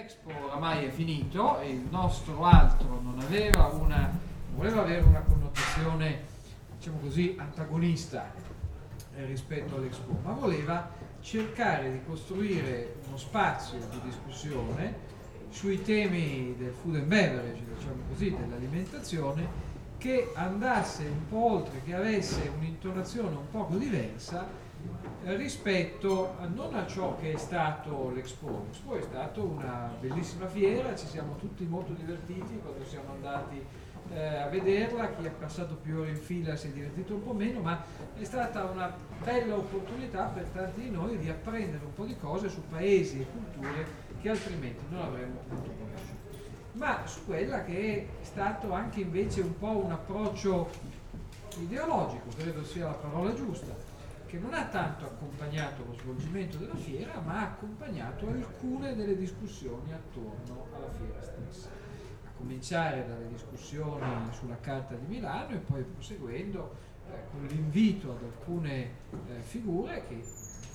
L'Expo oramai è finito e il nostro altro non aveva una, voleva avere una connotazione, diciamo così, antagonista eh, rispetto all'Expo, ma voleva cercare di costruire uno spazio di discussione sui temi del food and beverage, diciamo così, dell'alimentazione, che andasse un po' oltre, che avesse un'intonazione un poco diversa rispetto a, non a ciò che è stato l'Expo. L'Expo è stata una bellissima fiera, ci siamo tutti molto divertiti quando siamo andati eh, a vederla, chi ha passato più ore in fila si è divertito un po' meno, ma è stata una bella opportunità per tanti di noi di apprendere un po' di cose su paesi e culture che altrimenti non avremmo potuto conoscere. Ma su quella che è stato anche invece un po' un approccio ideologico, credo sia la parola giusta, che non ha tanto accompagnato lo svolgimento della fiera, ma ha accompagnato alcune delle discussioni attorno alla fiera stessa. A cominciare dalle discussioni sulla Carta di Milano e poi proseguendo eh, con l'invito ad alcune eh, figure che,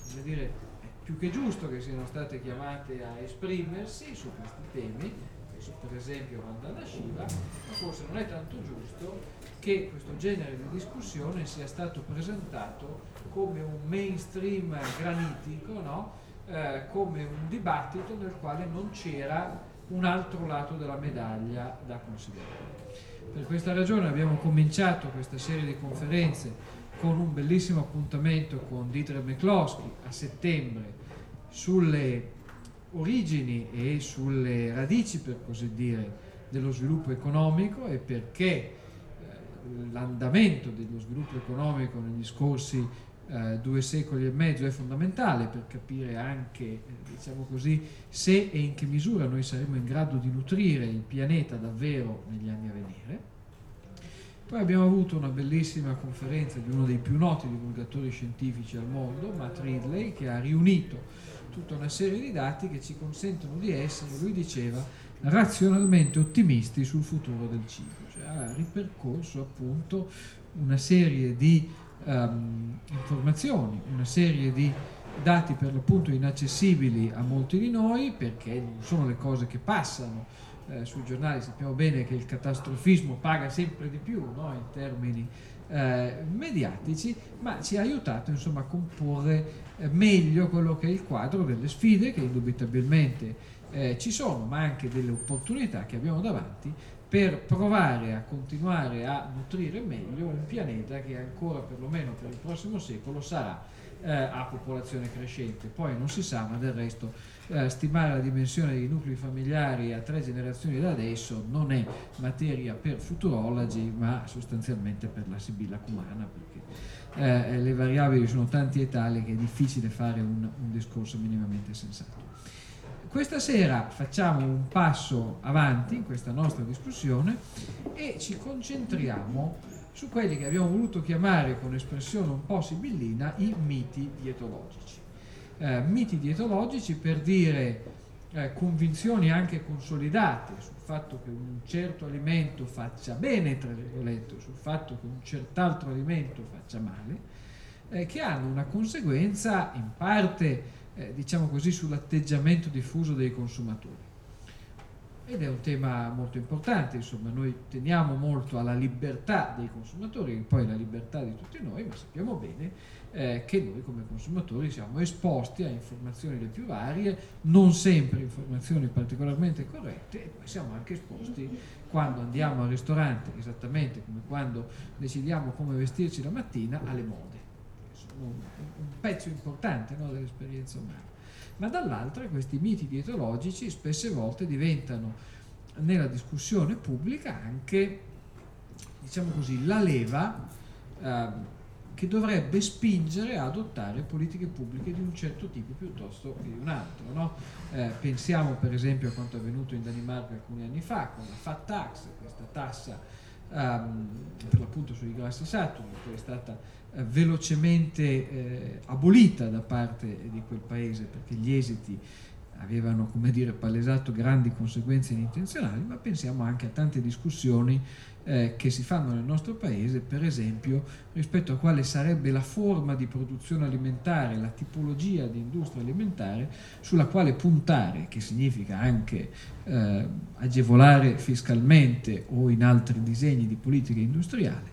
come dire, è più che giusto che siano state chiamate a esprimersi su questi temi, per esempio Vandana Shiva, ma forse non è tanto giusto che questo genere di discussione sia stato presentato come un mainstream granitico, no? eh, come un dibattito nel quale non c'era un altro lato della medaglia da considerare. Per questa ragione abbiamo cominciato questa serie di conferenze con un bellissimo appuntamento con Dieter McCloskey a settembre sulle origini e sulle radici, per così dire, dello sviluppo economico e perché eh, l'andamento dello sviluppo economico negli scorsi eh, due secoli e mezzo è fondamentale per capire anche, eh, diciamo così, se e in che misura noi saremo in grado di nutrire il pianeta davvero negli anni a venire. Poi abbiamo avuto una bellissima conferenza di uno dei più noti divulgatori scientifici al mondo, Matt Ridley, che ha riunito tutta una serie di dati che ci consentono di essere, lui diceva, razionalmente ottimisti sul futuro del cibo. Cioè ha ripercorso appunto una serie di um, informazioni, una serie di dati per l'appunto inaccessibili a molti di noi perché non sono le cose che passano eh, sui giornali, sappiamo bene che il catastrofismo paga sempre di più no? in termini eh, mediatici, ma ci ha aiutato insomma, a comporre eh, meglio quello che è il quadro delle sfide che indubitabilmente eh, ci sono, ma anche delle opportunità che abbiamo davanti per provare a continuare a nutrire meglio un pianeta che ancora perlomeno per il prossimo secolo sarà eh, a popolazione crescente. Poi non si sa, ma del resto eh, stimare la dimensione dei nuclei familiari a tre generazioni da adesso non è materia per futurologi, ma sostanzialmente per la sibilla cumana, perché eh, le variabili sono tanti e tali che è difficile fare un, un discorso minimamente sensato. Questa sera facciamo un passo avanti in questa nostra discussione e ci concentriamo su quelli che abbiamo voluto chiamare con espressione un po' sibillina i miti dietologici. Eh, miti dietologici per dire eh, convinzioni anche consolidate sul fatto che un certo alimento faccia bene, tra virgolette, sul fatto che un cert'altro alimento faccia male, eh, che hanno una conseguenza in parte eh, diciamo così, sull'atteggiamento diffuso dei consumatori. Ed è un tema molto importante, insomma, noi teniamo molto alla libertà dei consumatori, poi la libertà di tutti noi, ma sappiamo bene eh, che noi come consumatori siamo esposti a informazioni le più varie, non sempre informazioni particolarmente corrette, e poi siamo anche esposti quando andiamo al ristorante, esattamente come quando decidiamo come vestirci la mattina, alle mode un, pezzo importante no, dell'esperienza umana. Ma dall'altra questi miti dietologici spesse volte diventano nella discussione pubblica anche, diciamo così, la leva eh, che dovrebbe spingere a adottare politiche pubbliche di un certo tipo piuttosto che di un altro. No? Eh, pensiamo per esempio a quanto è avvenuto in Danimarca alcuni anni fa con la fat tax, questa tassa um, per l'appunto sui grassi saturi, che è stata velocemente eh, abolita da parte di quel paese perché gli esiti avevano come dire palesato grandi conseguenze inintenzionali, ma pensiamo anche a tante discussioni eh, che si fanno nel nostro paese, per esempio rispetto a quale sarebbe la forma di produzione alimentare, la tipologia di industria alimentare sulla quale puntare, che significa anche eh, agevolare fiscalmente o in altri disegni di politica industriale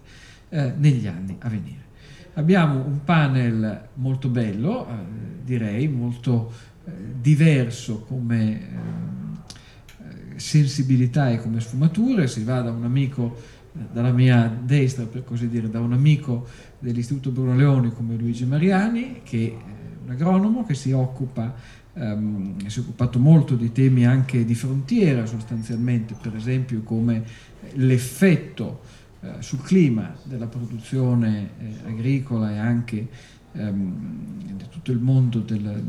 eh, negli anni a venire. Abbiamo un panel molto bello, eh, direi, molto eh, diverso come ehm, sensibilità e come sfumature, si va da un amico eh, dalla mia destra per così dire, da un amico dell'Istituto Bruno Leoni come Luigi Mariani, che è un agronomo che si occupa, um, si è occupato molto di temi anche di frontiera sostanzialmente, per esempio come l'effetto sul clima della produzione eh, agricola e anche um, di tutto il mondo del,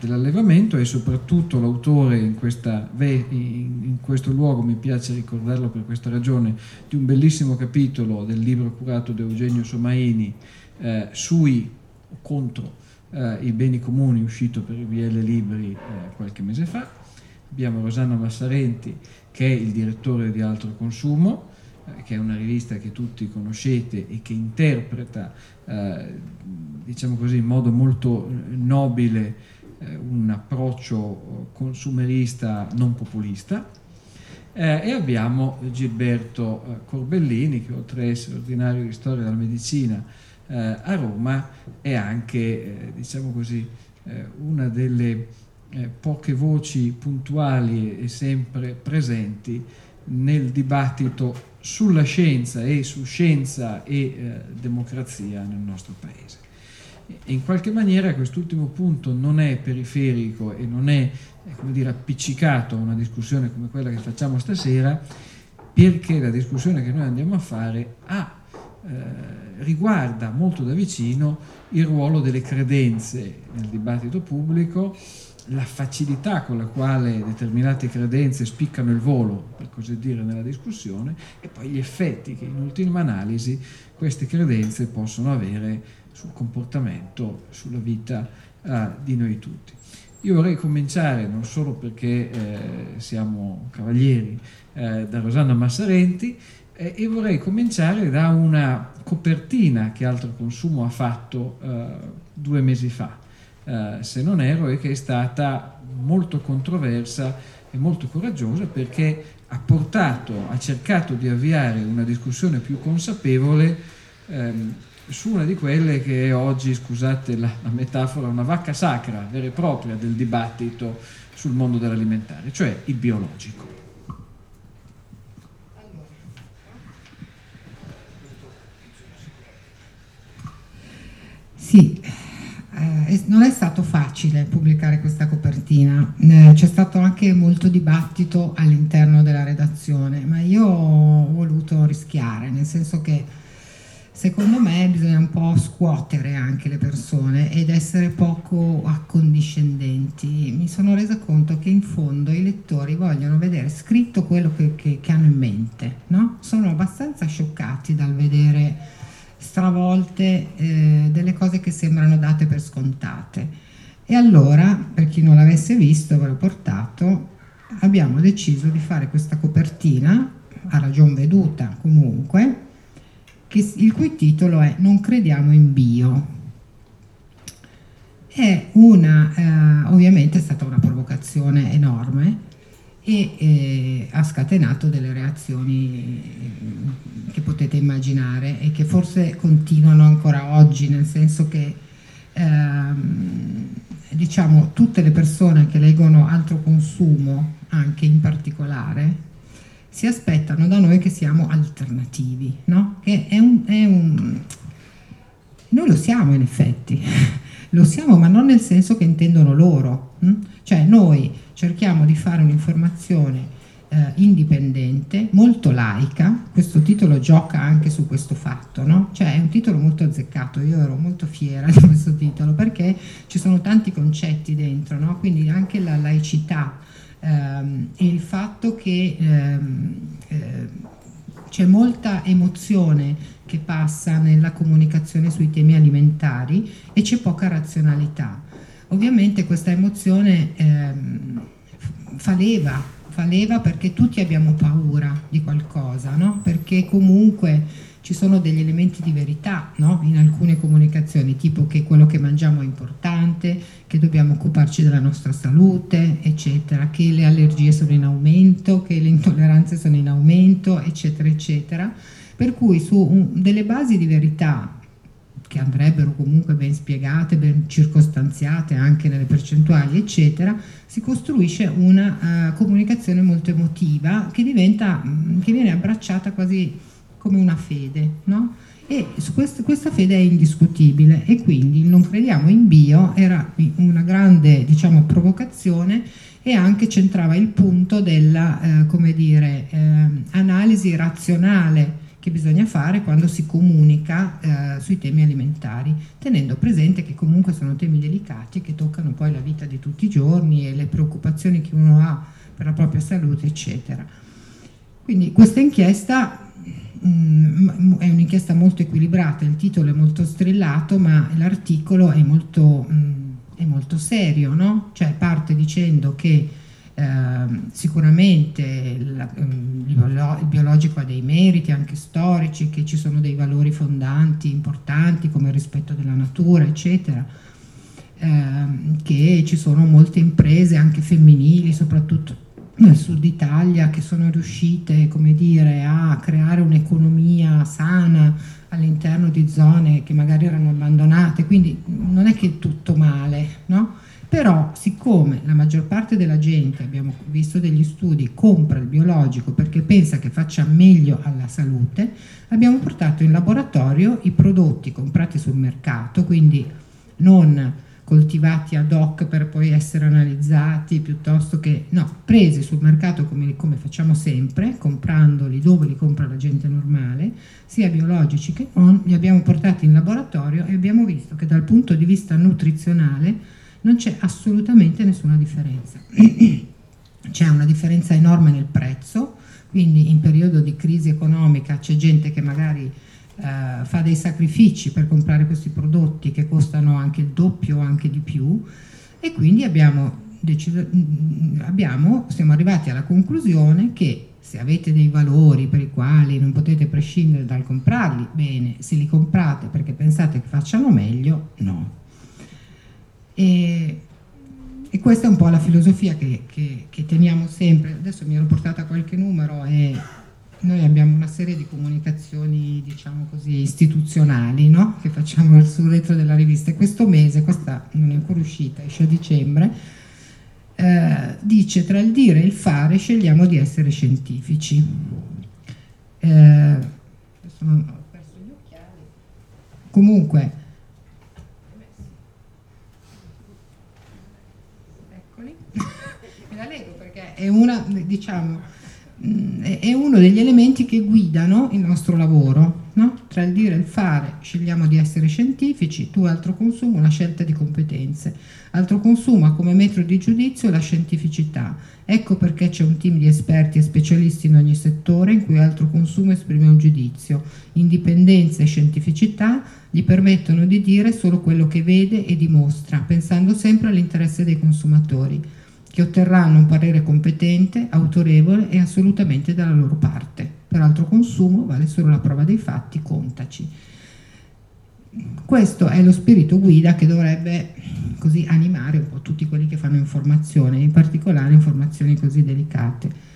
dell'allevamento e soprattutto l'autore in, in, questo luogo, mi piace ricordarlo per questa ragione, di un bellissimo capitolo del libro curato da Eugenio Somaini eh, sui o contro eh, i beni comuni uscito per il BL Libri eh, qualche mese fa. Abbiamo Rosanna Massarenti che è il direttore di Altro Consumo, eh, che è una rivista che tutti conoscete e che interpreta, eh, diciamo così, in modo molto nobile eh, un approccio consumerista non populista. Eh, e abbiamo Gilberto eh, Corbellini che oltre ad essere ordinario di storia della medicina eh, a Roma è anche eh, diciamo così una delle poche voci puntuali e sempre presenti nel dibattito sulla scienza e su scienza e democrazia nel nostro paese. In qualche maniera quest'ultimo punto non è periferico e non è come dire, appiccicato a una discussione come quella che facciamo stasera, perché la discussione che noi andiamo a fare ha, eh, riguarda molto da vicino il ruolo delle credenze nel dibattito pubblico, la facilità con la quale determinate credenze spiccano il volo, per così dire, nella discussione e poi gli effetti che in ultima analisi queste credenze possono avere sul comportamento, sulla vita uh, di noi tutti. Io vorrei cominciare non solo perché eh, siamo cavalieri eh, da Rosanna Massarenti, eh, e vorrei cominciare da una copertina che Altro Consumo ha fatto eh, due mesi fa, eh, se non ero, e che è stata molto controversa e molto coraggiosa perché ha portato, ha cercato di avviare una discussione più consapevole ehm, su una di quelle che è oggi, scusate la, la metafora, una vacca sacra vera e propria del dibattito sul mondo dell'alimentare, cioè il biologico. Sì, eh, non è stato facile pubblicare questa copertina, eh, c'è stato anche molto dibattito all'interno della redazione, ma io ho voluto rischiare, nel senso che secondo me bisogna un po' scuotere anche le persone ed essere poco accondiscendenti. Mi sono resa conto che in fondo i lettori vogliono vedere scritto quello che, che, che hanno in mente, no? Sono abbastanza scioccati dal vedere stravolte eh, delle cose che sembrano date per scontate. E allora, per chi non l'avesse visto, ve l'ho portato, abbiamo deciso di fare questa copertina, a ragion veduta comunque, che, il cui titolo è Non crediamo in bio. È una, eh, ovviamente è stata una provocazione enorme e eh, ha scatenato delle reazioni eh, che potete immaginare e che forse continuano ancora oggi, nel senso che ehm, diciamo tutte le persone che leggono altro consumo, anche in particolare, si aspettano da noi che siamo alternativi, no? Che è un, è un... Noi lo siamo in effetti, lo siamo ma non nel senso che intendono loro, hm? cioè noi cerchiamo di fare un'informazione eh, indipendente, molto laica, questo titolo gioca anche su questo fatto, no? cioè è un titolo molto azzeccato, io ero molto fiera di questo titolo perché ci sono tanti concetti dentro, no? quindi anche la laicità ehm, e il fatto che ehm, eh, c'è molta emozione che passa nella comunicazione sui temi alimentari e c'è poca razionalità. Ovviamente questa emozione ehm, fa leva fa leva perché tutti abbiamo paura di qualcosa, no? Perché comunque ci sono degli elementi di verità no? in alcune comunicazioni, tipo che quello che mangiamo è importante, che dobbiamo occuparci della nostra salute, eccetera, che le allergie sono in aumento, che le intolleranze sono in aumento, eccetera, eccetera. Per cui su un, delle basi di verità che andrebbero comunque ben spiegate, ben circostanziate anche nelle percentuali, eccetera, si costruisce una uh, comunicazione molto emotiva che diventa, che viene abbracciata quasi come una fede, no? E quest, questa fede è indiscutibile e quindi il non crediamo in bio era una grande diciamo, provocazione e anche centrava il punto della eh, dire, eh, analisi razionale che bisogna fare quando si comunica eh, sui temi alimentari, tenendo presente che comunque sono temi delicati che toccano poi la vita di tutti i giorni e le preoccupazioni che uno ha per la propria salute, eccetera. Quindi questa inchiesta Mm, è un'inchiesta molto equilibrata, il titolo è molto strillato, ma l'articolo è molto, mm, è molto serio, no? Cioè parte dicendo che sicuramente la, mm, il biologico ha dei meriti anche storici, che ci sono dei valori fondanti importanti come il rispetto della natura, eccetera, eh, che ci sono molte imprese anche femminili, soprattutto nel sud Italia che sono riuscite come dire, a creare un'economia sana all'interno di zone che magari erano abbandonate, quindi non è che è tutto male, no? Però siccome la maggior parte della gente, abbiamo visto degli studi, compra il biologico perché pensa che faccia meglio alla salute, abbiamo portato in laboratorio i prodotti comprati sul mercato, quindi non coltivati ad hoc per poi essere analizzati piuttosto che no, presi sul mercato come, come, facciamo sempre, comprandoli dove li compra la gente normale, sia biologici che non, li abbiamo portati in laboratorio e abbiamo visto che dal punto di vista nutrizionale non c'è assolutamente nessuna differenza. c'è una differenza enorme nel prezzo, quindi in periodo di crisi economica c'è gente che magari eh, fa dei sacrifici per comprare questi prodotti che costano anche il doppio o anche di più e quindi abbiamo, deciso, mm, abbiamo, siamo arrivati alla conclusione che se avete dei valori per i quali non potete prescindere dal comprarli, bene, se li comprate perché pensate che facciano meglio, no. E, e questa è un po' la filosofia che, che, che teniamo sempre. Adesso mi ero portata qualche numero e noi abbiamo una serie di comunicazioni, diciamo così, istituzionali, no? che facciamo sul retro della rivista. E questo mese, questa non è ancora uscita, esce a dicembre, eh, dice tra il dire e il fare scegliamo di essere scientifici. Non, ho perso gli occhiali. Comunque, leggo perché è una, diciamo, Mm, è uno degli elementi che guidano il nostro lavoro, no? tra il dire e il fare. Scegliamo di essere scientifici, tu altro consumo, una scelta di competenze. Altro consumo ha come metro di giudizio la scientificità. Ecco perché c'è un team di esperti e specialisti in ogni settore in cui altro consumo esprime un giudizio. Indipendenza e scientificità gli permettono di dire solo quello che vede e dimostra, pensando sempre all'interesse dei consumatori che otterranno un parere competente, autorevole e assolutamente dalla loro parte. Per altro consumo vale solo la prova dei fatti, contaci. Questo è lo spirito guida che dovrebbe così animare un po' tutti quelli che fanno informazione, in particolare informazioni così delicate.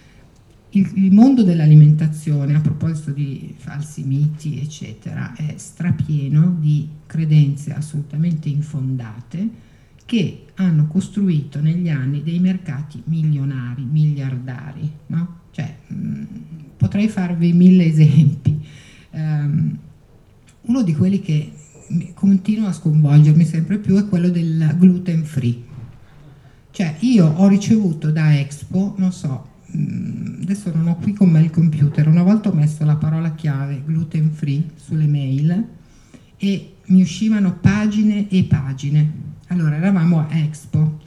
Il, il mondo dell'alimentazione, a proposito di falsi miti, eccetera, è strapieno di credenze assolutamente infondate, che hanno costruito negli anni dei mercati milionari, miliardari. No? Cioè, mm, potrei farvi mille esempi. Um, uno di quelli che continua a sconvolgermi sempre più è quello del gluten free. Cioè, io ho ricevuto da Expo, non so, mm, adesso non ho qui con me il computer, una volta ho messo la parola chiave gluten free sulle mail e mi uscivano pagine e pagine allora, eravamo a Expo.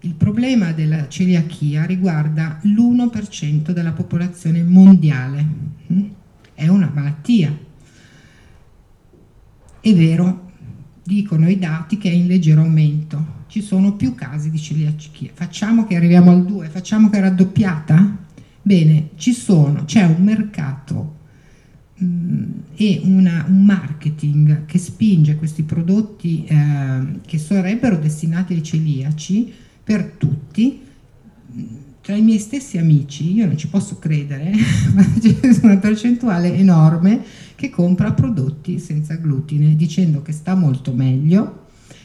Il problema della celiachia riguarda l'1% della popolazione mondiale. Mm? È una malattia. È vero, dicono i dati che è in leggero aumento. ci sono più casi di celiachia. Facciamo che arriviamo al 2, facciamo che è raddoppiata? Bene, ci sono, c'è un mercato e una, un marketing che spinge questi prodotti eh, che sarebbero destinati ai celiaci per tutti. Tra i miei stessi amici, io non ci posso credere, ma c'è una percentuale enorme che compra prodotti senza glutine dicendo che sta molto meglio,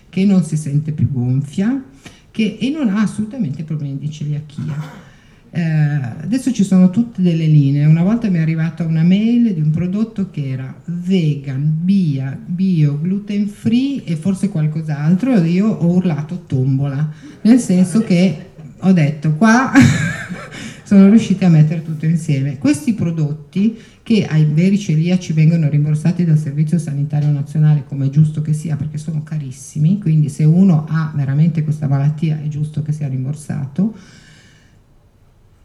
che non si sente più gonfia che, e non ha assolutamente problemi di celiachia. Eh, adesso ci sono tutte delle linee. Una volta mi è arrivata una mail di un prodotto che era vegan, bio, bio gluten free e forse qualcos'altro e io ho urlato tombola, nel senso che ho detto qua sono riusciti a mettere tutto insieme. Questi prodotti che ai veri celiaci vengono rimborsati dal Servizio Sanitario Nazionale come è giusto che sia perché sono carissimi, quindi se uno ha veramente questa malattia è giusto che sia rimborsato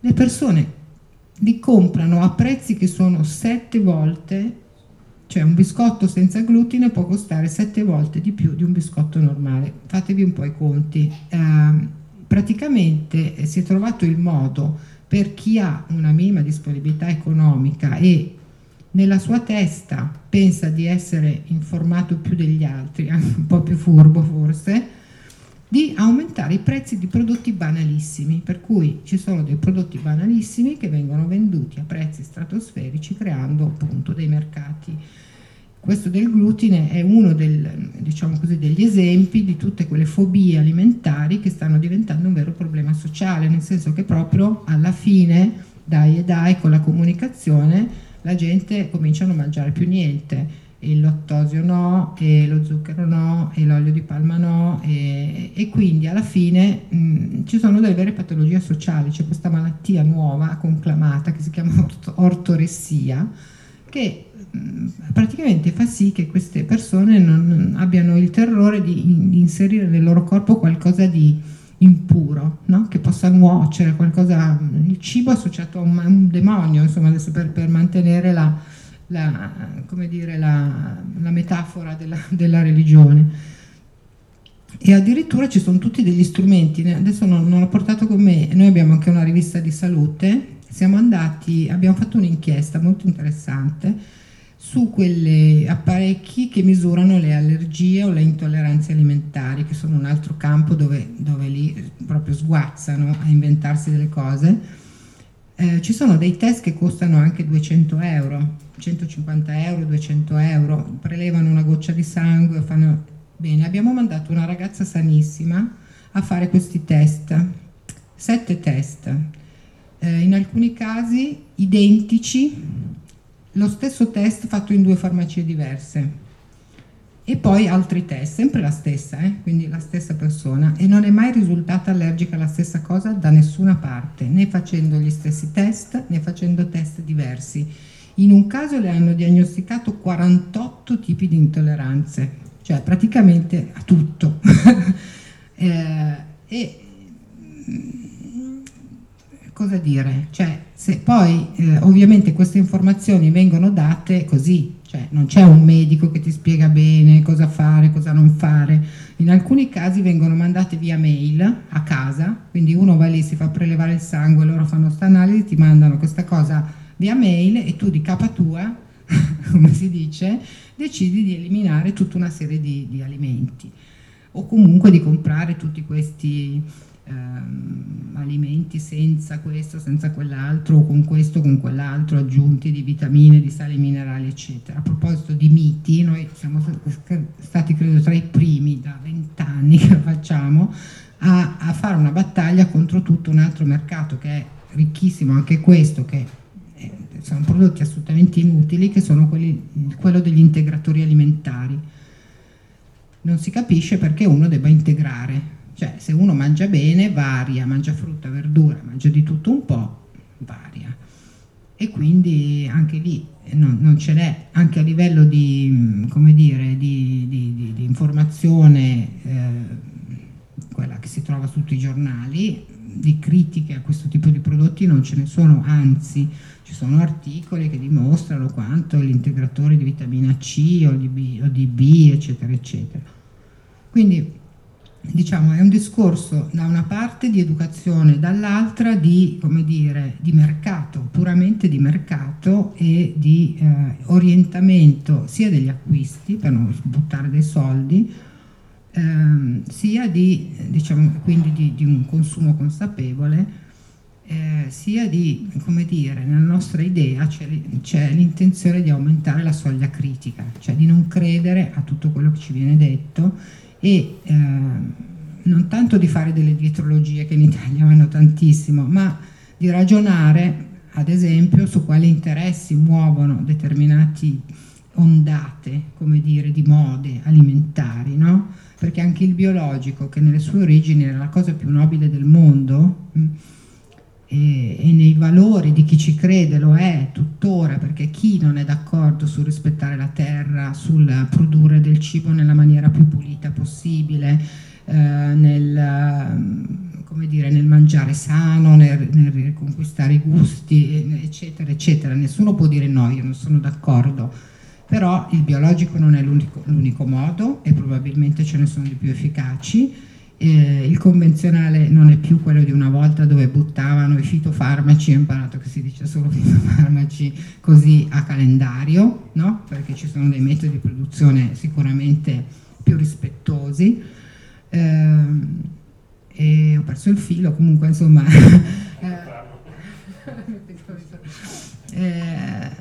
le persone li comprano a prezzi che sono sette volte, cioè un biscotto senza glutine può costare sette volte di più di un biscotto normale. Fatevi un po' i conti. Eh, praticamente si è trovato il modo per chi ha una minima disponibilità economica e nella sua testa pensa di essere informato più degli altri, anche un po' più furbo forse, di aumentare i prezzi di prodotti banalissimi, per cui ci sono dei prodotti banalissimi che vengono venduti a prezzi stratosferici creando appunto dei mercati. Questo del glutine è uno del, diciamo così, degli esempi di tutte quelle fobie alimentari che stanno diventando un vero problema sociale, nel senso che proprio alla fine, dai e dai, con la comunicazione, la gente comincia a non mangiare più niente il lattosio no, e lo zucchero no, e l'olio di palma no, e, e quindi alla fine mh, ci sono delle vere patologie sociali, c'è questa malattia nuova, conclamata, che si chiama ort- ortoressia, che mh, praticamente fa sì che queste persone non abbiano il terrore di, di inserire nel loro corpo qualcosa di impuro, no? che possa nuocere, qualcosa, il cibo associato a un, un demonio, insomma, adesso per, per mantenere la la, dire, la, la metafora della, della, religione. E addirittura ci sono tutti degli strumenti, adesso non, non l'ho portato con me, noi abbiamo anche una rivista di salute, siamo andati, abbiamo fatto un'inchiesta molto interessante su quegli apparecchi che misurano le allergie o le intolleranze alimentari, che sono un altro campo dove, dove lì proprio sguazzano a inventarsi delle cose. Eh, ci sono dei test che costano anche 200 euro, 150 euro, 200 euro, prelevano una goccia di sangue, fanno... Bene, abbiamo mandato una ragazza sanissima a fare questi test, sette test, eh, in alcuni casi identici, lo stesso test fatto in due farmacie diverse e poi altri test, sempre la stessa, eh? quindi la stessa persona e non è mai risultata allergica alla stessa cosa da nessuna parte, né facendo gli stessi test né facendo test diversi. In un caso le hanno diagnosticato 48 tipi di intolleranze, cioè praticamente a tutto. eh, e mm, cosa dire? Cioè, se poi eh, ovviamente queste informazioni vengono date così, cioè non c'è un medico che ti spiega bene cosa fare, cosa non fare. In alcuni casi vengono mandate via mail a casa, quindi uno va lì, si fa prelevare il sangue, loro fanno questa analisi, ti mandano questa cosa via mail e tu di capa tua, come si dice, decidi di eliminare tutta una serie di, di alimenti o comunque di comprare tutti questi ehm, alimenti senza questo, senza quell'altro, con questo, con quell'altro, aggiunti di vitamine, di sali minerali, eccetera. A proposito di miti, noi siamo stati credo tra i primi da vent'anni che lo facciamo a, a fare una battaglia contro tutto un altro mercato che è ricchissimo, anche questo che sono prodotti assolutamente inutili che sono quelli, quello degli integratori alimentari. Non si capisce perché uno debba integrare, cioè se uno mangia bene varia, mangia frutta, verdura, mangia di tutto un po', varia. E quindi anche lì non, non ce n'è, anche a livello di, dire, di, di, di informazione, eh, quella che si trova su tutti i giornali, di critiche a questo tipo di prodotti non ce ne sono, anzi ci sono articoli che dimostrano quanto l'integratore di vitamina C o di B, o di B eccetera, eccetera. Quindi diciamo, è un discorso da una parte di educazione, dall'altra di, dire, di mercato, puramente di mercato e di eh, orientamento sia degli acquisti, per non buttare dei soldi, ehm, sia di, diciamo, quindi di, di un consumo consapevole, eh, sia di, come dire, nella nostra idea c'è, c'è, l'intenzione di aumentare la soglia critica, cioè di non credere a tutto quello che ci viene detto e eh, non tanto di fare delle dietrologie che in Italia vanno tantissimo, ma di ragionare ad esempio su quali interessi muovono determinate ondate, come dire, di mode alimentari, no? Perché anche il biologico, che nelle sue origini era la cosa più nobile del mondo, mh, e, e, nei valori di chi ci crede lo è tuttora, perché chi non è d'accordo sul rispettare la terra, sul produrre del cibo nella maniera più pulita possibile, eh, nel, dire, nel, mangiare sano, nel, nel riconquistare i gusti, eccetera, eccetera. Nessuno può dire no, io non sono d'accordo, però il biologico non è l'unico, l'unico modo e probabilmente ce ne sono di più efficaci eh, il convenzionale non è più quello di una volta dove buttavano i fitofarmaci, ho imparato che si dice solo fitofarmaci così a calendario, no? perché ci sono dei metodi di produzione sicuramente più rispettosi. Eh, e ho perso il filo, comunque insomma... eh,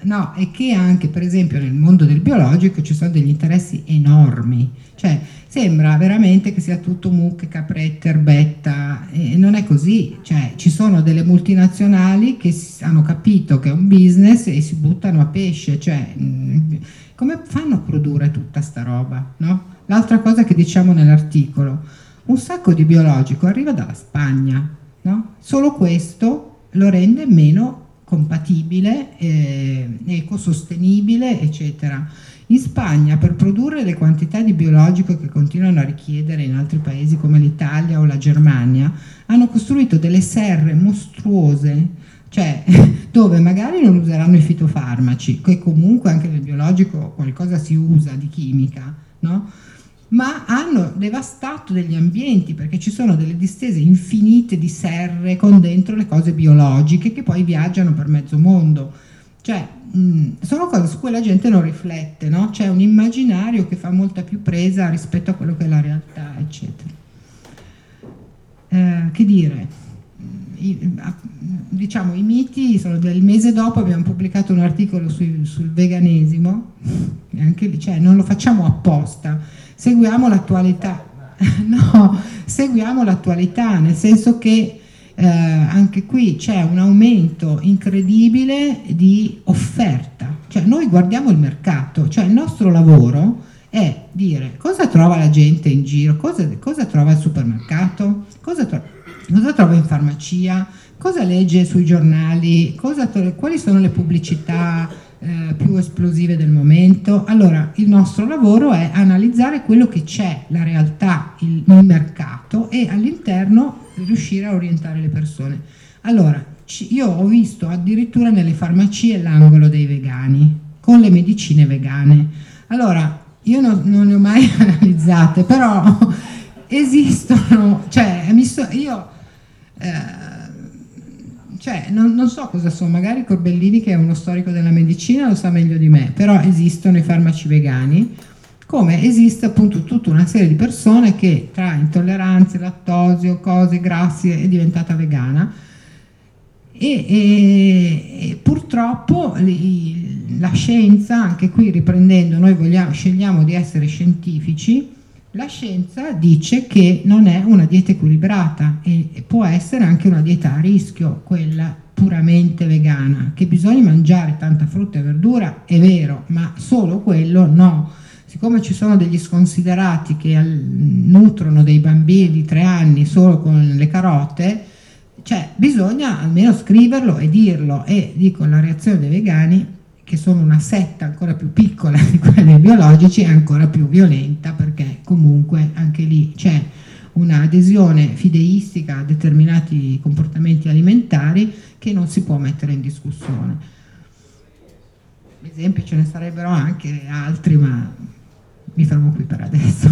no, e che anche per esempio nel mondo del biologico ci sono degli interessi enormi, cioè sembra veramente che sia tutto mucche, caprette, erbetta e non è così, cioè ci sono delle multinazionali che hanno capito che è un business e si buttano a pesce, cioè mm, come fanno a produrre tutta sta roba, no? L'altra cosa che diciamo nell'articolo, un sacco di biologico arriva dalla Spagna, no? Solo questo lo rende meno compatibile, eh, ecosostenibile, eccetera. In Spagna, per produrre le quantità di biologico che continuano a richiedere in altri paesi come l'Italia o la Germania, hanno costruito delle serre mostruose, cioè dove magari non useranno i fitofarmaci, che comunque anche nel biologico qualcosa si usa di chimica, no? Ma hanno devastato degli ambienti perché ci sono delle distese infinite di serre con dentro le cose biologiche che poi viaggiano per mezzo mondo. Cioè, mh, sono cose su cui la gente non riflette, no? C'è un immaginario che fa molta più presa rispetto a quello che è la realtà, eccetera. Eh, che dire? I, diciamo, i miti sono del mese dopo abbiamo pubblicato un articolo sui, sul veganesimo, anche lì, cioè non lo facciamo apposta, seguiamo l'attualità. no, seguiamo l'attualità, nel senso che eh, anche qui c'è un aumento incredibile di offerta, cioè noi guardiamo il mercato, cioè il nostro lavoro è dire cosa trova la gente in giro, cosa, cosa trova al supermercato, cosa, tro- cosa, trova in farmacia, cosa legge sui giornali, tro- quali sono le pubblicità eh, più esplosive del momento. Allora il nostro lavoro è analizzare quello che c'è, la realtà, il, il mercato e all'interno riuscire a orientare le persone. Allora, io ho visto addirittura nelle farmacie l'angolo dei vegani, con le medicine vegane. Allora, io non, non ne ho mai analizzate, però esistono, cioè, io eh, cioè, non, non, so cosa sono, magari Corbellini che è uno storico della medicina lo sa meglio di me, però esistono i farmaci vegani come esiste appunto tutta una serie di persone che tra intolleranze, lattosio, cose, grassi è diventata vegana. E, e, e purtroppo li, la scienza, anche qui riprendendo, noi vogliamo, scegliamo di essere scientifici, la scienza dice che non è una dieta equilibrata e, può essere anche una dieta a rischio, quella puramente vegana, che bisogna mangiare tanta frutta e verdura, è vero, ma solo quello no. Siccome ci sono degli sconsiderati che nutrono dei bambini di tre anni solo con le carote, cioè bisogna almeno scriverlo e dirlo. E dico la reazione dei vegani che sono una setta ancora più piccola di quella biologici è ancora più violenta perché comunque anche lì c'è un'adesione fideistica a determinati comportamenti alimentari che non si può mettere in discussione. Esempi ce ne sarebbero anche altri, ma mi fermo qui per adesso.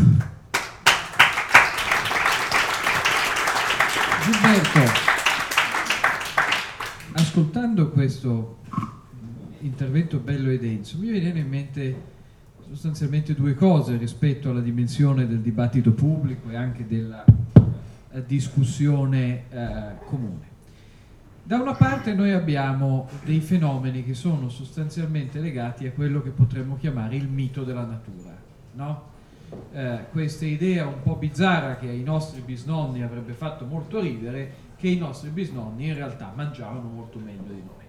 Gilberto, ascoltando questo intervento bello e denso, mi vengono in mente sostanzialmente due cose rispetto alla dimensione del dibattito pubblico e anche della eh, discussione eh, comune. Da una parte noi abbiamo dei fenomeni che sono sostanzialmente legati a quello che potremmo chiamare il mito della natura, no? eh, questa idea un po' bizzarra che ai nostri bisnonni avrebbe fatto molto ridere, che i nostri bisnonni in realtà mangiavano molto meglio di noi,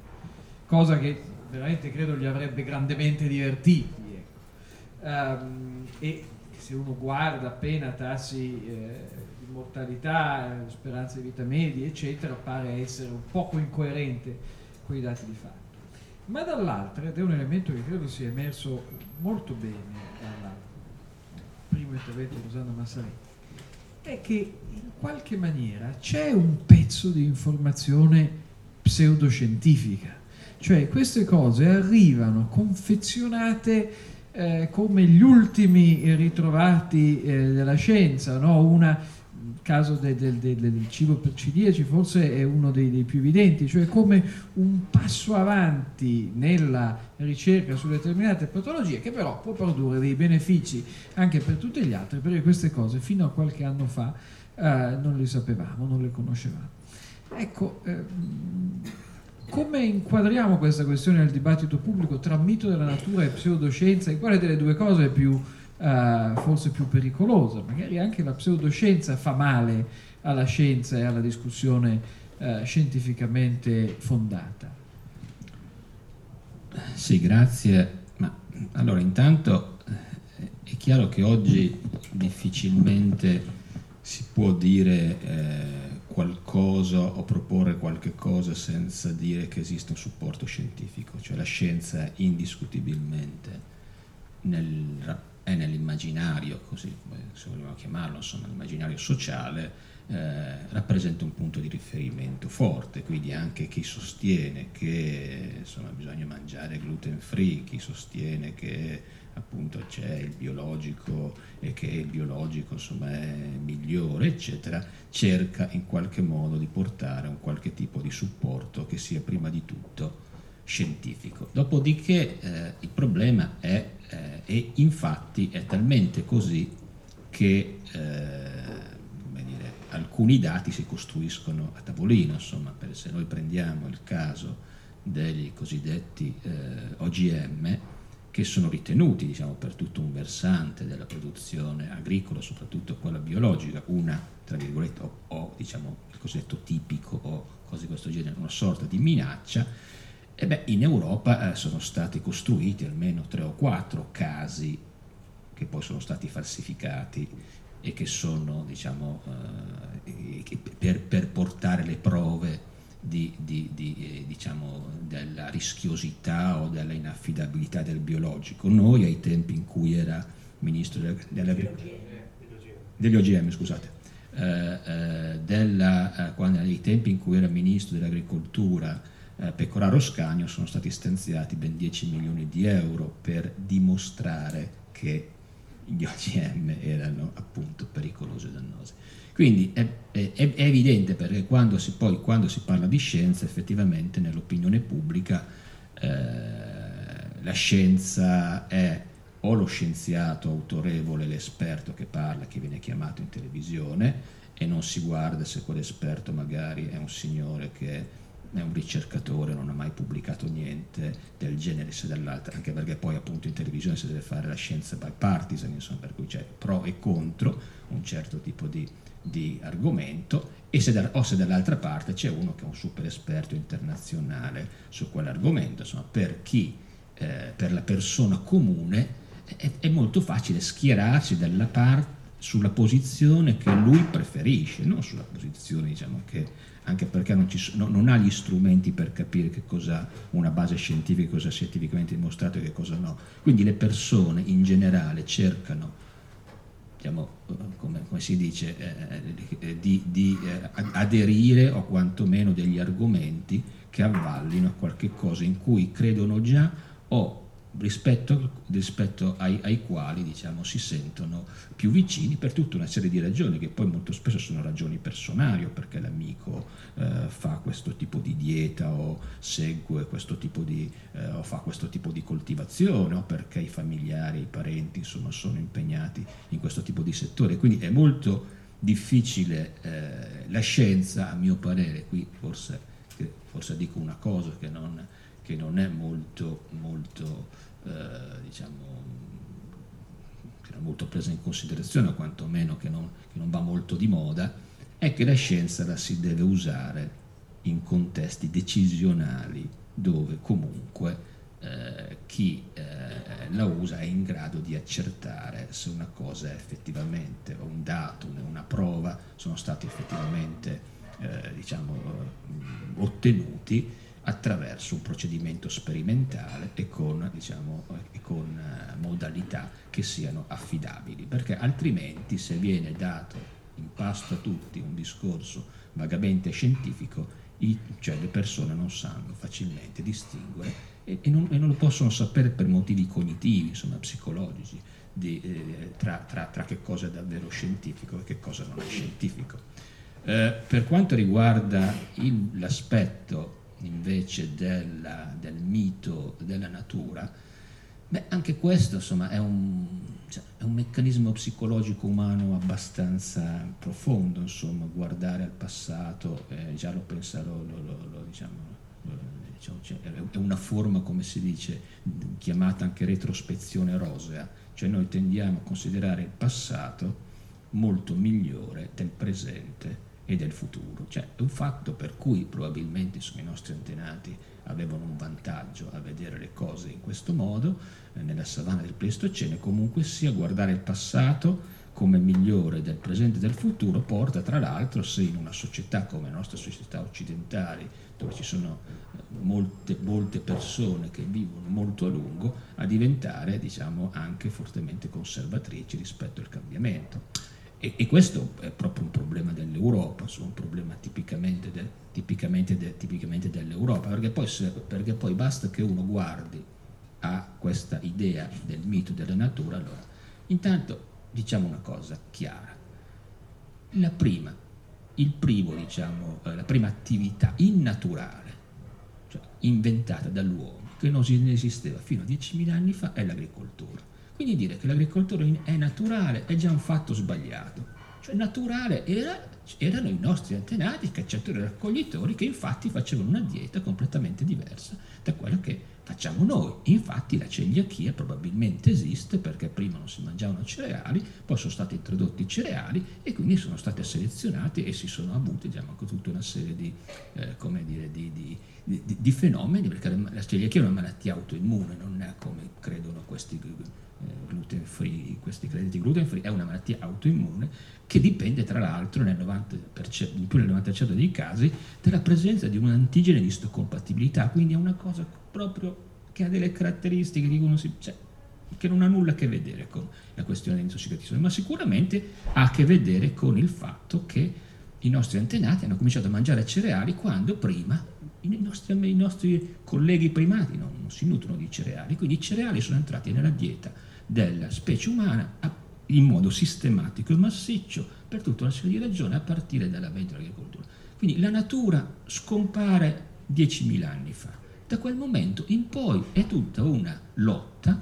cosa che veramente credo li avrebbe grandemente divertiti. Ecco. Um, e se uno guarda appena tassi eh, di mortalità, speranza di vita media, eccetera, pare essere un poco incoerente con i dati di fatto. Ma dall'altra, ed è un elemento che credo sia emerso molto bene dal primo intervento di Rosanna Massaretti, è che in qualche maniera c'è un pezzo di informazione pseudoscientifica, cioè queste cose arrivano confezionate eh, come gli ultimi ritrovati eh, della scienza, no? una caso del, del, del, del, cibo per ciliegi forse è uno dei, dei, più evidenti, cioè come un passo avanti nella ricerca su determinate patologie che però può produrre dei benefici anche per tutti gli altri, perché queste cose fino a qualche anno fa eh, non le sapevamo, non le conoscevamo. Ecco, ehm, come inquadriamo questa questione nel dibattito pubblico tra mito della natura e pseudoscienza? In quale delle due cose è più uh, forse più pericolosa. Magari anche la pseudoscienza fa male alla scienza e alla discussione uh, scientificamente fondata. Sì, grazie. Ma allora, intanto eh, è chiaro che oggi difficilmente si può dire eh, qualcosa o proporre qualche cosa senza dire che esiste un supporto scientifico, cioè la scienza indiscutibilmente nel è nell'immaginario, così se vogliamo chiamarlo, insomma, l'immaginario sociale, eh, rappresenta un punto di riferimento forte, quindi anche chi sostiene che insomma, bisogna mangiare gluten free, chi sostiene che appunto c'è il biologico e che il biologico insomma, è migliore, eccetera, cerca in qualche modo di portare un qualche tipo di supporto che sia prima di tutto scientifico. Dopodiché eh, il problema è, eh, e infatti è talmente così che eh, dire, alcuni dati si costruiscono a tavolino, insomma, se noi prendiamo il caso degli cosiddetti eh, OGM, che sono ritenuti diciamo, per tutto un versante della produzione agricola, soprattutto quella biologica, una, tra virgolette, o, o diciamo, il cosiddetto tipico o cose di questo genere, una sorta di minaccia, e beh, in Europa eh, sono stati costruiti almeno tre o quattro casi che poi sono stati falsificati e che sono, diciamo, eh, per, per, portare le prove di, di, di, eh, diciamo, della rischiosità o della inaffidabilità del biologico. Noi ai tempi in cui era ministro dell'agricoltura, degli OGM, scusate, eh, eh, della, eh, quando, ai tempi in cui era ministro dell'agricoltura, eh, Pecoraro Scagno sono stati stanziati ben 10 milioni di euro per dimostrare che gli OGM erano appunto pericolosi e dannosi. Quindi è, è, è evidente perché quando si, poi, quando si, parla di scienza effettivamente nell'opinione pubblica eh, la scienza è o lo scienziato autorevole, l'esperto che parla, che viene chiamato in televisione e non si guarda se quell'esperto magari è un signore che è un ricercatore, non ha mai pubblicato niente del genere se dall'altra, anche perché poi appunto in televisione si deve fare la scienza bipartisan, insomma, per cui c'è pro e contro un certo tipo di, di argomento e se o se dall'altra parte c'è uno che è un super esperto internazionale su quell'argomento, insomma, per chi, eh, per la persona comune è, è molto facile schierarsi dalla parte sulla posizione che lui preferisce, non sulla posizione diciamo, che anche perché non, ci, no, non, ha gli strumenti per capire che cosa una base scientifica, cosa scientificamente dimostrato e che cosa no. Quindi le persone in generale cercano, diciamo, come, come, si dice, eh, eh di, di eh, aderire o quantomeno degli argomenti che avvallino a qualche cosa in cui credono già o rispetto, rispetto ai, ai, quali diciamo, si sentono più vicini per tutta una serie di ragioni che poi molto spesso sono ragioni personali o perché l'amico eh, fa questo tipo di dieta o segue questo tipo di, eh, o fa questo tipo di coltivazione o perché i familiari, i parenti insomma, sono impegnati in questo tipo di settore. Quindi è molto difficile eh, la scienza, a mio parere, qui forse, forse dico una cosa che non che non è molto, molto, eh, diciamo, che non è molto presa in considerazione, o quantomeno che non, che non va molto di moda, è che la scienza la si deve usare in contesti decisionali dove comunque eh, chi eh, la usa è in grado di accertare se una cosa è effettivamente, un dato, una prova, sono stati effettivamente eh, diciamo, ottenuti attraverso un procedimento sperimentale e con, diciamo, e con uh, modalità che siano affidabili, perché altrimenti se viene dato in pasto a tutti un discorso vagamente scientifico, i, cioè le persone non sanno facilmente distinguere e, e, non, e, non, lo possono sapere per motivi cognitivi, insomma psicologici, di, eh, tra, tra, tra, che cosa è davvero scientifico e che cosa non è scientifico. Eh, per quanto riguarda il, l'aspetto invece della, del mito della natura, beh, anche questo insomma, è, un, cioè, è, un, meccanismo psicologico umano abbastanza profondo, insomma, guardare al passato, eh, già lo penserò, lo, lo, lo, diciamo, diciamo, cioè, è una forma, come si dice, chiamata anche retrospezione rosea, cioè noi tendiamo a considerare il passato molto migliore del presente e del futuro. Cioè, è un fatto per cui probabilmente i nostri antenati avevano un vantaggio a vedere le cose in questo modo, eh, nella savana del Pleistocene, comunque sia guardare il passato come migliore del presente e del futuro porta tra l'altro se in una società come la nostra società occidentale dove ci sono eh, molte, molte persone che vivono molto a lungo a diventare diciamo anche fortemente conservatrici rispetto al cambiamento e, e, questo è proprio un problema dell'Europa, un problema tipicamente, de, tipicamente, de, tipicamente dell'Europa, perché poi, se, perché poi, basta che uno guardi a questa idea del mito della natura, allora, intanto diciamo una cosa chiara, la prima, primo, diciamo, eh, la prima attività innaturale, cioè inventata dall'uomo, che non esisteva fino a 10.000 anni fa, è l'agricoltura quindi dire che l'agricoltura è naturale è già un fatto sbagliato. Cioè naturale era, erano i nostri antenati, cacciatori e raccoglitori, che infatti facevano una dieta completamente diversa da quella che facciamo noi. Infatti la celiachia probabilmente esiste perché prima non si mangiavano cereali, poi sono stati introdotti i cereali e quindi sono stati selezionati e si sono avuti diciamo, tutta una serie di, eh, dire, di, di, di, fenomeni, perché la celiachia è una malattia autoimmune, non è come credono questi gluten free, questi crediti gluten free, è una malattia autoimmune che dipende tra l'altro nel 90%, in più del 90% dei casi dalla presenza di un'antigene di istocompatibilità, quindi è una cosa proprio che ha delle caratteristiche di uno, cioè, che non ha nulla a che vedere con la questione dell'intossicazione, ma sicuramente ha a che vedere con il fatto che i nostri antenati hanno cominciato a mangiare cereali quando prima i nostri, i nostri colleghi primati non, non si nutrono di cereali, quindi i cereali sono entrati nella dieta della specie umana in modo sistematico e massiccio per tutta una serie di ragioni a partire dall'avvento dell'agricoltura. Quindi la natura scompare 10.000 anni fa. Da quel momento in poi è tutta una lotta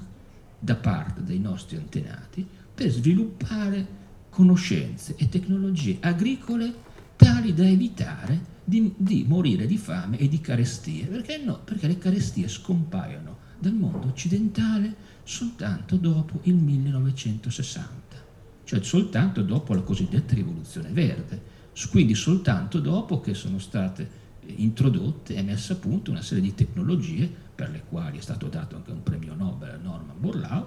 da parte dei nostri antenati per sviluppare conoscenze e tecnologie agricole tali da evitare di, di, morire di fame e di carestie. Perché no? Perché le carestie scompaiono dal mondo occidentale soltanto dopo il 1960, cioè soltanto dopo la cosiddetta rivoluzione verde, quindi soltanto dopo che sono state introdotte e messe a punto una serie di tecnologie per le quali è stato dato anche un premio Nobel a Norman Borlaug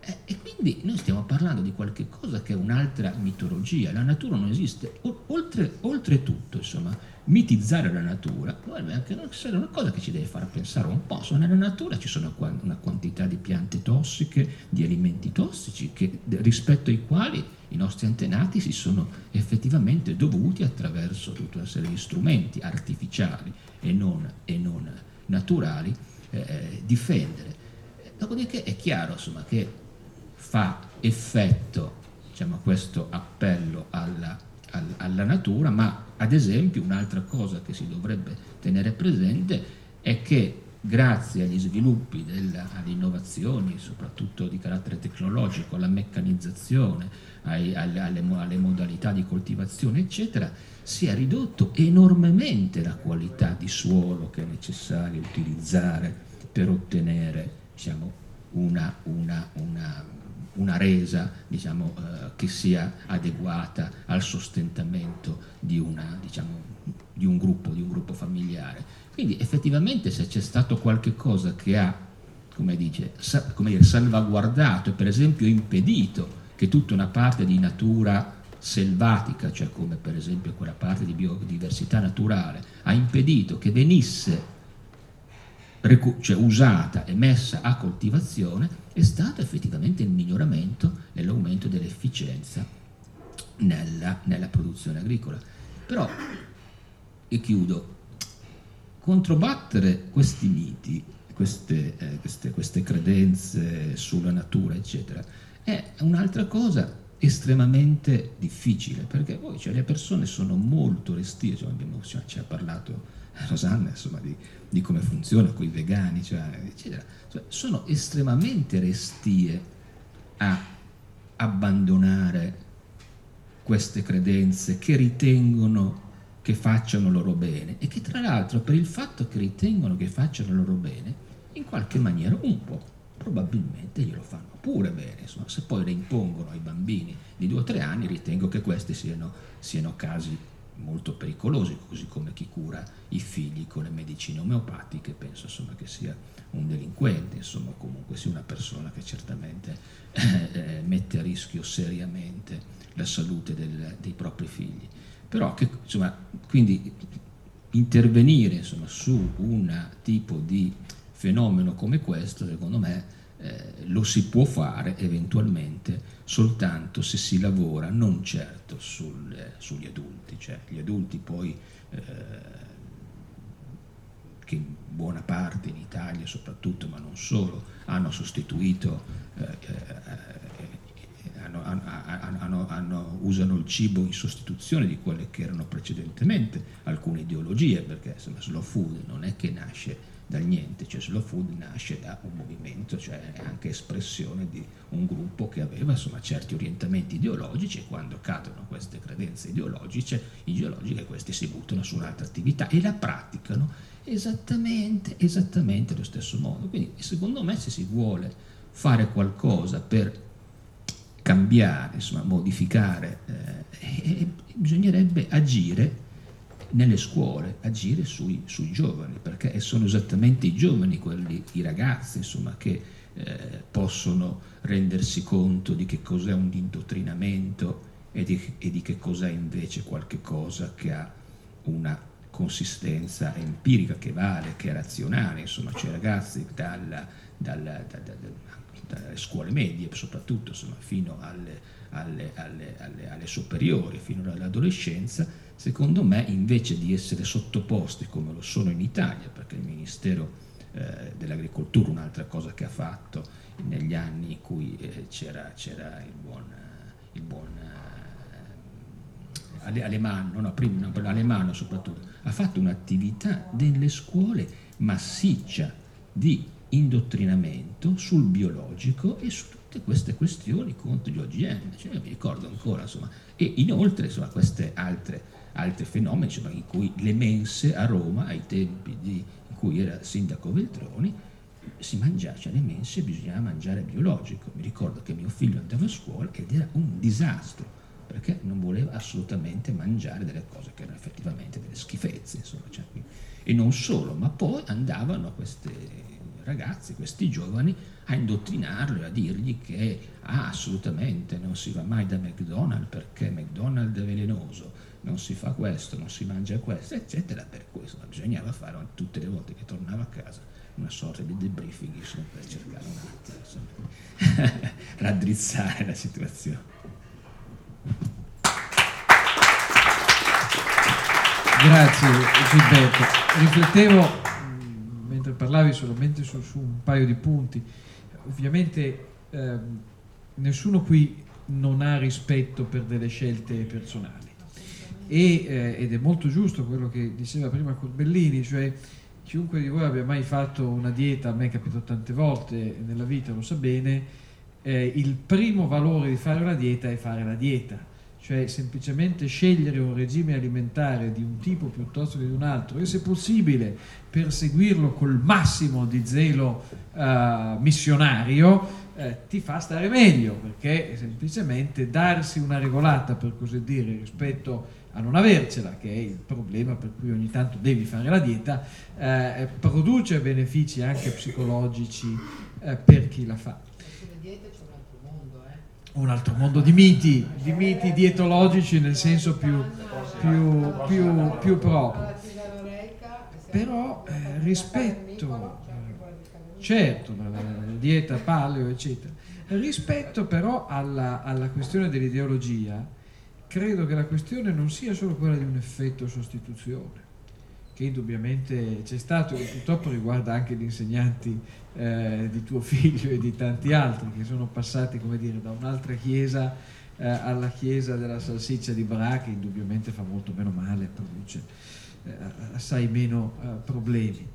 eh, e quindi noi stiamo parlando di qualche cosa che è un'altra mitologia, la natura non esiste. Oltre, oltretutto, insomma, mitizzare la natura dovrebbe anche essere una cosa che ci deve far pensare un po'. Insomma, nella natura ci sono una quantità di piante tossiche, di alimenti tossici, che, rispetto ai quali i nostri antenati si sono effettivamente dovuti attraverso tutta una serie di strumenti artificiali e non, e non naturali eh, difendere Dopodiché è chiaro insomma, che fa effetto diciamo, questo appello alla, alla natura, ma ad esempio un'altra cosa che si dovrebbe tenere presente è che grazie agli sviluppi, della, alle innovazioni, soprattutto di carattere tecnologico, alla meccanizzazione, ai, alle, alle, alle, modalità di coltivazione, eccetera, si è ridotto enormemente la qualità di suolo che è necessario utilizzare per ottenere diciamo, una, una, una, una, resa diciamo, eh, che sia adeguata al sostentamento di, diciamo, di, un gruppo, di un gruppo familiare. Quindi effettivamente se c'è stato qualche cosa che ha come dice, sa, come dire, salvaguardato e per esempio impedito che tutta una parte di natura selvatica, cioè come per esempio quella parte di biodiversità naturale, ha impedito che venisse cioè usata e messa a coltivazione, è stato effettivamente il miglioramento e l'aumento dell'efficienza nella, nella produzione agricola. Però, e chiudo, controbattere questi miti, queste, eh, queste, queste credenze sulla natura, eccetera, è un'altra cosa estremamente difficile perché poi cioè, le persone sono molto restie, cioè, abbiamo, cioè, ci ha parlato Rosanna insomma, di, di, come funziona con i vegani, cioè, eccetera, cioè, sono estremamente restie a abbandonare queste credenze che ritengono che facciano loro bene e che tra l'altro per il fatto che ritengono che facciano loro bene, in qualche maniera un po' probabilmente glielo fanno pure bene. Insomma, se poi le impongono ai bambini di due o tre anni, ritengo che questi siano, siano casi molto pericolosi, così come chi cura i figli con le medicine omeopatiche, penso insomma, che sia un delinquente, insomma, comunque sia una persona che certamente eh, mette a rischio seriamente la salute del, dei propri figli. Però che, insomma, quindi intervenire insomma, su un tipo di fenomeno come questo, secondo me, eh, lo si può fare eventualmente soltanto se si lavora non certo sul, eh, sugli adulti, cioè gli adulti poi eh, che in buona parte in Italia soprattutto, ma non solo, hanno sostituito eh, eh, hanno, hanno, hanno, usano il cibo in sostituzione di quelle che erano precedentemente alcune ideologie, perché insomma, slow food non è che nasce dal niente, cioè slow food nasce da un movimento, cioè anche espressione di un gruppo che aveva insomma, certi orientamenti ideologici e quando cadono queste credenze ideologiche, ideologiche questi si buttano su un'altra attività e la praticano esattamente, esattamente allo stesso modo. Quindi secondo me se si vuole fare qualcosa per cambiare, insomma, modificare, eh, bisognerebbe agire nelle scuole, agire sui, sui, giovani, perché sono esattamente i giovani, quelli, i ragazzi, insomma, che eh, possono rendersi conto di che cos'è un indottrinamento e di, e di che cos'è invece qualche cosa che ha una consistenza empirica, che vale, che è razionale, insomma, cioè ragazzi dalla, dalla, da, da, da, dalle scuole medie soprattutto, insomma, fino alle, alle, alle, alle superiori, fino all'adolescenza, secondo me invece di essere sottoposti come lo sono in Italia, perché il Ministero eh, dell'Agricoltura, un'altra cosa che ha fatto negli anni in cui eh, c'era, c'era, il buon, il buon eh, Alemano, no, prima, no, Alemano soprattutto, ha fatto un'attività nelle scuole massiccia di indottrinamento sul biologico e su tutte queste questioni contro gli OGM, cioè, mi ricordo ancora, insomma, e inoltre insomma, queste altre altri fenomeni, insomma, in cui le mense a Roma, ai tempi di, in cui era sindaco Veltroni, si mangiava, cioè le mense bisognava mangiare biologico. Mi ricordo che mio figlio andava a scuola ed era un disastro, perché non voleva assolutamente mangiare delle cose che erano effettivamente delle schifezze, insomma, cioè, e non solo, ma poi andavano questi ragazzi, questi giovani, a indottrinarlo e a dirgli che ah, assolutamente non si va mai da McDonald's perché McDonald's è velenoso, non si fa questo, non si mangia questo, eccetera, per questo bisognava fare tutte le volte che tornava a casa una sorta di debriefing insomma, per cercare un attimo, insomma, raddrizzare la situazione. Grazie Gilberto. Riflettevo mentre parlavi solamente su, su un paio di punti. ovviamente ehm, nessuno qui non ha rispetto per delle scelte personali e, eh, ed è molto giusto quello che diceva prima Corbellini, cioè chiunque di voi abbia mai fatto una dieta, a me è capitato tante volte nella vita, lo sa bene, eh, il primo valore di fare una dieta è fare la dieta, cioè semplicemente scegliere un regime alimentare di un tipo piuttosto che di un altro. E se possibile perseguirlo col massimo di zelo eh, missionario eh, ti fa stare meglio perché semplicemente darsi una regolata per così dire rispetto a non avercela che è il problema per cui ogni tanto devi fare la dieta eh, produce benefici anche psicologici eh, per chi la fa un altro mondo di miti, di miti dietologici nel senso più, più, più, più proprio. Però eh, rispetto, certo, la, la, la, dieta paleo, eccetera, rispetto però alla, alla questione dell'ideologia, credo che la questione non sia solo quella di un effetto sostituzione, che indubbiamente c'è stato e purtroppo riguarda anche gli insegnanti eh, di tuo figlio e di tanti altri che sono passati dire, da un'altra chiesa eh, alla chiesa della salsiccia di Bra che indubbiamente fa molto meno male, produce eh, assai meno eh, problemi.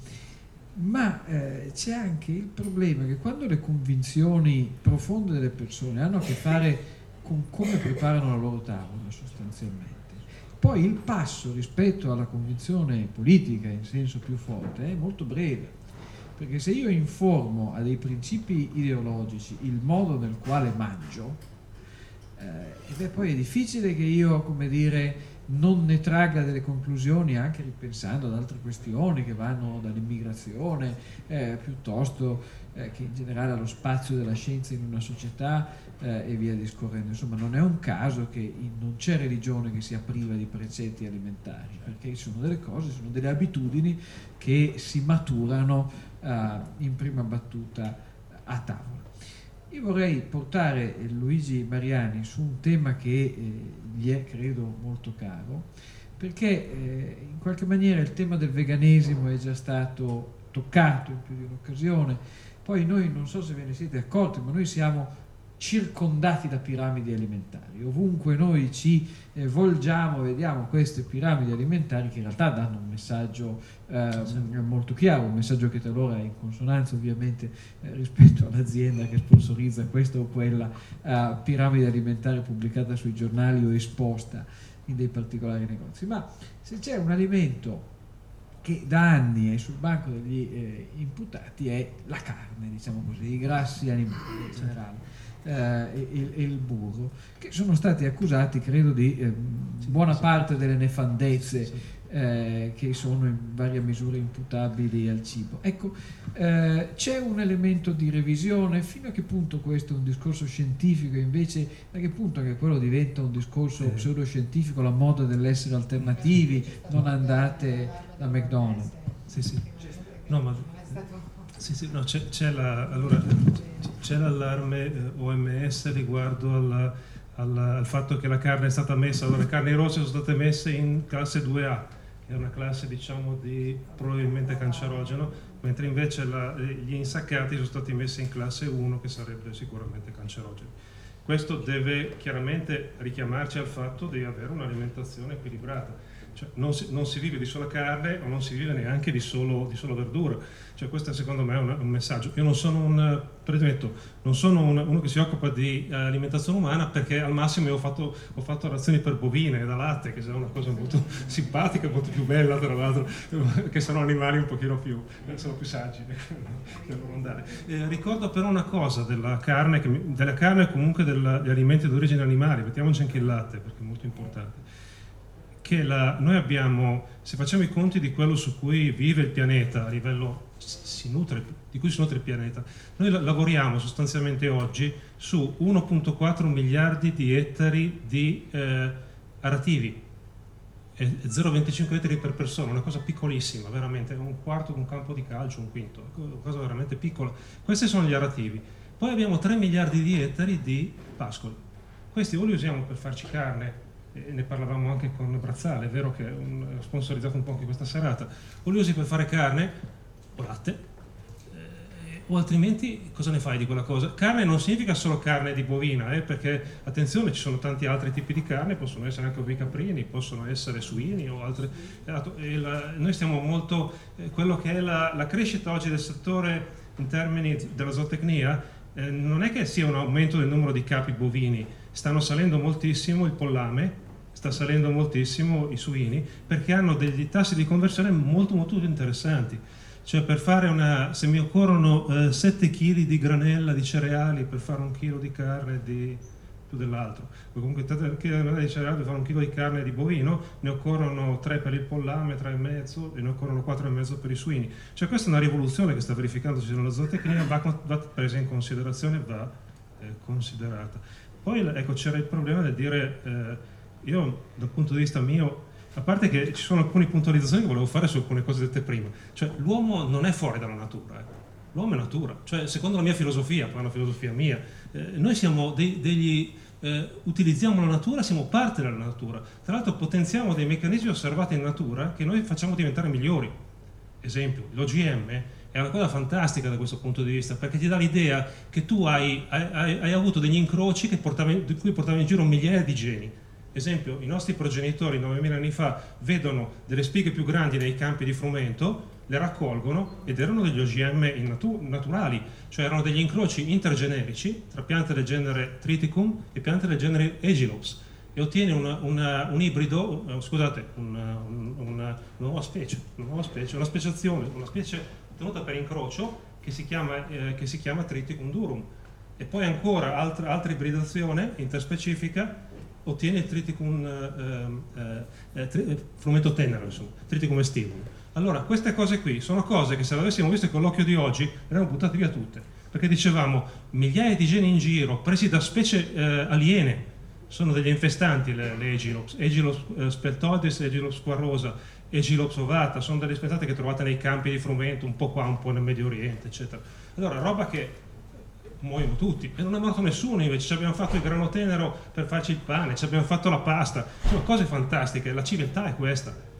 Ma eh, c'è anche il problema che quando le convinzioni profonde delle persone hanno a che fare con come preparano la loro tavola sostanzialmente, poi il passo rispetto alla convinzione politica in senso più forte è molto breve perché se io informo a dei principi ideologici il modo nel quale mangio, eh, poi è difficile che io, come dire, non ne tragga delle conclusioni anche ripensando ad altre questioni che vanno dall'immigrazione eh, piuttosto eh, che in generale allo spazio della scienza in una società eh, e via discorrendo. Insomma, non è un caso che in, non c'è religione che sia priva di precetti alimentari, perché sono delle cose, sono delle abitudini che si maturano uh, in prima battuta a tavola. Io vorrei portare Luigi Mariani su un tema che eh, gli è, credo, molto caro, perché eh, in qualche maniera il tema del veganesimo è già stato toccato in più di un'occasione. Poi noi non so se ve ne siete accorti, ma noi siamo circondati da piramidi alimentari. Ovunque noi ci eh, volgiamo, vediamo queste piramidi alimentari che in realtà danno un messaggio eh, molto chiaro, un messaggio che talora è in consonanza ovviamente eh, rispetto all'azienda che sponsorizza questa o quella eh, piramide alimentare pubblicata sui giornali o esposta in dei particolari negozi. Ma se c'è un alimento che da anni è sul banco degli eh, imputati è la carne, diciamo così, i grassi animali in generale eh, e, e, il burro, che sono stati accusati, credo, di eh, buona parte delle nefandezze eh, che sono in varia misura imputabili al cibo. Ecco, eh, c'è un elemento di revisione, fino a che punto questo è un discorso scientifico, invece a che punto anche quello diventa un discorso eh. pseudoscientifico, la moda dell'essere alternativi, non andate da McDonald's. Sì, sì. No, ma sì, sì, no, c'è, c'è, la, allora, c'è, l'allarme eh, OMS riguardo alla, alla, al fatto che la carne è stata messa, allora le carni rosse sono state messe in classe 2A, che è una classe diciamo di probabilmente cancerogeno, mentre invece la, gli insaccati sono stati messi in classe 1 che sarebbe sicuramente cancerogeno. Questo deve chiaramente richiamarci al fatto di avere un'alimentazione equilibrata cioè, non, si, non, si, vive di sola carne o non si vive neanche di solo, di solo verdura. Cioè, questo secondo me è un, un, messaggio. Io non sono un, premetto, non sono un, uno che si occupa di uh, alimentazione umana perché al massimo ho fatto, ho fatto razioni per bovine da latte, che è una cosa molto simpatica, molto più bella tra l'altro, che sono animali un pochino più, sono più saggi. eh, ricordo però una cosa della carne, della carne comunque degli alimenti d'origine animale, mettiamoci anche il latte perché è molto importante che la, noi abbiamo, se facciamo i conti di quello su cui vive il pianeta, a livello nutre, di cui si nutre il pianeta, noi lavoriamo sostanzialmente oggi su 1.4 miliardi di ettari di eh, arativi, 0,25 ettari per persona, una cosa piccolissima, veramente, un quarto di un campo di calcio, un quinto, una cosa veramente piccola. Questi sono gli arativi. Poi abbiamo 3 miliardi di ettari di pascoli. Questi o li usiamo per farci carne, e ne parlavamo anche con Brazzale, è vero che ha sponsorizzato un po' anche questa serata, o li usi per fare carne o latte, eh, o altrimenti cosa ne fai di quella cosa? Carne non significa solo carne di bovina, eh, perché attenzione, ci sono tanti altri tipi di carne, possono essere anche ovi caprini, possono essere suini o altre. La, noi stiamo molto, eh, quello che è la, la, crescita oggi del settore in termini della zootecnia, eh, non è che sia un aumento del numero di capi bovini, stanno salendo moltissimo il pollame, sta salendo moltissimo i suini, perché hanno degli tassi di conversione molto molto interessanti cioè per fare una, se mi occorrono eh, 7 kg di granella di cereali per fare un chilo di carne di più dell'altro, comunque 7 kg di granella di cereali per fare un chilo di carne di bovino, ne occorrono 3 per il pollame, 3,5 e ne occorrono 4,5 per i suini. Cioè questa è una rivoluzione che sta verificandosi nella zootecnia, va, va presa in considerazione, va eh, considerata. Poi ecco, c'era il problema del dire, eh, io dal punto di vista mio a parte che ci sono alcune puntualizzazioni che volevo fare su alcune cose dette prima. Cioè, l'uomo non è fuori dalla natura, eh. l'uomo è natura. Cioè, secondo la mia filosofia, poi è una filosofia mia, eh, noi siamo dei, degli... Eh, utilizziamo la natura, siamo parte della natura. Tra l'altro potenziamo dei meccanismi osservati in natura che noi facciamo diventare migliori. Esempio, l'OGM è una cosa fantastica da questo punto di vista perché ti dà l'idea che tu hai, hai, hai avuto degli incroci portavi, di cui portavi in giro migliaia di geni Esempio, i nostri progenitori 9.000 anni fa vedono delle spighe più grandi nei campi di frumento, le raccolgono ed erano degli OGM natu naturali, cioè erano degli incroci intergenerici tra piante del genere Triticum e piante del genere Aegilops e ottiene una, una, un ibrido, uh, scusate, una, una, nuova specie, una nuova specie, una speciazione, una specie ottenuta per incrocio che si chiama, eh, che si chiama Triticum durum. E poi ancora altra, altra ibridazione interspecifica ottiene triticum eh, eh, eh tri, eh, frumento tenero, insomma, triticum estivum. Allora, queste cose qui sono cose che se le avessimo viste con l'occhio di oggi, le avremmo buttate via tutte, perché dicevamo migliaia di geni in giro, presi da specie eh, aliene, sono degli infestanti le, le Aegilops, Aegilops eh, speltoides, Aegilops squarrosa, Aegilops ovata, sono delle infestanti che trovate nei campi di frumento, un po' qua, un po' nel Medio Oriente, eccetera. Allora, roba che muoiono tutti. E non è morto nessuno invece. Ci abbiamo fatto il grano tenero per farci il pane ci abbiamo fatto la pasta. Sono cose fantastiche. La civiltà è questa.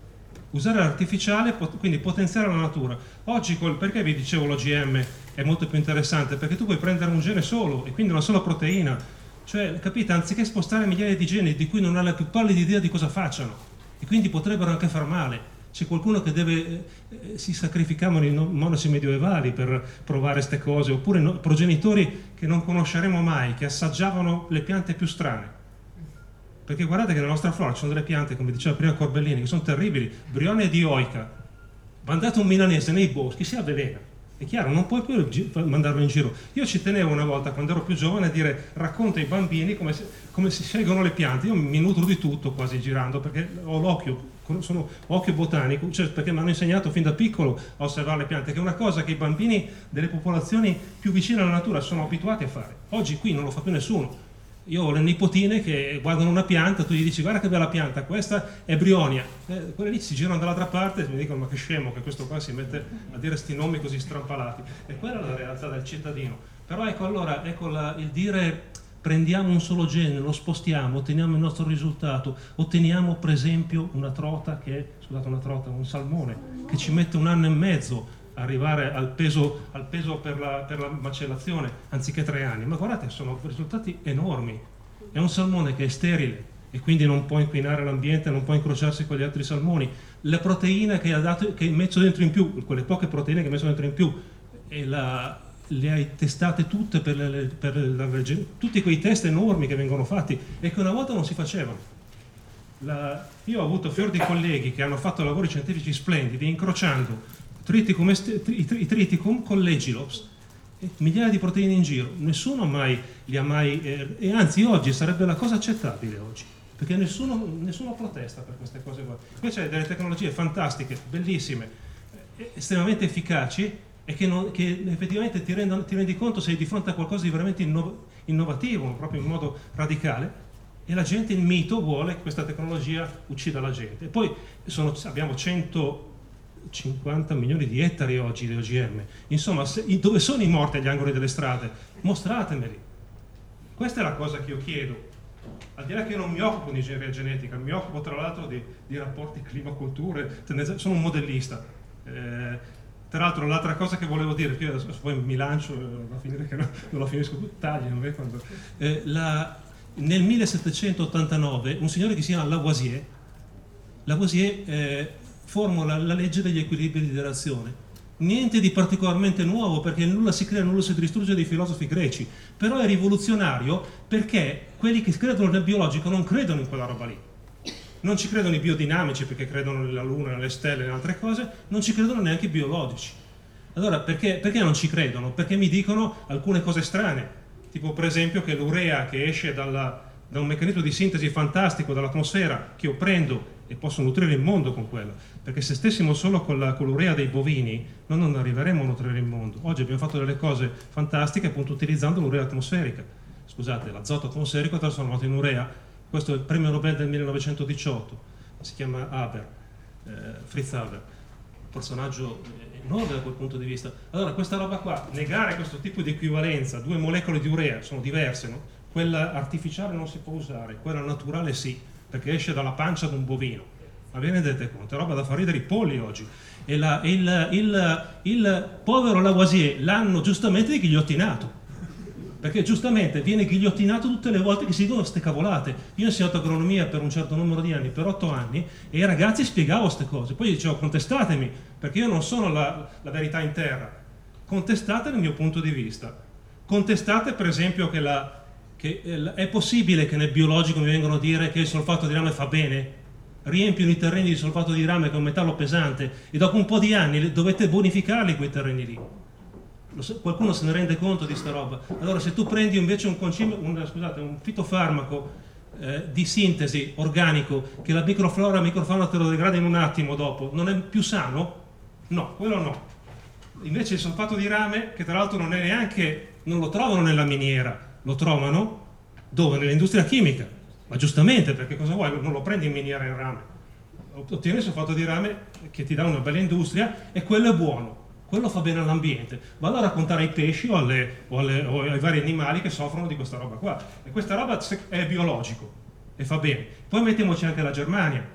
Usare l'artificiale quindi potenziare la natura. Oggi col, perché vi dicevo l'OGM è molto più interessante? Perché tu puoi prendere un gene solo e quindi una sola proteina. Cioè capite anziché spostare migliaia di geni di cui non hai la più pallida idea di cosa facciano e quindi potrebbero anche far male c'è qualcuno che deve, eh, si sacrificavano i monaci medievali per provare queste cose, oppure no, progenitori che non conosceremo mai, che assaggiavano le piante più strane. Perché guardate che nella nostra flora ci sono delle piante, come diceva prima Corbellini, che sono terribili, brione dioica. Mandate un milanese nei boschi, si avvelena. È chiaro, non puoi più mandarlo in giro. Io ci tenevo una volta, quando ero più giovane, a dire racconta ai bambini come si, come si scelgono le piante. Io mi nutro di tutto quasi girando, perché ho l'occhio sono occhio botanico, cioè perché mi hanno insegnato fin da piccolo a osservare le piante, che è una cosa che i bambini delle popolazioni più vicine alla natura sono abituati a fare. Oggi qui non lo fa più nessuno. Io ho le nipotine che guardano una pianta, tu gli dici guarda che bella pianta, questa è brionia. Eh, quelle lì si girano dall'altra parte e mi dicono ma che scemo che questo qua si mette a dire questi nomi così strampalati. E quella è la realtà del cittadino. Però ecco allora, ecco la, il dire prendiamo un solo gene, lo spostiamo, otteniamo il nostro risultato, otteniamo per esempio una trota che scusate una trota, un salmone, che ci mette un anno e mezzo arrivare al peso, al peso per, la, per la macellazione, anziché tre anni, ma guardate, sono risultati enormi. È un salmone che è sterile, e quindi non può inquinare l'ambiente, non può incrociarsi con gli altri salmoni. Le proteine che ha, dato, che messo dentro in più, quelle poche proteine che ha messo dentro in più, e la, le hai testate tutte per, le, per la, tutti quei test enormi che vengono fatti e che una volta non si facevano. La, io ho avuto fior di colleghi che hanno fatto lavori scientifici splendidi incrociando triticum est, i triticum con l'egilops migliaia di proteine in giro nessuno mai li ha mai eh, e anzi oggi sarebbe la cosa accettabile oggi perché nessuno, nessuno protesta per queste cose qua invece delle tecnologie fantastiche bellissime eh, estremamente efficaci e che, non, che effettivamente ti, rendono, ti, rendi conto sei di fronte a qualcosa di veramente inno, innovativo, proprio in modo radicale, e la gente, il mito, vuole che questa tecnologia uccida la gente. E poi sono, abbiamo 150 milioni di ettari oggi di OGM, insomma, se, dove sono i morti agli angoli delle strade? Mostratemeli. Questa è la cosa che io chiedo. Al di là che non mi occupo di ingegneria genetica, mi occupo tra l'altro di, di rapporti clima-culture, sono un modellista. Eh, tra l'altro l'altra cosa che volevo dire, che poi mi lancio, eh, a finire che non, non lo finisco più, tagliano, eh, la, nel 1789 un signore che si chiama Lavoisier, Lavoisier eh, formula la legge degli equilibri di relazione. Niente di particolarmente nuovo perché nulla si crea, nulla si distrugge dei filosofi greci, però è rivoluzionario perché quelli che credono nel biologico non credono in quella roba lì. Non ci credono i biodinamici perché credono nella luna, nelle stelle, in altre cose, non ci credono neanche i biologici. Allora perché, perché non ci credono? Perché mi dicono alcune cose strane, tipo per esempio che l'urea che esce dalla, da un meccanismo di sintesi fantastico dall'atmosfera che io prendo e posso nutrire il mondo con quello, perché se stessimo solo con, la, con l'urea dei bovini noi non arriveremmo a nutrire il mondo. Oggi abbiamo fatto delle cose fantastiche appunto utilizzando l'urea atmosferica. Scusate, l'azoto atmosferico trasformato in urea, questo è il premio Nobel del 1918, si chiama Haber, eh, Fritz Haber, personaggio enorme da quel punto di vista. Allora questa roba qua, negare questo tipo di equivalenza, due molecole di urea sono diverse, no? quella artificiale non si può usare, quella naturale sì, perché esce dalla pancia di un bovino. Ma vi rendete conto? È roba da far ridere i polli oggi. E la, il, il, il, povero Lavoisier l'hanno giustamente ghigliottinato. Perché giustamente viene ghigliottinato tutte le volte che si dicono queste cavolate. Io ho insegnato agronomia per un certo numero di anni, per otto anni, e ai ragazzi spiegavo queste cose. Poi dicevo contestatemi, perché io non sono la, la verità in terra. Contestate il mio punto di vista. Contestate per esempio che la, che eh, è possibile che nel biologico mi vengano a dire che il solfato di rame fa bene? Riempiono i terreni di solfato di rame con metallo pesante e dopo un po' di anni dovete bonificarli quei terreni lì. Qualcuno se ne rende conto di sta roba? Allora se tu prendi invece un, concime, un, scusate, un fitofarmaco eh, di sintesi organico che la microflora e la microfauna te lo degrada in un attimo dopo, non è più sano? No, quello no. Invece il solfato di rame, che tra l'altro non è neanche, non lo trovano nella miniera, lo trovano dove? Nell'industria chimica. Ma giustamente, perché cosa vuoi? Non lo prendi in miniera in rame. Ottieni il sulfato di rame che ti dà una bella industria e quello è buono. Quello fa bene all'ambiente. Vado a raccontare ai pesci o, alle, o, alle, o ai vari animali che soffrono di questa roba qua. E questa roba è biologico e fa bene. Poi mettiamoci anche la Germania.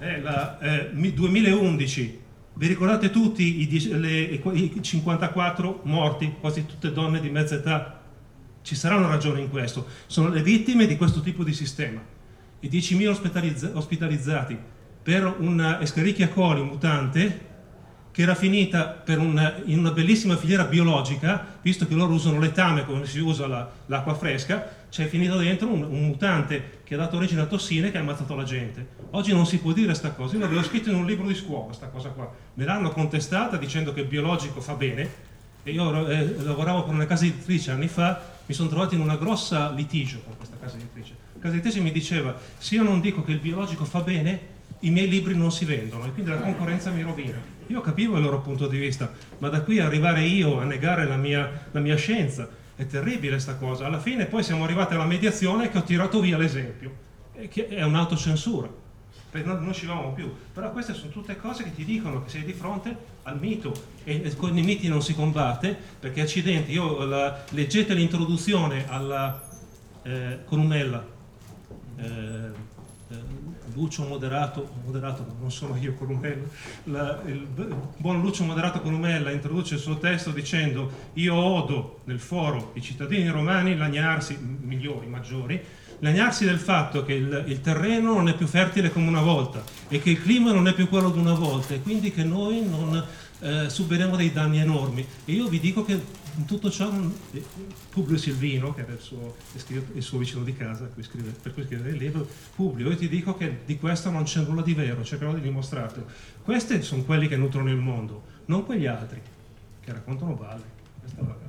Eh, la, eh, 2011, vi ricordate tutti i, le, i 54 morti, quasi tutte donne di mezza età ci sarà una ragione in questo. Sono le vittime di questo tipo di sistema. I 10.000 ospitalizz- ospitalizzati per una Escherichia coli mutante che era finita una, in una bellissima filiera biologica, visto che loro usano letame come si usa la, l'acqua fresca, c'è finito dentro un, un, mutante che ha dato origine a tossine che ha ammazzato la gente. Oggi non si può dire questa cosa, io l'avevo scritto in un libro di scuola, questa cosa qua. Me l'hanno contestata dicendo che il biologico fa bene, e io eh, lavoravo per una casa editrice anni fa, mi sono trovato in una grossa litigio con questa casa editrice. La casa editrice mi diceva, se io non dico che il biologico fa bene, i miei libri non si vendono e quindi la concorrenza mi rovina. Io capivo il loro punto di vista, ma da qui arrivare io a negare la mia, la mia scienza, è terribile questa cosa. Alla fine poi siamo arrivati alla mediazione che ho tirato via l'esempio, che è un'autocensura non, non ci vamo più. Però queste sono tutte cose che ti dicono che sei di fronte al mito e, e con i miti non si combatte, perché accidenti, io la, leggete l'introduzione alla eh, Columella, eh, eh, Lucio Moderato, moderato, non sono io Columella, la, il, buon Lucio Moderato Columella introduce il suo testo dicendo io odo nel foro i cittadini romani lagnarsi, migliori, maggiori, lagnarsi del fatto che il, il, terreno non è più fertile come una volta e che il clima non è più quello di una volta e quindi che noi non eh, subiremo dei danni enormi. E io vi dico che in tutto ciò eh, Publio Silvino, che era il suo, il suo vicino di casa, cui scrive, per cui scrive il libro, Publio, io ti dico che di questo non c'è nulla di vero, cercherò di dimostrartelo. Questi sono quelli che nutrono il mondo, non quegli altri che raccontano balle. Questa è la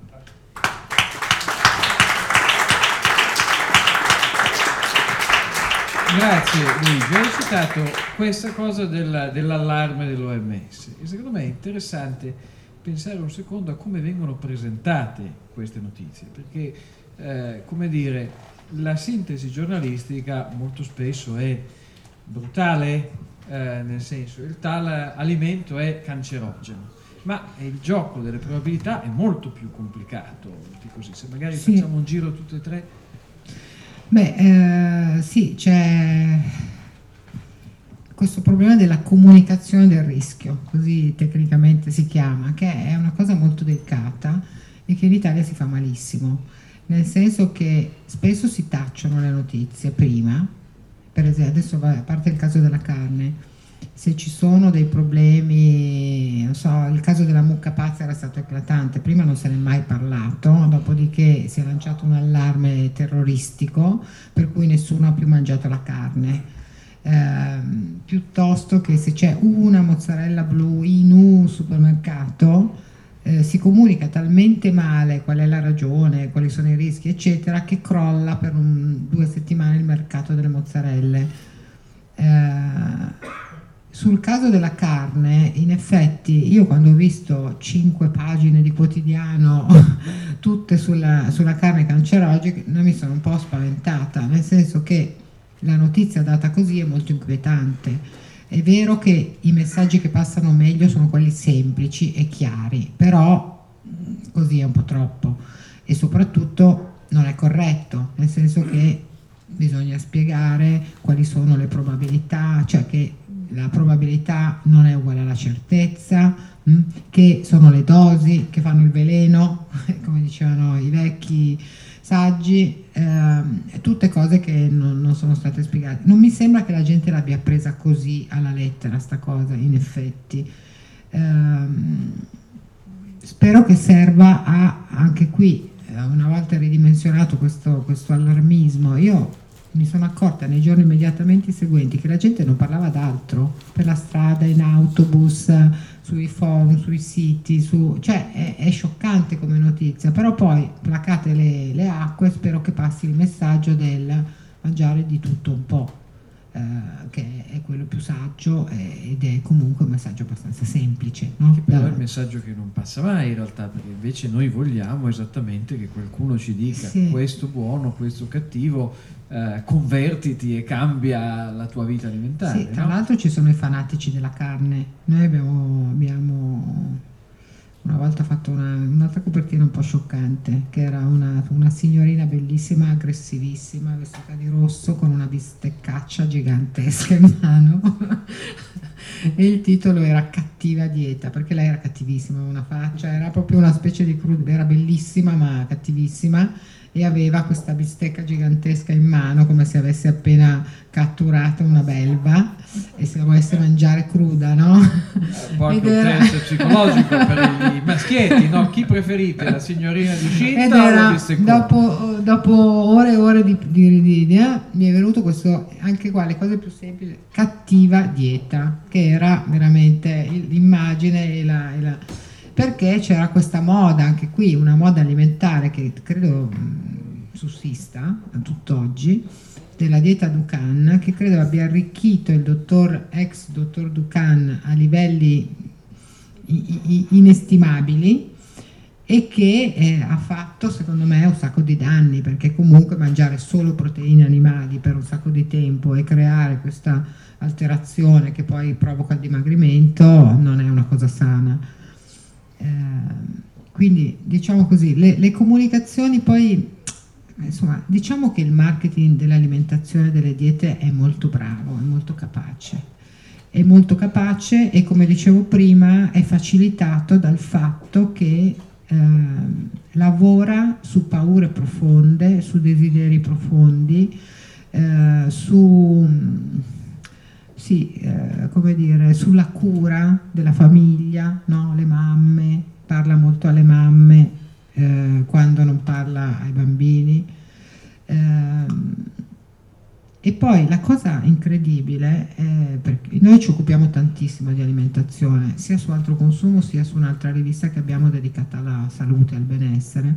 Grazie Luigi, hai citato questa cosa della, dell'allarme dell'OMS secondo me è interessante pensare un secondo a come vengono presentate queste notizie, perché eh, come dire, la sintesi giornalistica molto spesso è brutale, eh, nel senso il tal alimento è cancerogeno, ma il gioco delle probabilità è molto più complicato di così. Se magari sì. facciamo un giro tutte e tre Beh, eh, sì, c'è questo problema della comunicazione del rischio, così tecnicamente si chiama, che è una cosa molto delicata e che in Italia si fa malissimo, nel senso che spesso si tacciono le notizie prima, per esempio adesso a parte il caso della carne, se ci sono dei problemi, non so, il caso della mucca pazza era stato eclatante, prima non se ne è mai parlato, dopodiché si è lanciato un allarme terroristico per cui nessuno ha più mangiato la carne Ehm, piuttosto che se c'è una mozzarella blu in un supermercato eh, si comunica talmente male qual è la ragione, quali sono i rischi, eccetera, che crolla per un, due settimane il mercato delle mozzarelle. Eh, sul caso della carne, in effetti, io quando ho visto cinque pagine di quotidiano tutte sulla, sulla carne cancerogena mi sono un po' spaventata, nel senso che la notizia data così è molto inquietante. È vero che i messaggi che passano meglio sono quelli semplici e chiari, però mm, così è un po' troppo e soprattutto non è corretto, nel senso che bisogna spiegare quali sono le probabilità, cioè che la probabilità non è uguale alla certezza, mm, che sono le dosi che fanno il veleno, come dicevano i vecchi saggi, ehm, tutte cose che non, non, sono state spiegate. Non mi sembra che la gente l'abbia presa così alla lettera, sta cosa, in effetti. Ehm, spero che serva a, anche qui, eh, una volta ridimensionato questo, questo allarmismo, io mi sono accorta nei giorni immediatamente seguenti che la gente non parlava d'altro per la strada, in autobus, sui forum, sui siti, su, cioè è, è, scioccante come notizia, però poi placate le, le acque, spero che passi il messaggio del mangiare di tutto un po'. Eh, che è quello più saggio eh, ed è comunque un messaggio abbastanza semplice. No? Che però è il messaggio che non passa mai in realtà, perché invece noi vogliamo esattamente che qualcuno ci dica sì. questo buono, questo cattivo, eh, convertiti e cambia la tua vita alimentare. Sì, tra no? l'altro ci sono i fanatici della carne. Noi abbiamo, abbiamo una volta fatto una, un'altra copertina un po' scioccante, che era una, una, signorina bellissima, aggressivissima, vestita di rosso con una bisteccaccia gigantesca in mano. e il titolo era Cattiva dieta, perché lei era cattivissima, una faccia, era proprio una specie di crudo, era bellissima ma cattivissima e aveva questa bistecca gigantesca in mano come se avesse appena catturato una belva e se la volesse mangiare cruda, no? Un po' era... un psicologico per i maschietti, no? Chi preferite, la signorina di Scinta o la dopo, dopo ore e ore di, di, di, di eh, mi è venuto questo, anche qua le cose più semplici, cattiva dieta, che era veramente l'immagine e la, e la perché c'era questa moda, anche qui, una moda alimentare che credo sussista a tutt'oggi, della dieta Ducan, che credo abbia arricchito il dottor, ex dottor Ducan a livelli inestimabili e che eh, ha fatto secondo me un sacco di danni perché comunque mangiare solo proteine animali per un sacco di tempo e creare questa alterazione che poi provoca il dimagrimento non è una cosa sana quindi diciamo così, le, le, comunicazioni poi, insomma, diciamo che il marketing dell'alimentazione delle diete è molto bravo, è molto capace. È molto capace e come dicevo prima è facilitato dal fatto che eh, lavora su paure profonde, su desideri profondi, eh, su sì, eh, come dire, sulla cura della famiglia, no? le mamme, parla molto alle mamme eh, quando non parla ai bambini. Eh, e poi la cosa incredibile è perché noi ci occupiamo tantissimo di alimentazione, sia su altro consumo sia su un'altra rivista che abbiamo dedicata alla salute e al benessere.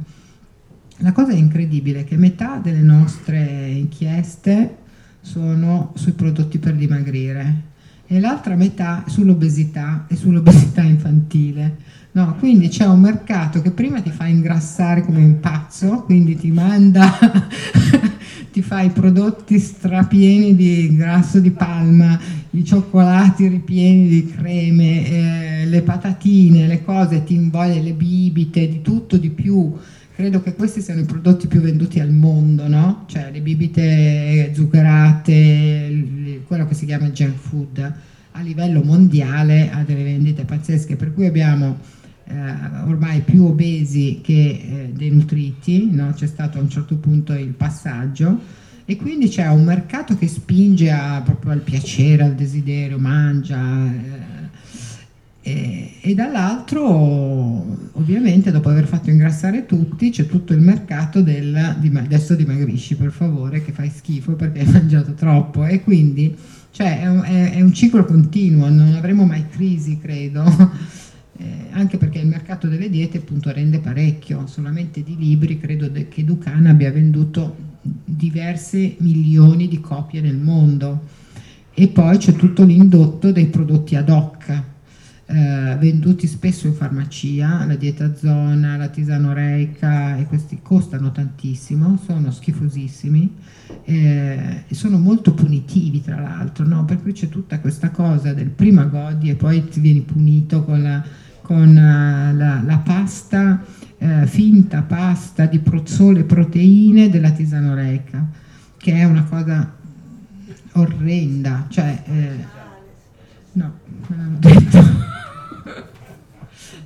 La cosa incredibile è che metà delle nostre inchieste sono sui prodotti per dimagrire e l'altra metà sull'obesità e sull'obesità infantile. No, quindi c'è un mercato che prima ti fa ingrassare come un pazzo, quindi ti manda, ti fa i prodotti strapieni di grasso di palma, i cioccolati ripieni di creme, eh, le patatine, le cose, ti invoglia le bibite, di tutto di più credo che questi siano i prodotti più venduti al mondo, no? Cioè le bibite zuccherate, quello che si chiama junk food a livello mondiale ha delle vendite pazzesche, per cui abbiamo eh, ormai più obesi che eh, denutriti, no? c'è stato a un certo punto il passaggio e quindi c'è un mercato che spinge a, proprio al piacere, al desiderio, mangia. Eh, e, e, dall'altro, ovviamente, dopo aver fatto ingrassare tutti, c'è tutto il mercato del adesso dimagrisci per favore, che fai schifo perché hai mangiato troppo. E quindi cioè, è, un, è, è un ciclo continuo, non avremo mai crisi, credo. Eh, anche perché il mercato delle diete appunto rende parecchio, solamente di libri credo che Ducana abbia venduto diverse milioni di copie nel mondo e poi c'è tutto l'indotto dei prodotti ad hoc eh, venduti spesso in farmacia, la dieta zona, la tisana oreica e questi costano tantissimo, sono schifosissimi eh, sono molto punitivi tra l'altro, no? per cui c'è tutta questa cosa del prima godi e poi ti vieni punito con la, con uh, la, la pasta, eh, finta pasta di pro, sole proteine della tisana oreica, che è una cosa orrenda, cioè... Eh, no, non l'ho detto.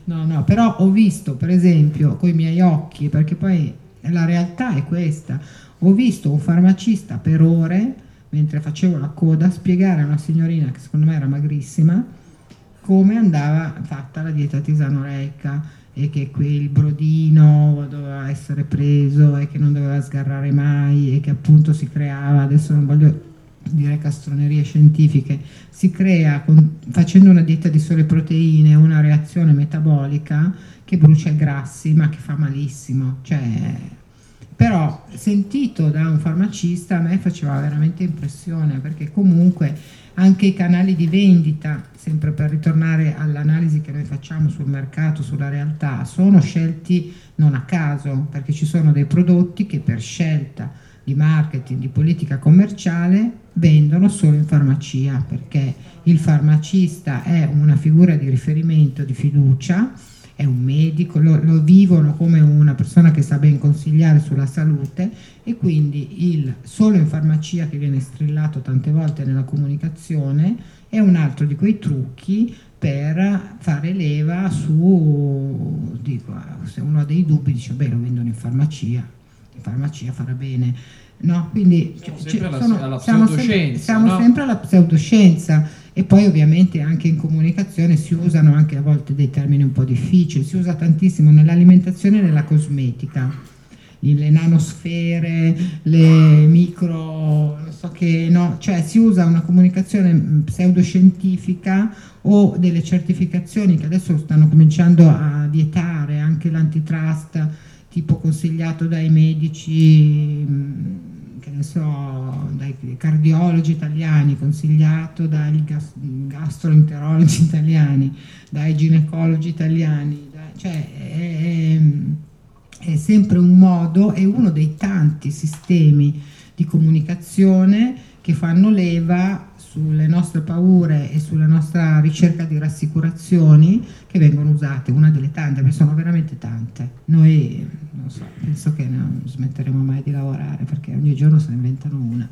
No, no, però ho visto, per esempio, con i miei occhi, perché poi la realtà è questa, ho visto un farmacista per ore, mentre facevo la coda, spiegare a una signorina che secondo me era magrissima, come andava fatta la dieta tisanoreica e che quel brodino doveva essere preso e che non doveva sgarrare mai e che appunto si creava, adesso non voglio dire castronerie scientifiche, si crea con, facendo una dieta di sole proteine una reazione metabolica che brucia i grassi ma che fa malissimo. Cioè, però sentito da un farmacista a me faceva veramente impressione perché comunque anche i canali di vendita, sempre per ritornare all'analisi che noi facciamo sul mercato, sulla realtà, sono scelti non a caso perché ci sono dei prodotti che per scelta di marketing, di politica commerciale, vendono solo in farmacia, perché il farmacista è una figura di riferimento, di fiducia, è un medico, lo, lo, vivono come una persona che sa ben consigliare sulla salute e quindi il solo in farmacia che viene strillato tante volte nella comunicazione è un altro di quei trucchi per fare leva su, dico, se uno ha dei dubbi dice beh lo vendono in farmacia, in farmacia farà bene. No, quindi siamo sempre alla, sono, alla siamo sempre, siamo no? sempre alla pseudoscienza. E poi ovviamente anche in comunicazione si usano anche a volte dei termini un po' difficili, si usa tantissimo nell'alimentazione e nella cosmetica, le nanosfere, le micro, non so che, no, cioè si usa una comunicazione pseudoscientifica o delle certificazioni che adesso stanno cominciando a vietare anche l'antitrust tipo consigliato dai medici, mm, so, dai cardiologi italiani, consigliato dai gastroenterologi italiani, dai ginecologi italiani, dai, cioè è, è sempre un modo, è uno dei tanti sistemi di comunicazione che fanno leva sulle nostre paure e sulla nostra ricerca di rassicurazioni che vengono usate, una delle tante, perché sono veramente tante. Noi, non so, penso che non smetteremo mai di lavorare perché ogni giorno se ne inventano una.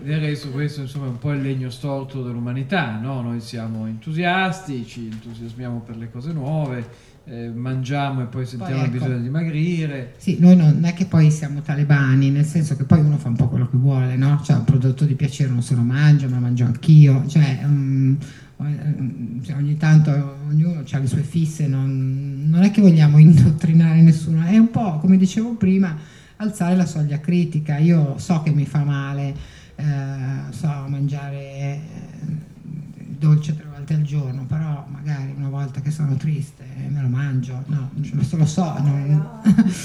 Direi su questo insomma è un po' il legno storto dell'umanità, no? Noi siamo entusiasti, ci entusiasmiamo per le cose nuove, eh, mangiamo e poi sentiamo poi, ecco, bisogno di dimagrire. Sì, noi non è che poi siamo talebani, nel senso che poi uno fa un po' quello che vuole, no? Cioè un prodotto di piacere non se lo mangia, ma lo mangio anch'io, cioè, um, cioè ogni tanto ognuno ha le sue fisse, non, non, è che vogliamo indottrinare nessuno, è un po' come dicevo prima, alzare la soglia critica, io so che mi fa male, eh, so mangiare eh, dolce tre volte al giorno, però magari una volta che sono triste me lo mangio, no, lo so, non,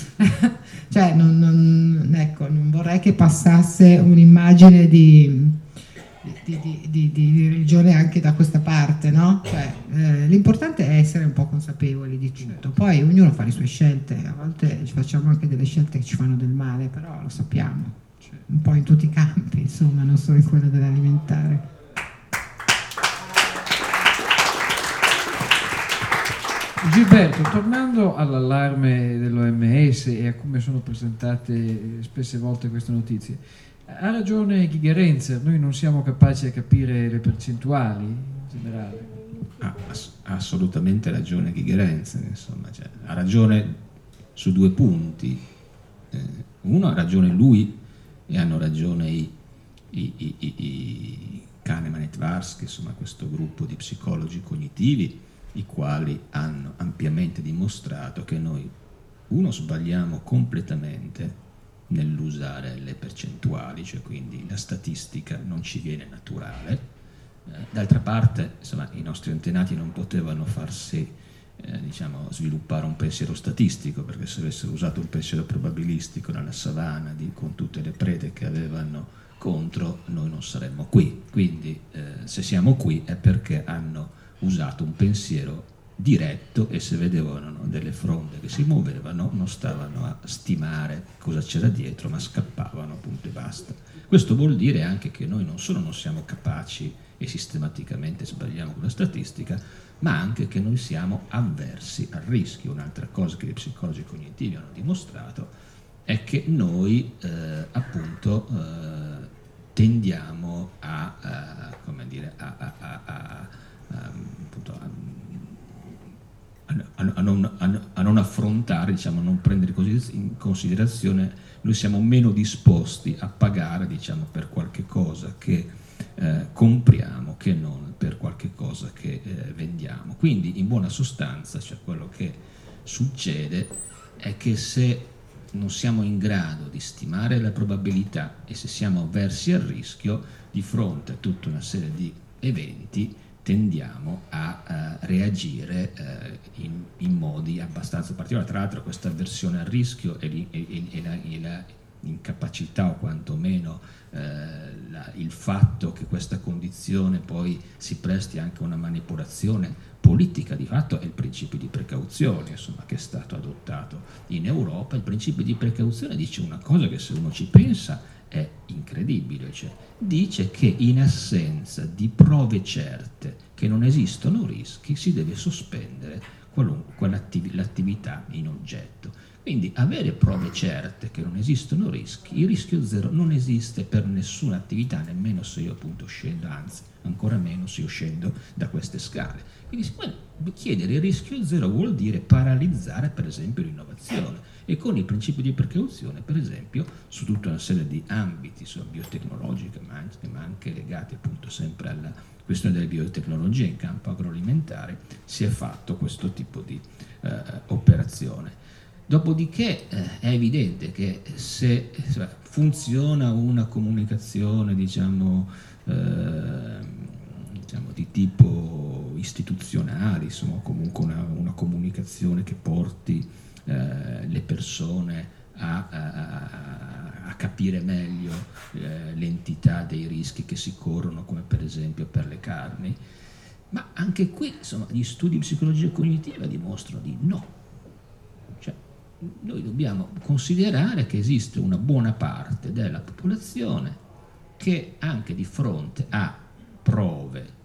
cioè non, non, ecco, non vorrei che passasse un'immagine di, di, di, di, religione anche da questa parte, no? Cioè, eh, l'importante è essere un po' consapevoli di tutto, poi ognuno fa le sue scelte, a volte ci facciamo anche delle scelte che ci fanno del male, però lo sappiamo, cioè, un po' in tutti i campi, insomma, non solo in quello dell'alimentare. Gilberto, tornando all'allarme dell'OMS e a come sono presentate spesse volte queste notizie, ha ragione Ghigerenzer, noi non siamo capaci a capire le percentuali in generale. Ha assolutamente ragione Ghigerenzer, insomma, cioè, ha ragione su due punti. Eh, uno ha ragione lui e hanno ragione i, i, i, i Kahneman e Tversky, insomma questo gruppo di psicologi cognitivi, i quali hanno ampiamente dimostrato che noi, uno, sbagliamo completamente nell'usare le percentuali, cioè quindi la statistica non ci viene naturale, eh, d'altra parte insomma, i nostri antenati non potevano farsi eh, diciamo, sviluppare un pensiero statistico, perché se avessero usato un pensiero probabilistico nella savana di, con tutte le prede che avevano contro, noi non saremmo qui. Quindi eh, se siamo qui è perché hanno usato un pensiero diretto e se vedevano delle fronde che si muovevano non stavano a stimare cosa c'era dietro, ma scappavano appunto e basta. Questo vuol dire anche che noi non solo non siamo capaci e sistematicamente sbagliamo con la statistica, ma anche che noi siamo avversi al rischio. Un'altra cosa che gli psicologi cognitivi hanno dimostrato è che noi eh, appunto eh, tendiamo a, uh, come dire, a, a, a, appunto, a non, non, affrontare, diciamo, a non prendere in considerazione, noi siamo meno disposti a pagare diciamo, per qualche cosa che eh, compriamo che non per qualche cosa che eh, vendiamo. Quindi in buona sostanza cioè, quello che succede è che se non siamo in grado di stimare la probabilità e se siamo avversi al rischio, di fronte a tutta una serie di eventi tendiamo a uh, reagire uh, in, in, modi abbastanza particolari. Tra l'altro questa avversione al rischio e, e, e, la, e la, incapacità o quantomeno uh, la, il fatto che questa condizione poi si presti anche a una manipolazione politica di fatto è il principio di precauzione insomma, che è stato adottato in Europa. Il principio di precauzione dice una cosa che se uno ci pensa è incredibile, cioè dice che in assenza di prove certe che non esistono rischi si deve sospendere qualunque l'attività in oggetto. Quindi avere prove certe che non esistono rischi, il rischio zero non esiste per nessuna attività, nemmeno se io appunto scendo, anzi ancora meno se io scendo da queste scale. Quindi chiedere il rischio zero vuol dire paralizzare per esempio l'innovazione e con il principio di precauzione per esempio su tutta una serie di ambiti, insomma, biotecnologiche ma anche, ma anche legati appunto sempre alla questione delle biotecnologie in campo agroalimentare si è fatto questo tipo di eh, operazione. Dopodiché eh, è evidente che se cioè, funziona una comunicazione diciamo, eh, diciamo, di tipo istituzionale, insomma, comunque una, una comunicazione che porti eh, le persone a, a, a capire meglio eh, l'entità dei rischi che si corrono, come per esempio per le carni. Ma anche qui insomma, gli studi di psicologia cognitiva dimostrano di no. Cioè, noi dobbiamo considerare che esiste una buona parte della popolazione che anche di fronte a prove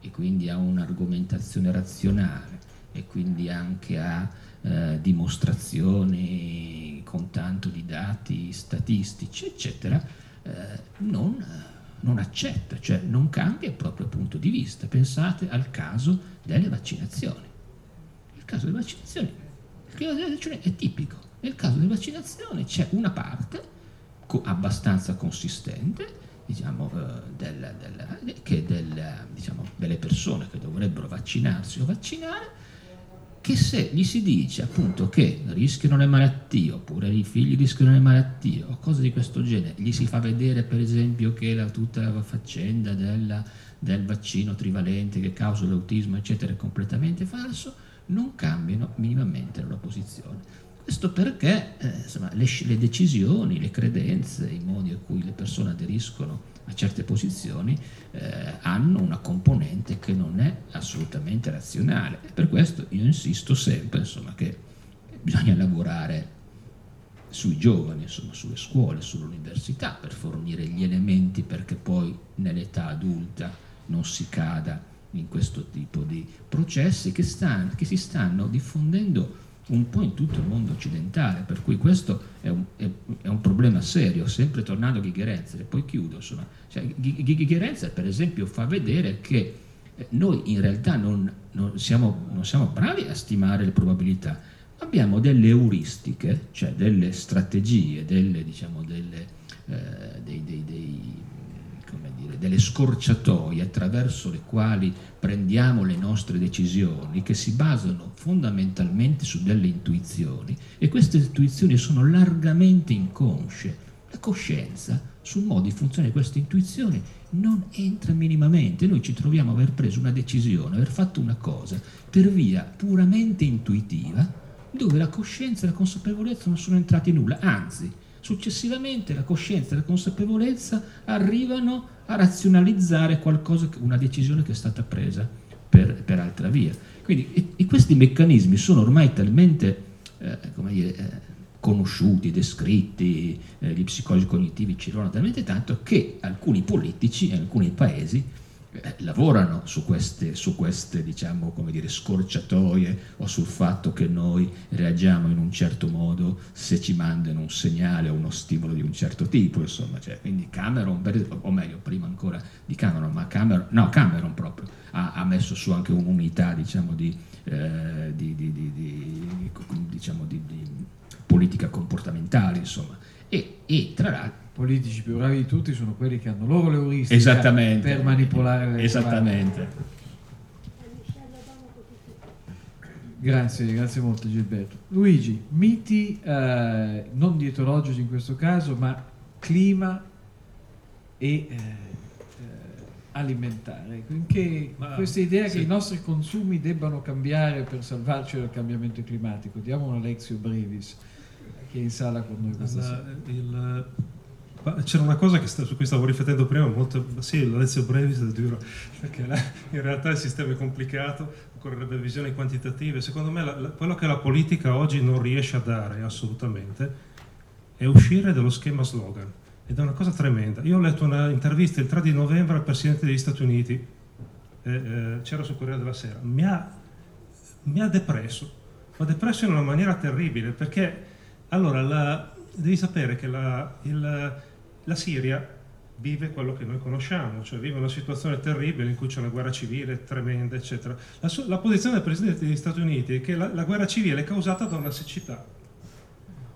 e quindi a un'argomentazione razionale e quindi anche a eh, dimostrazioni con tanto di dati statistici, eccetera, eh, non, non accetta, cioè non cambia il proprio punto di vista. Pensate al caso delle vaccinazioni. Il caso delle vaccinazioni, il caso delle vaccinazioni è tipico. Nel caso delle vaccinazioni c'è una parte abbastanza consistente diciamo, eh, del, del, che del, diciamo, delle persone che dovrebbero vaccinarsi o vaccinare, che se gli si dice appunto che rischiano le malattie oppure i figli rischiano le malattie o cose di questo genere, gli si fa vedere per esempio che la, tutta la faccenda della, del vaccino trivalente che causa l'autismo eccetera è completamente falso, non cambiano minimamente la loro posizione. Questo perché eh, insomma, le, le, decisioni, le credenze, i modi a cui le persone aderiscono a certe posizioni eh, hanno una componente che non è assolutamente razionale. E per questo io insisto sempre insomma, che bisogna lavorare sui giovani, insomma, sulle scuole, sull'università per fornire gli elementi perché poi nell'età adulta non si cada in questo tipo di processi che, stanno, che si stanno diffondendo un po' in tutto il mondo occidentale, per cui questo è un, è, è un problema serio, sempre tornando a Ghigherenzer, e poi chiudo, insomma, cioè, Ghigherenzer per esempio fa vedere che eh, noi in realtà non, non, siamo, non siamo bravi a stimare le probabilità, abbiamo delle euristiche, cioè delle strategie, delle, diciamo, delle, eh, dei, dei, dei, dire, delle scorciatoie attraverso le quali prendiamo le nostre decisioni che si basano fondamentalmente su delle intuizioni e queste intuizioni sono largamente inconsce. La coscienza sul modo di funzionare di queste intuizioni non entra minimamente. Noi ci troviamo a aver preso una decisione, aver fatto una cosa per via puramente intuitiva, dove la coscienza e la consapevolezza non sono entrati in nulla, anzi, successivamente la coscienza e la consapevolezza arrivano a razionalizzare qualcosa, una decisione che è stata presa per, per altra via. Quindi e, e questi meccanismi sono ormai talmente eh, dire, eh, conosciuti, descritti, eh, gli psicologi cognitivi ci lavorano talmente tanto che alcuni politici in alcuni paesi eh, lavorano su queste, su queste diciamo, dire, scorciatoie o sul fatto che noi reagiamo in un certo modo se ci mandano un segnale o uno stimolo di un certo tipo, insomma, cioè, quindi Cameron, o meglio, prima ancora di Cameron, ma Cameron, no, Cameron proprio, ha, ha messo su anche un'unità diciamo, di, eh, di, di, diciamo, di, politica comportamentale, insomma, e, e tra l'altro politici più bravi di tutti sono quelli che hanno loro l'euristica per manipolare le Esattamente. Grazie, grazie molto Gilberto. Luigi, miti eh, non dietologici in questo caso, ma clima e eh, eh alimentare. Che, ma, questa idea sì. che i nostri consumi debbano cambiare per salvarci dal cambiamento climatico. Diamo una lezione brevis che è in sala con noi questa sera. Il, c'era una cosa sta, su cui stavo riflettendo prima, molto, sì, la lezione brevis è dura, perché la, in realtà il sistema è complicato, occorrerebbe visioni quantitative. Secondo me la, la, quello che la politica oggi non riesce a dare assolutamente è uscire dallo schema slogan. Ed è una cosa tremenda. Io ho letto un'intervista il 3 di novembre al Presidente degli Stati Uniti, eh, eh, c'era sul Corriere della Sera, mi ha, mi ha depresso, mi ha depresso in una maniera terribile, perché allora la, devi sapere che la, il, la Siria vive quello che noi conosciamo, cioè vive una situazione terribile in cui c'è una guerra civile tremenda, eccetera. La, la posizione del Presidente degli Stati Uniti è che la, la, guerra civile è causata da una siccità.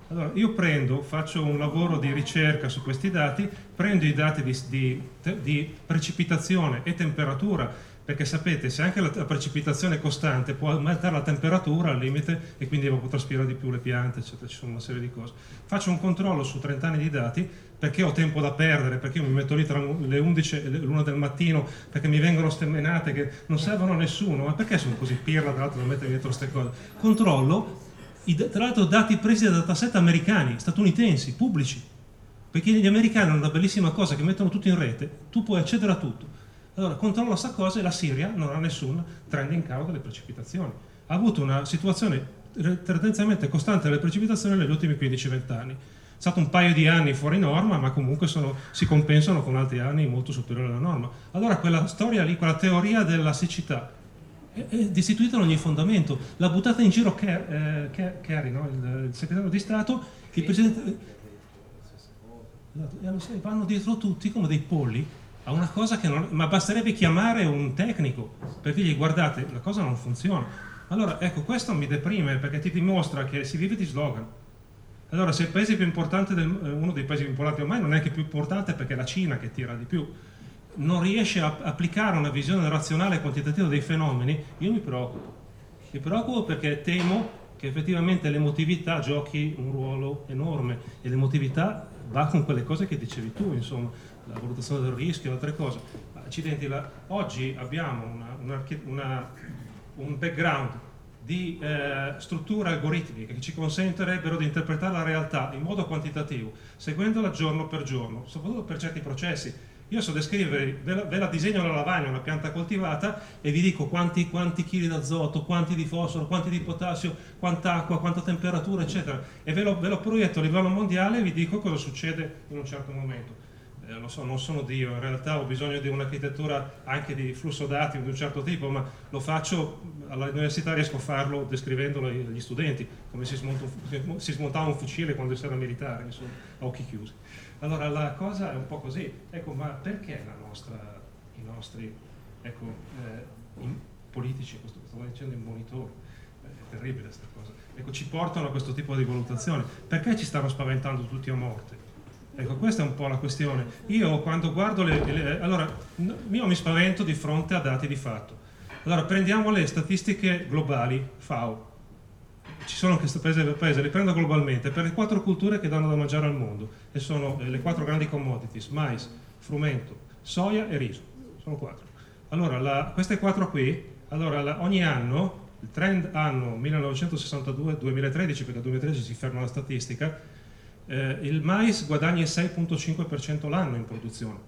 Allora, io prendo, faccio un lavoro di ricerca su questi dati, prendo i dati di, di, di precipitazione e temperatura perché sapete se anche la, precipitazione è costante può aumentare la temperatura al limite e quindi evapotranspirare di più le piante eccetera, ci sono una serie di cose faccio un controllo su 30 anni di dati perché ho tempo da perdere perché io mi metto lì tra le 11 e l'1 del mattino perché mi vengono stemmenate che non servono a nessuno ma perché sono così pirla tra l'altro da mettere dietro queste cose controllo tra l'altro dati presi da dataset americani statunitensi pubblici perché gli americani hanno una bellissima cosa che mettono tutto in rete tu puoi accedere a tutto allora controlla questa cosa e la Siria non ha nessun trend in causa delle precipitazioni. Ha avuto una situazione tendenzialmente costante delle precipitazioni negli ultimi 15-20 anni. È stato un paio di anni fuori norma, ma comunque sono, si compensano con altri anni molto superiori alla norma. Allora quella storia lì, quella teoria della siccità, è, è destituita da ogni fondamento. L'ha buttata in giro Kerry, eh, no? il, il, segretario di Stato, il presidente... Eh, vanno dietro tutti come dei polli a una cosa che non... ma basterebbe chiamare un tecnico per dirgli guardate, la cosa non funziona. Allora, ecco, questo mi deprime perché ti dimostra che si vive di slogan. Allora, se il paese più importante, del, eh, uno dei paesi più importanti ormai non è che più importante perché è la Cina che tira di più, non riesce a applicare una visione razionale e quantitativa dei fenomeni, io mi preoccupo. Mi preoccupo perché temo che effettivamente l'emotività giochi un ruolo enorme e l'emotività va con quelle cose che dicevi tu, insomma la valutazione del rischio e altre cose. Accidenti, la, oggi abbiamo una, una, una, un background di eh, strutture algoritmiche che ci consentirebbero di interpretare la realtà in modo quantitativo, seguendola giorno per giorno, soprattutto per certi processi. Io so descrivere, ve la, ve la disegno la lavagna, una pianta coltivata, e vi dico quanti, quanti chili d'azoto, quanti di fosforo, quanti di potassio, quanta acqua, quanta temperatura, eccetera. E ve lo, ve lo proietto a livello mondiale e vi dico cosa succede in un certo momento eh, lo so, non sono Dio, in realtà ho bisogno di un'architettura anche di flusso dati di un certo tipo, ma lo faccio all'università riesco a farlo descrivendolo agli studenti, come si, smonta, si smontava un fucile quando si era militare, insomma, a occhi chiusi. Allora la cosa è un po' così, ecco, ma perché nostra, i nostri ecco, eh, politici, stavo dicendo in monitori, è terribile questa cosa, ecco, ci portano a questo tipo di valutazioni, perché ci stanno spaventando tutti a morte? Ecco, questa è un po' la questione. Io quando guardo le, le allora, io mi spavento di fronte a dati di fatto. Allora, prendiamo le statistiche globali, FAO. Ci sono anche paese del paese, le prendo globalmente, per le quattro culture che danno da mangiare al mondo, e sono eh, le quattro grandi commodities, mais, frumento, soia e riso. Sono quattro. Allora, la, queste quattro qui, allora, la, ogni anno, il trend anno 1962-2013, perché dal 2013 si ferma la statistica, eh, il mais guadagna il 6.5% l'anno in produzione,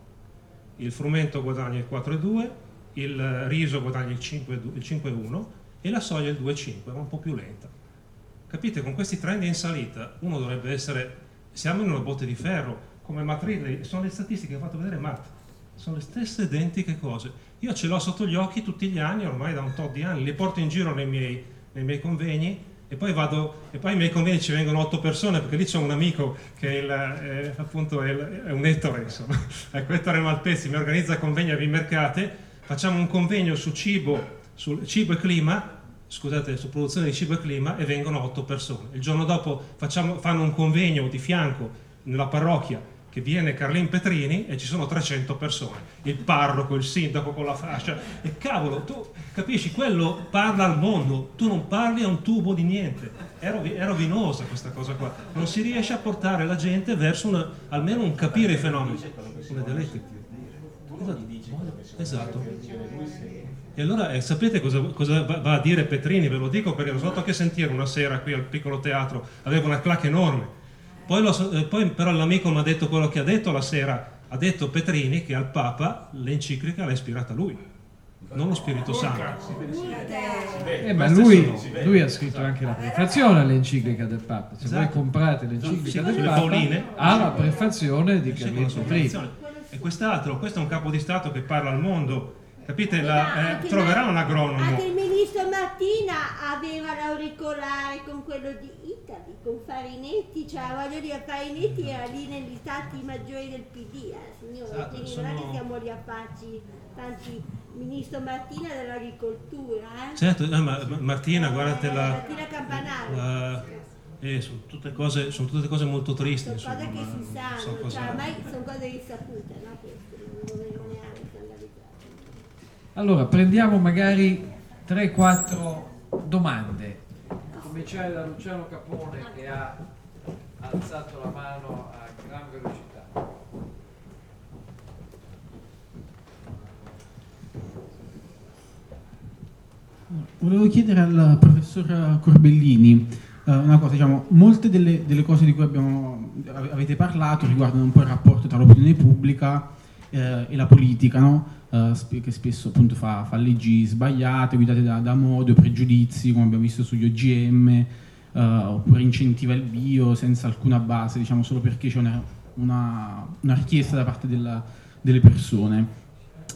il frumento guadagna il 4,2%, il riso guadagna il 5,1 e la soia il 2,5, ma un po' più lenta. Capite, con questi trend in salita uno dovrebbe essere, siamo in una botte di ferro, come Matt sono le statistiche che ho fatto vedere Matt, sono le stesse identiche cose. Io ce l'ho sotto gli occhi tutti gli anni, ormai da un tot di anni, le porto in giro nei miei, nei miei convegni e poi vado, e poi ai miei convegni ci vengono otto persone perché lì c'è un amico che è, il, è appunto è, il, è un ettore, insomma. Ecco, Ettore Malpezzi mi organizza convegni a Vimercate facciamo un convegno su cibo, su cibo e clima, scusate, su produzione di cibo e clima e vengono otto persone. Il giorno dopo facciamo, fanno un convegno di fianco nella parrocchia che viene Carlin Petrini e ci sono 300 persone, il parroco, il sindaco con la fascia e cavolo, tu capisci, quello parla al mondo, tu non parli a un tubo di niente, è, rovi- è rovinosa questa cosa qua, non si riesce a portare la gente verso una, almeno un capire i fenomeni. Come Esatto. E allora eh, sapete cosa, cosa, va a dire Petrini? Ve lo dico perché l'ho stato anche sentire una sera qui al piccolo teatro, aveva una clac enorme. Poi, lo, eh, poi però l'amico mi ha detto quello che ha detto la sera, ha detto Petrini che al Papa l'enciclica l'ha ispirata lui, non lo Spirito Santo. Eh, ma lui, lui, ha scritto anche la prefazione all'enciclica del Papa. Se esatto. voi comprate l'enciclica sì, del Papa, ha la prefazione di Carlino Petrini e quest'altro, questo è un capo di Stato che parla al mondo, capite? La, eh, troverà un agronomo. Anche il ministro Martina aveva l'auricolare con quello di Italy, con Farinetti, cioè voglio dire, Farinetti era lì negli stati maggiori del PD, eh, signore, esatto, quindi sono... non è che siamo lì a farci tanti ministro Martina dell'agricoltura. Eh? Certo, no, ma Martina, guardate eh, la... Martina Campanale. La, eh, sono, tutte cose, sono tutte cose molto tristi. Sono insomma, cose che si sanno, so cioè, ormai sono cose risapute, no? Queste, non dovevo neanche scandalizzare. Allora, prendiamo magari 3-4 domande. Cominciare da Luciano Capone che ha alzato la mano a gran velocità. Volevo chiedere al professor Corbellini Uh, una cosa, diciamo, molte delle, delle, cose di cui abbiamo, avete parlato riguardano un po' il rapporto tra l'opinione pubblica eh, e la politica, no? Uh, che spesso appunto fa, fa, leggi sbagliate, guidate da, da modi o pregiudizi, come abbiamo visto sugli OGM, uh, oppure incentiva il bio senza alcuna base, diciamo solo perché c'è una, una, una richiesta da parte della, delle persone.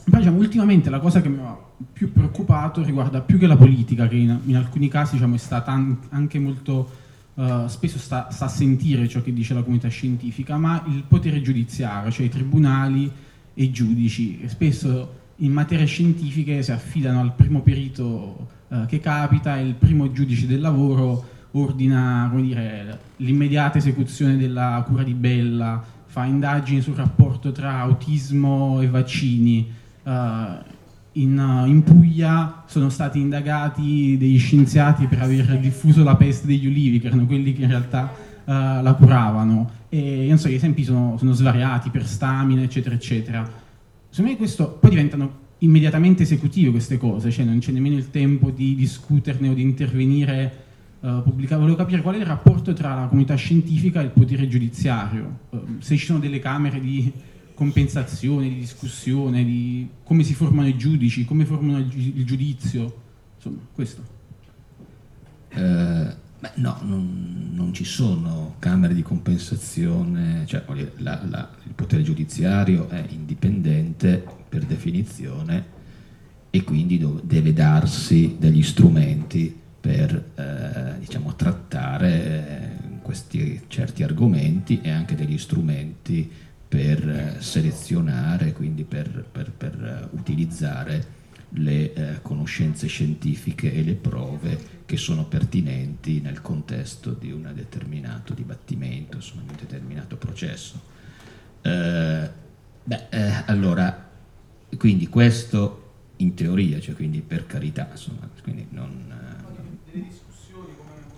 Però diciamo, ultimamente la cosa che mi ha più preoccupato riguarda più che la politica, che in, in alcuni casi diciamo, è stata an- anche molto, uh, spesso sta, sta, a sentire ciò che dice la comunità scientifica, ma il potere giudiziario, cioè i tribunali e giudici, spesso in materie scientifiche si affidano al primo perito uh, che capita il primo giudice del lavoro ordina dire, l'immediata esecuzione della cura di Bella, fa indagini sul rapporto tra autismo e vaccini. Uh, in, uh, in, Puglia sono stati indagati degli scienziati per aver diffuso la peste degli ulivi, che erano quelli che in realtà uh, la curavano. E so, gli esempi sono, sono, svariati per stamina, eccetera, eccetera. Secondo me questo poi diventano immediatamente esecutive queste cose, cioè non c'è nemmeno il tempo di discuterne o di intervenire uh, pubblicamente. Volevo capire qual è il rapporto tra la comunità scientifica e il potere giudiziario, uh, se ci sono delle camere di compensazione, di discussione, di come si formano i giudici, come formano il giudizio, insomma, questo. Eh, beh, no, non, non ci sono camere di compensazione, cioè la, la, il potere giudiziario è indipendente per definizione e quindi deve darsi degli strumenti per eh, diciamo, trattare eh, questi certi argomenti e anche degli strumenti per eh, selezionare, quindi per, per, per uh, utilizzare le eh, conoscenze scientifiche e le prove che sono pertinenti nel contesto di un determinato dibattimento, insomma, di un determinato processo. Eh, beh, eh, allora, quindi questo in teoria, cioè quindi per carità, insomma, quindi non...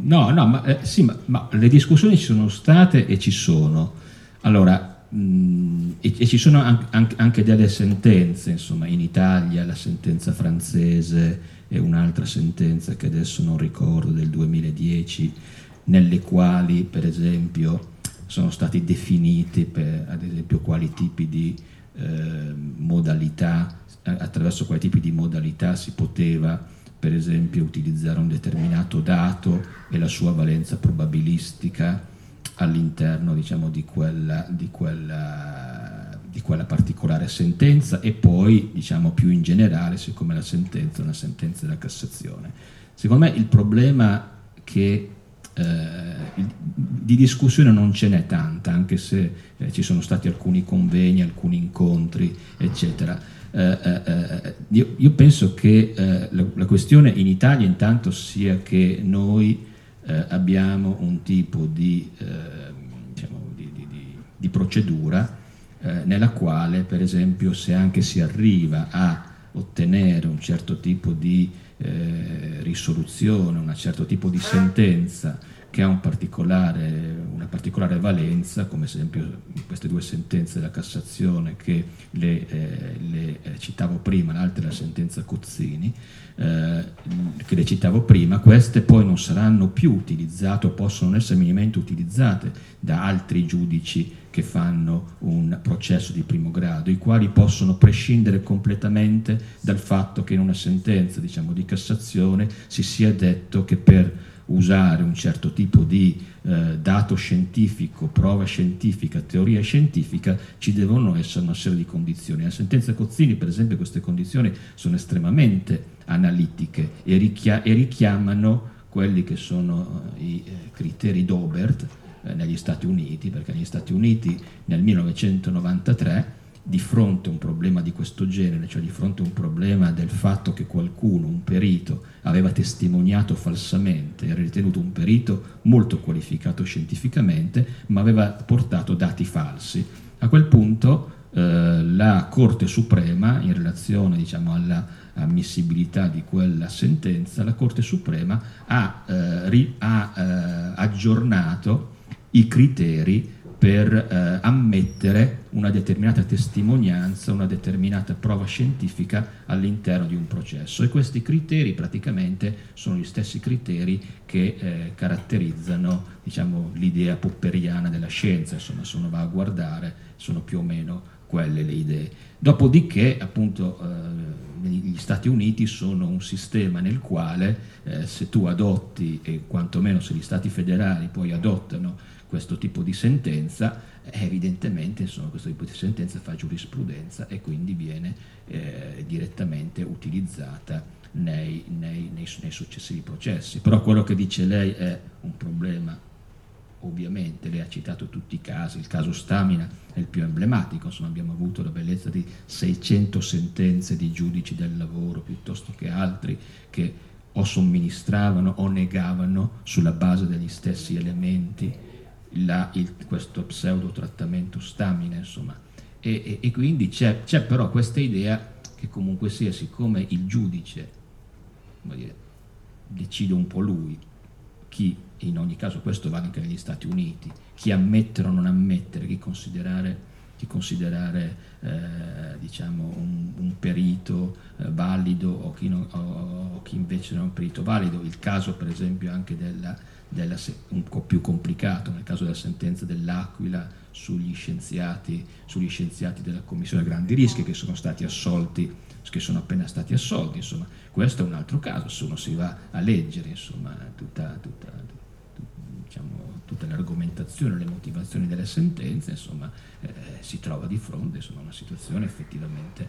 No, no, ma, eh, sì, ma, ma, le discussioni ci sono state e ci sono. Allora, mh, e, e, ci sono anche, anche, delle sentenze, insomma, in Italia la sentenza francese e un'altra sentenza che adesso non ricordo del 2010, nelle quali, per esempio, sono stati definiti, per, ad esempio, quali tipi di eh, modalità, attraverso quali tipi di modalità si poteva per esempio utilizzare un determinato dato e la sua valenza probabilistica all'interno diciamo, di, quella, di, quella, di, quella, particolare sentenza e poi diciamo, più in generale siccome la sentenza è una sentenza della Cassazione. Secondo me il problema che eh, di discussione non ce n'è tanta, anche se eh, ci sono stati alcuni convegni, alcuni incontri, eccetera eh, eh, eh, io, io, penso che eh, la, la, questione in Italia intanto sia che noi eh, abbiamo un tipo di, diciamo, di, di, di procedura nella quale per esempio se anche si arriva a ottenere un certo tipo di risoluzione, un certo tipo di sentenza che ha un particolare, una particolare valenza, come ad esempio queste due sentenze della Cassazione che le, eh, le eh, citavo prima, l'altra è la sentenza Cozzini, eh, che le citavo prima, queste poi non saranno più utilizzate o possono essere minimamente utilizzate da altri giudici che fanno un processo di primo grado, i quali possono prescindere completamente dal fatto che in una sentenza diciamo, di Cassazione si sia detto che per usare un certo tipo di eh, dato scientifico, prova scientifica, teoria scientifica, ci devono essere una serie di condizioni. Nella sentenza Cozzini, per esempio, queste condizioni sono estremamente analitiche e, richia- e richiamano quelli che sono eh, i eh, criteri Dobert eh, negli Stati Uniti, perché negli Stati Uniti nel 1993 di fronte a un problema di questo genere, cioè di fronte a un problema del fatto che qualcuno, un perito, aveva testimoniato falsamente, era ritenuto un perito molto qualificato scientificamente, ma aveva portato dati falsi. A quel punto eh, la Corte Suprema, in relazione diciamo, alla ammissibilità di quella sentenza, la Corte Suprema ha, eh, ri, ha eh, aggiornato i criteri per eh, ammettere una determinata testimonianza, una determinata prova scientifica all'interno di un processo e questi criteri praticamente sono gli stessi criteri che eh, caratterizzano diciamo, l'idea popperiana della scienza, insomma se uno va a guardare sono più o meno quelle le idee. Dopodiché appunto eh, gli Stati Uniti sono un sistema nel quale eh, se tu adotti e quantomeno se gli Stati federali poi adottano questo tipo di sentenza, eh, evidentemente insomma, questo tipo di sentenza fa giurisprudenza e quindi viene eh, direttamente utilizzata nei, nei, nei, nei, successivi processi. Però quello che dice lei è un problema, ovviamente, lei ha citato tutti i casi, il caso Stamina è il più emblematico, insomma, abbiamo avuto la bellezza di 600 sentenze di giudici del lavoro piuttosto che altri che o somministravano o negavano sulla base degli stessi elementi la, il, questo pseudo trattamento stamina, insomma. E, e, e quindi c'è, c'è, però questa idea che comunque sia, siccome il giudice dire, decide un po' lui, chi, in ogni caso questo vale anche negli Stati Uniti, chi ammettere o non ammettere, chi considerare, chi considerare eh, diciamo un, un, perito eh, valido o chi, non, o, o chi invece non è un perito valido, il caso per esempio anche della della, un po' più complicato nel caso della sentenza dell'Aquila sugli scienziati, sugli scienziati della Commissione Grandi Rischi che sono stati assolti, che sono appena stati assolti, insomma, questo è un altro caso, se uno si va a leggere insomma, tutta, tutta, tutta, diciamo, le argomentazioni, le motivazioni delle sentenze, insomma, eh, si trova di fronte a una situazione effettivamente,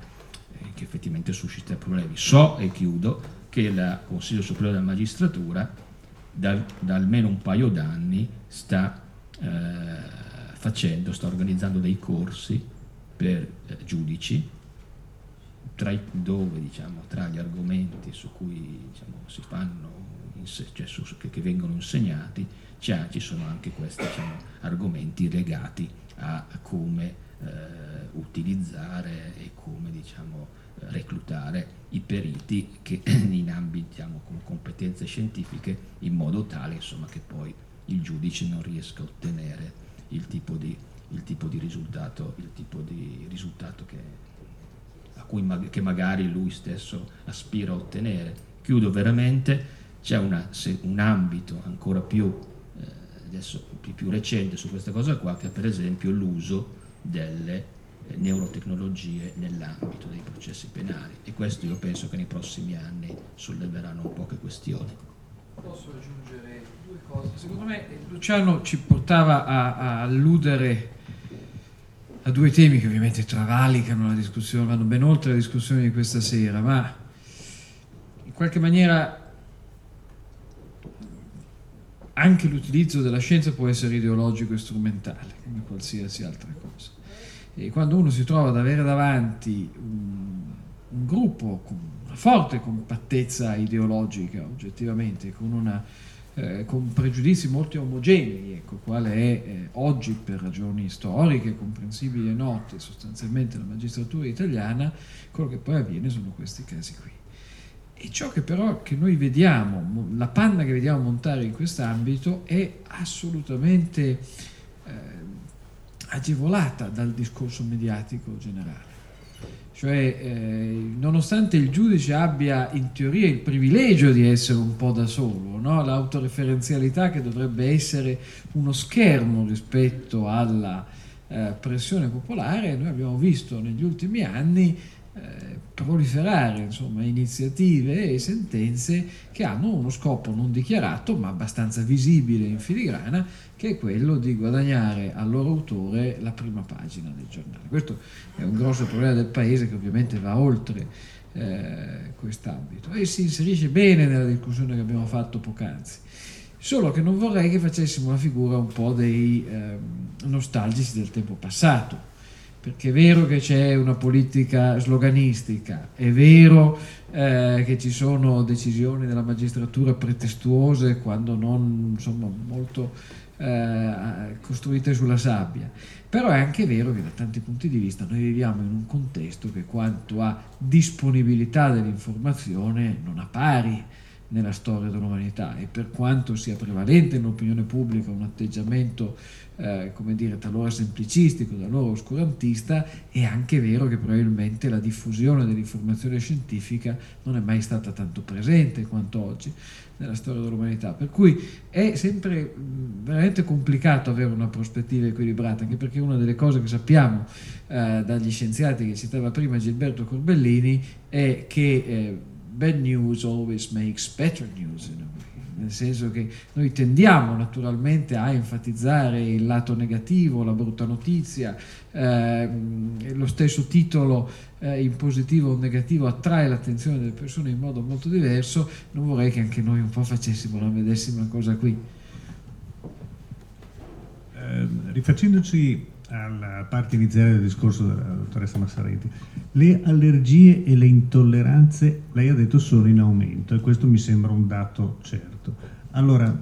eh, che effettivamente suscita problemi. So, e chiudo, che il Consiglio Superiore della Magistratura da, da almeno un paio d'anni sta eh, facendo, sta organizzando dei corsi per eh, giudici tra, i, dove, diciamo, tra gli argomenti su cui diciamo, si fanno, cioè su, che, che, vengono insegnati, ci sono anche questi diciamo, argomenti legati a, come eh, utilizzare e come diciamo, reclutare i periti che in ambiti diciamo, con competenze scientifiche in modo tale insomma, che poi il giudice non riesca a ottenere il tipo di, il tipo di risultato, tipo di risultato che, cui, che magari lui stesso aspira a ottenere. Chiudo veramente, c'è una, un ambito ancora più, eh, adesso, più, più recente su questa cosa qua, che è per esempio l'uso delle neurotecnologie nell'ambito dei processi penali e questo io penso che nei prossimi anni solleveranno poche questioni. Posso aggiungere due cose? Secondo me Luciano ci portava a, a alludere a due temi che ovviamente travalicano la discussione, vanno ben oltre la discussione di questa sera, ma in qualche maniera anche l'utilizzo della scienza può essere ideologico e strumentale, come qualsiasi altra cosa. E quando uno si trova ad avere davanti un, un gruppo con una forte compattezza ideologica, oggettivamente, con, una, eh, con pregiudizi molto omogenei, ecco, quale è eh, oggi per ragioni storiche, comprensibili e note sostanzialmente la magistratura italiana, quello che poi avviene sono questi casi qui. E ciò che però che noi vediamo, la panna che vediamo montare in quest'ambito è assolutamente agevolata dal discorso mediatico generale. Cioè, eh, nonostante il giudice abbia in teoria il privilegio di essere un po' da solo, no? l'autoreferenzialità che dovrebbe essere uno schermo rispetto alla eh, pressione popolare, noi abbiamo visto negli ultimi anni eh, proliferare insomma, iniziative e sentenze che hanno uno scopo non dichiarato ma abbastanza visibile in filigrana che è quello di guadagnare al loro autore la prima pagina del giornale. Questo è un grosso problema del paese che ovviamente va oltre eh, quest'ambito e si inserisce bene nella discussione che abbiamo fatto poc'anzi. Solo che non vorrei che facessimo la figura un po' dei eh, nostalgici del tempo passato perché è vero che c'è una politica sloganistica, è vero eh, che ci sono decisioni della magistratura pretestuose quando non insomma, molto eh, costruite sulla sabbia, però è anche vero che da tanti punti di vista noi viviamo in un contesto che quanto a disponibilità dell'informazione non ha pari nella storia dell'umanità e per quanto sia prevalente nell'opinione pubblica un atteggiamento eh, come dire, talora semplicistico, talora oscurantista, è anche vero che probabilmente la diffusione dell'informazione scientifica non è mai stata tanto presente quanto oggi nella storia dell'umanità. Per cui è sempre veramente complicato avere una prospettiva equilibrata, anche perché una delle cose che sappiamo eh, dagli scienziati che citava prima Gilberto Corbellini è che eh, bad news always makes better news. You know? Nel senso che noi tendiamo naturalmente a enfatizzare il lato negativo, la brutta notizia, eh, lo stesso titolo eh, in positivo o negativo attrae l'attenzione delle persone in modo molto diverso, non vorrei che anche noi un po' facessimo la medesima cosa qui. Eh, rifacendoci alla parte iniziale del discorso della dottoressa Massarenti, le allergie e le intolleranze, lei ha detto, sono in aumento e questo mi sembra un dato certo. Allora,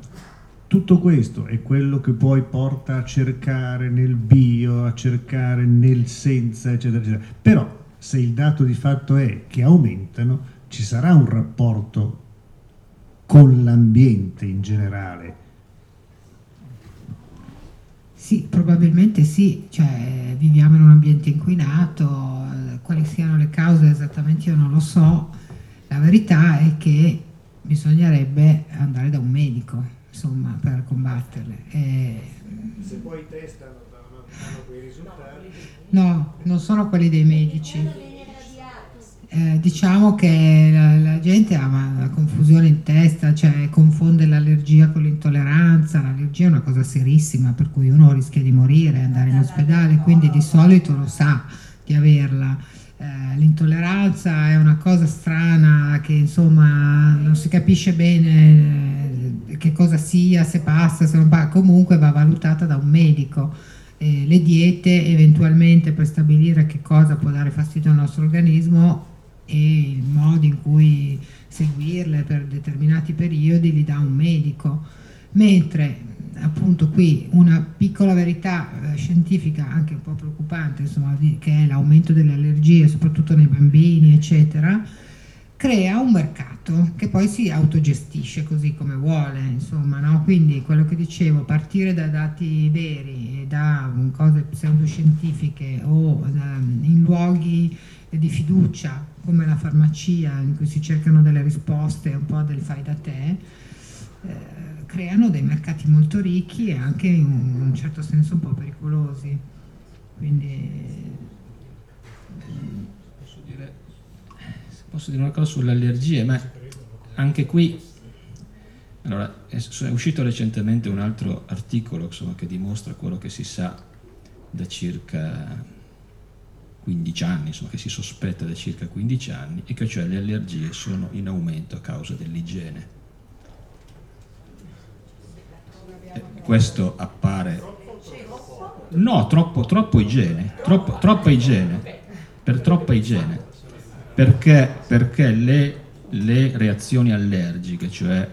tutto questo è quello che poi porta a cercare nel bio, a cercare nel senza, eccetera, eccetera. Però se il dato di fatto è che aumentano, ci sarà un rapporto con l'ambiente in generale. Sì, probabilmente sì, cioè, viviamo in un ambiente inquinato, quali siano le cause esattamente io non lo so, la verità è che bisognerebbe andare da un medico insomma, per combatterle. E... Se poi i test hanno, quei risultati... No, non sono quelli dei medici. Eh, diciamo che la, la gente ha una confusione in testa, cioè confonde l'allergia con l'intolleranza, l'allergia è una cosa serissima per cui uno rischia di morire, andare in ospedale, quindi di solito lo sa di averla. Eh, l'intolleranza è una cosa strana che insomma non si capisce bene eh, che cosa sia, se passa, se non passa, comunque va valutata da un medico. Eh, le diete eventualmente per stabilire che cosa può dare fastidio al nostro organismo e il modo in cui seguirle per determinati periodi li dà un medico, mentre appunto qui una piccola verità eh, scientifica anche un po' preoccupante, insomma, che è l'aumento delle allergie, soprattutto nei bambini, eccetera, crea un mercato che poi si autogestisce così come vuole, insomma, no? Quindi quello che dicevo, partire da dati veri da cose pseudoscientifiche o da, in luoghi di fiducia come la farmacia in cui si cercano delle risposte un po' del fai da te, eh, creano dei mercati molto ricchi e anche in un certo senso un po' pericolosi. Quindi posso dire, posso dire una cosa sulle allergie, ma anche qui allora, è uscito recentemente un altro articolo insomma, che dimostra quello che si sa da circa 15 anni, insomma, che si sospetta da circa 15 anni, e che cioè le allergie sono in aumento a causa dell'igiene. Eh, questo appare... No, troppo, troppo igiene, troppo, troppa igiene, per troppa igiene, perché, perché le, le reazioni allergiche, cioè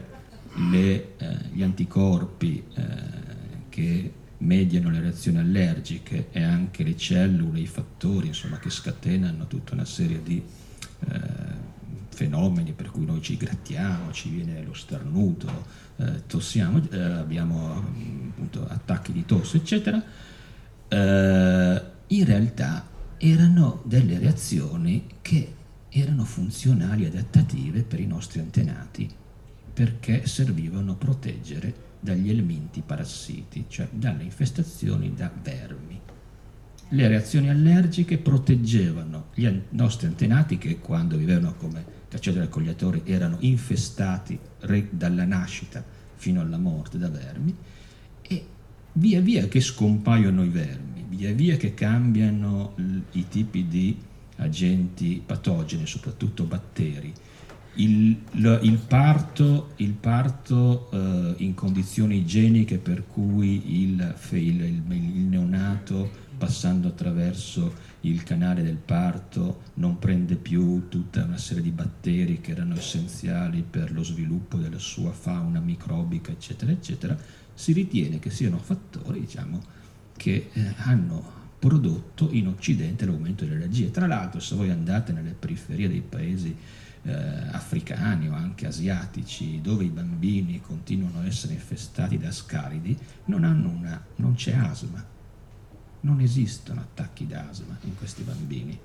le, eh, gli anticorpi eh, che mediano le reazioni allergiche e anche le cellule, i fattori insomma, che scatenano tutta una serie di eh, fenomeni per cui noi ci grattiamo, ci viene lo starnuto, eh, tossiamo, eh, abbiamo appunto, attacchi di tosse, eccetera, eh, in realtà erano delle reazioni che erano funzionali adattative per i nostri antenati perché servivano a proteggere dagli elementi parassiti, cioè dalle infestazioni da vermi. Le reazioni allergiche proteggevano gli nostri antenati che quando vivevano come cacciatori e raccogliatori erano infestati dalla nascita fino alla morte da vermi e via via che scompaiono i vermi, via via che cambiano i tipi di agenti patogeni, soprattutto batteri, il, il, parto, il parto eh, in condizioni igieniche per cui il, il, il, neonato passando attraverso il canale del parto non prende più tutta una serie di batteri che erano essenziali per lo sviluppo della sua fauna microbica, eccetera, eccetera, si ritiene che siano fattori diciamo, che eh, hanno prodotto in Occidente l'aumento delle allergie. Tra l'altro, se voi andate nelle periferie dei paesi eh, africani o anche asiatici, dove i bambini continuano a essere infestati da scaridi, non, una, non c'è asma, non esistono attacchi d'asma in questi bambini,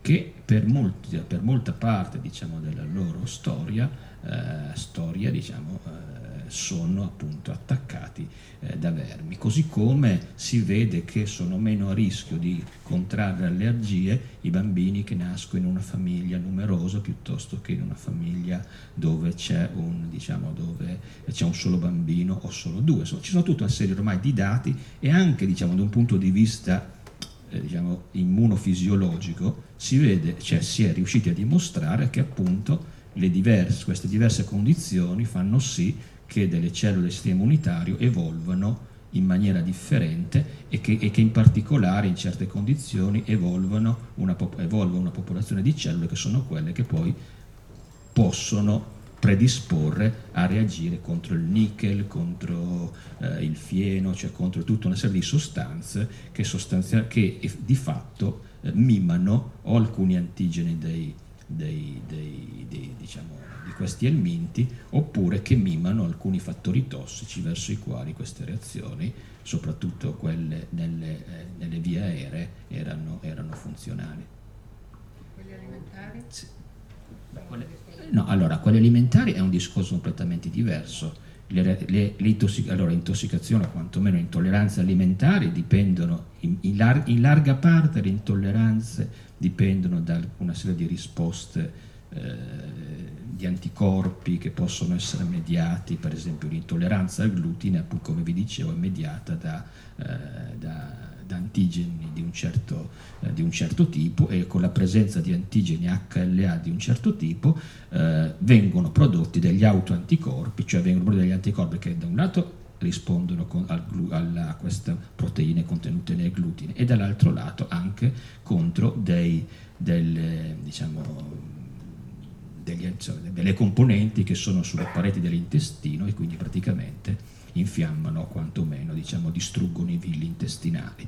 che per, molti, per molta parte diciamo, della loro storia, eh, storia diciamo, eh, sono appunto attaccati eh, da vermi, così come si vede che sono meno a rischio di contrarre allergie i bambini che nascono in una famiglia numerosa piuttosto che in una famiglia dove c'è un, diciamo, dove c'è un solo bambino o solo due. Insomma, ci sono tutta una serie ormai di dati e anche diciamo, da un punto di vista eh, diciamo, immunofisiologico si vede, cioè si è riusciti a dimostrare che appunto diverse, queste diverse condizioni fanno sì che delle cellule del sistema immunitario evolvano in maniera differente e che, e che, in particolare in certe condizioni evolvono una, evolve una popolazione di cellule che sono quelle che poi possono predisporre a reagire contro il nickel, contro eh, il fieno, cioè contro tutta una serie di sostanze che, sostanzia- che di fatto eh, mimano o alcuni antigeni dei, dei, dei, dei diciamo, di questi elminti oppure che mimano alcuni fattori tossici verso i quali queste reazioni, soprattutto quelle nelle, eh, nelle vie aeree, erano, erano funzionali. Quelli alimentari? Sì. Quelle, no, allora, quelli alimentari è un discorso completamente diverso. le, le, le intossic- allora, intossicazioni o quantomeno intolleranze alimentari dipendono in, in, lar- in, larga parte le intolleranze dipendono da una serie di risposte eh, di anticorpi che possono essere mediati, per esempio l'intolleranza al glutine, come vi dicevo, è mediata da, eh, da da antigeni di un, certo, eh, di un, certo, tipo e con la presenza di antigeni HLA di un certo tipo eh, vengono prodotti degli autoanticorpi, cioè vengono prodotti degli anticorpi che da un lato rispondono con, al, a queste proteine contenute nel glutine e dall'altro lato anche contro dei, delle, diciamo, degli, delle componenti che sono sulle pareti dell'intestino e quindi praticamente infiammano quantomeno diciamo, distruggono i villi intestinali.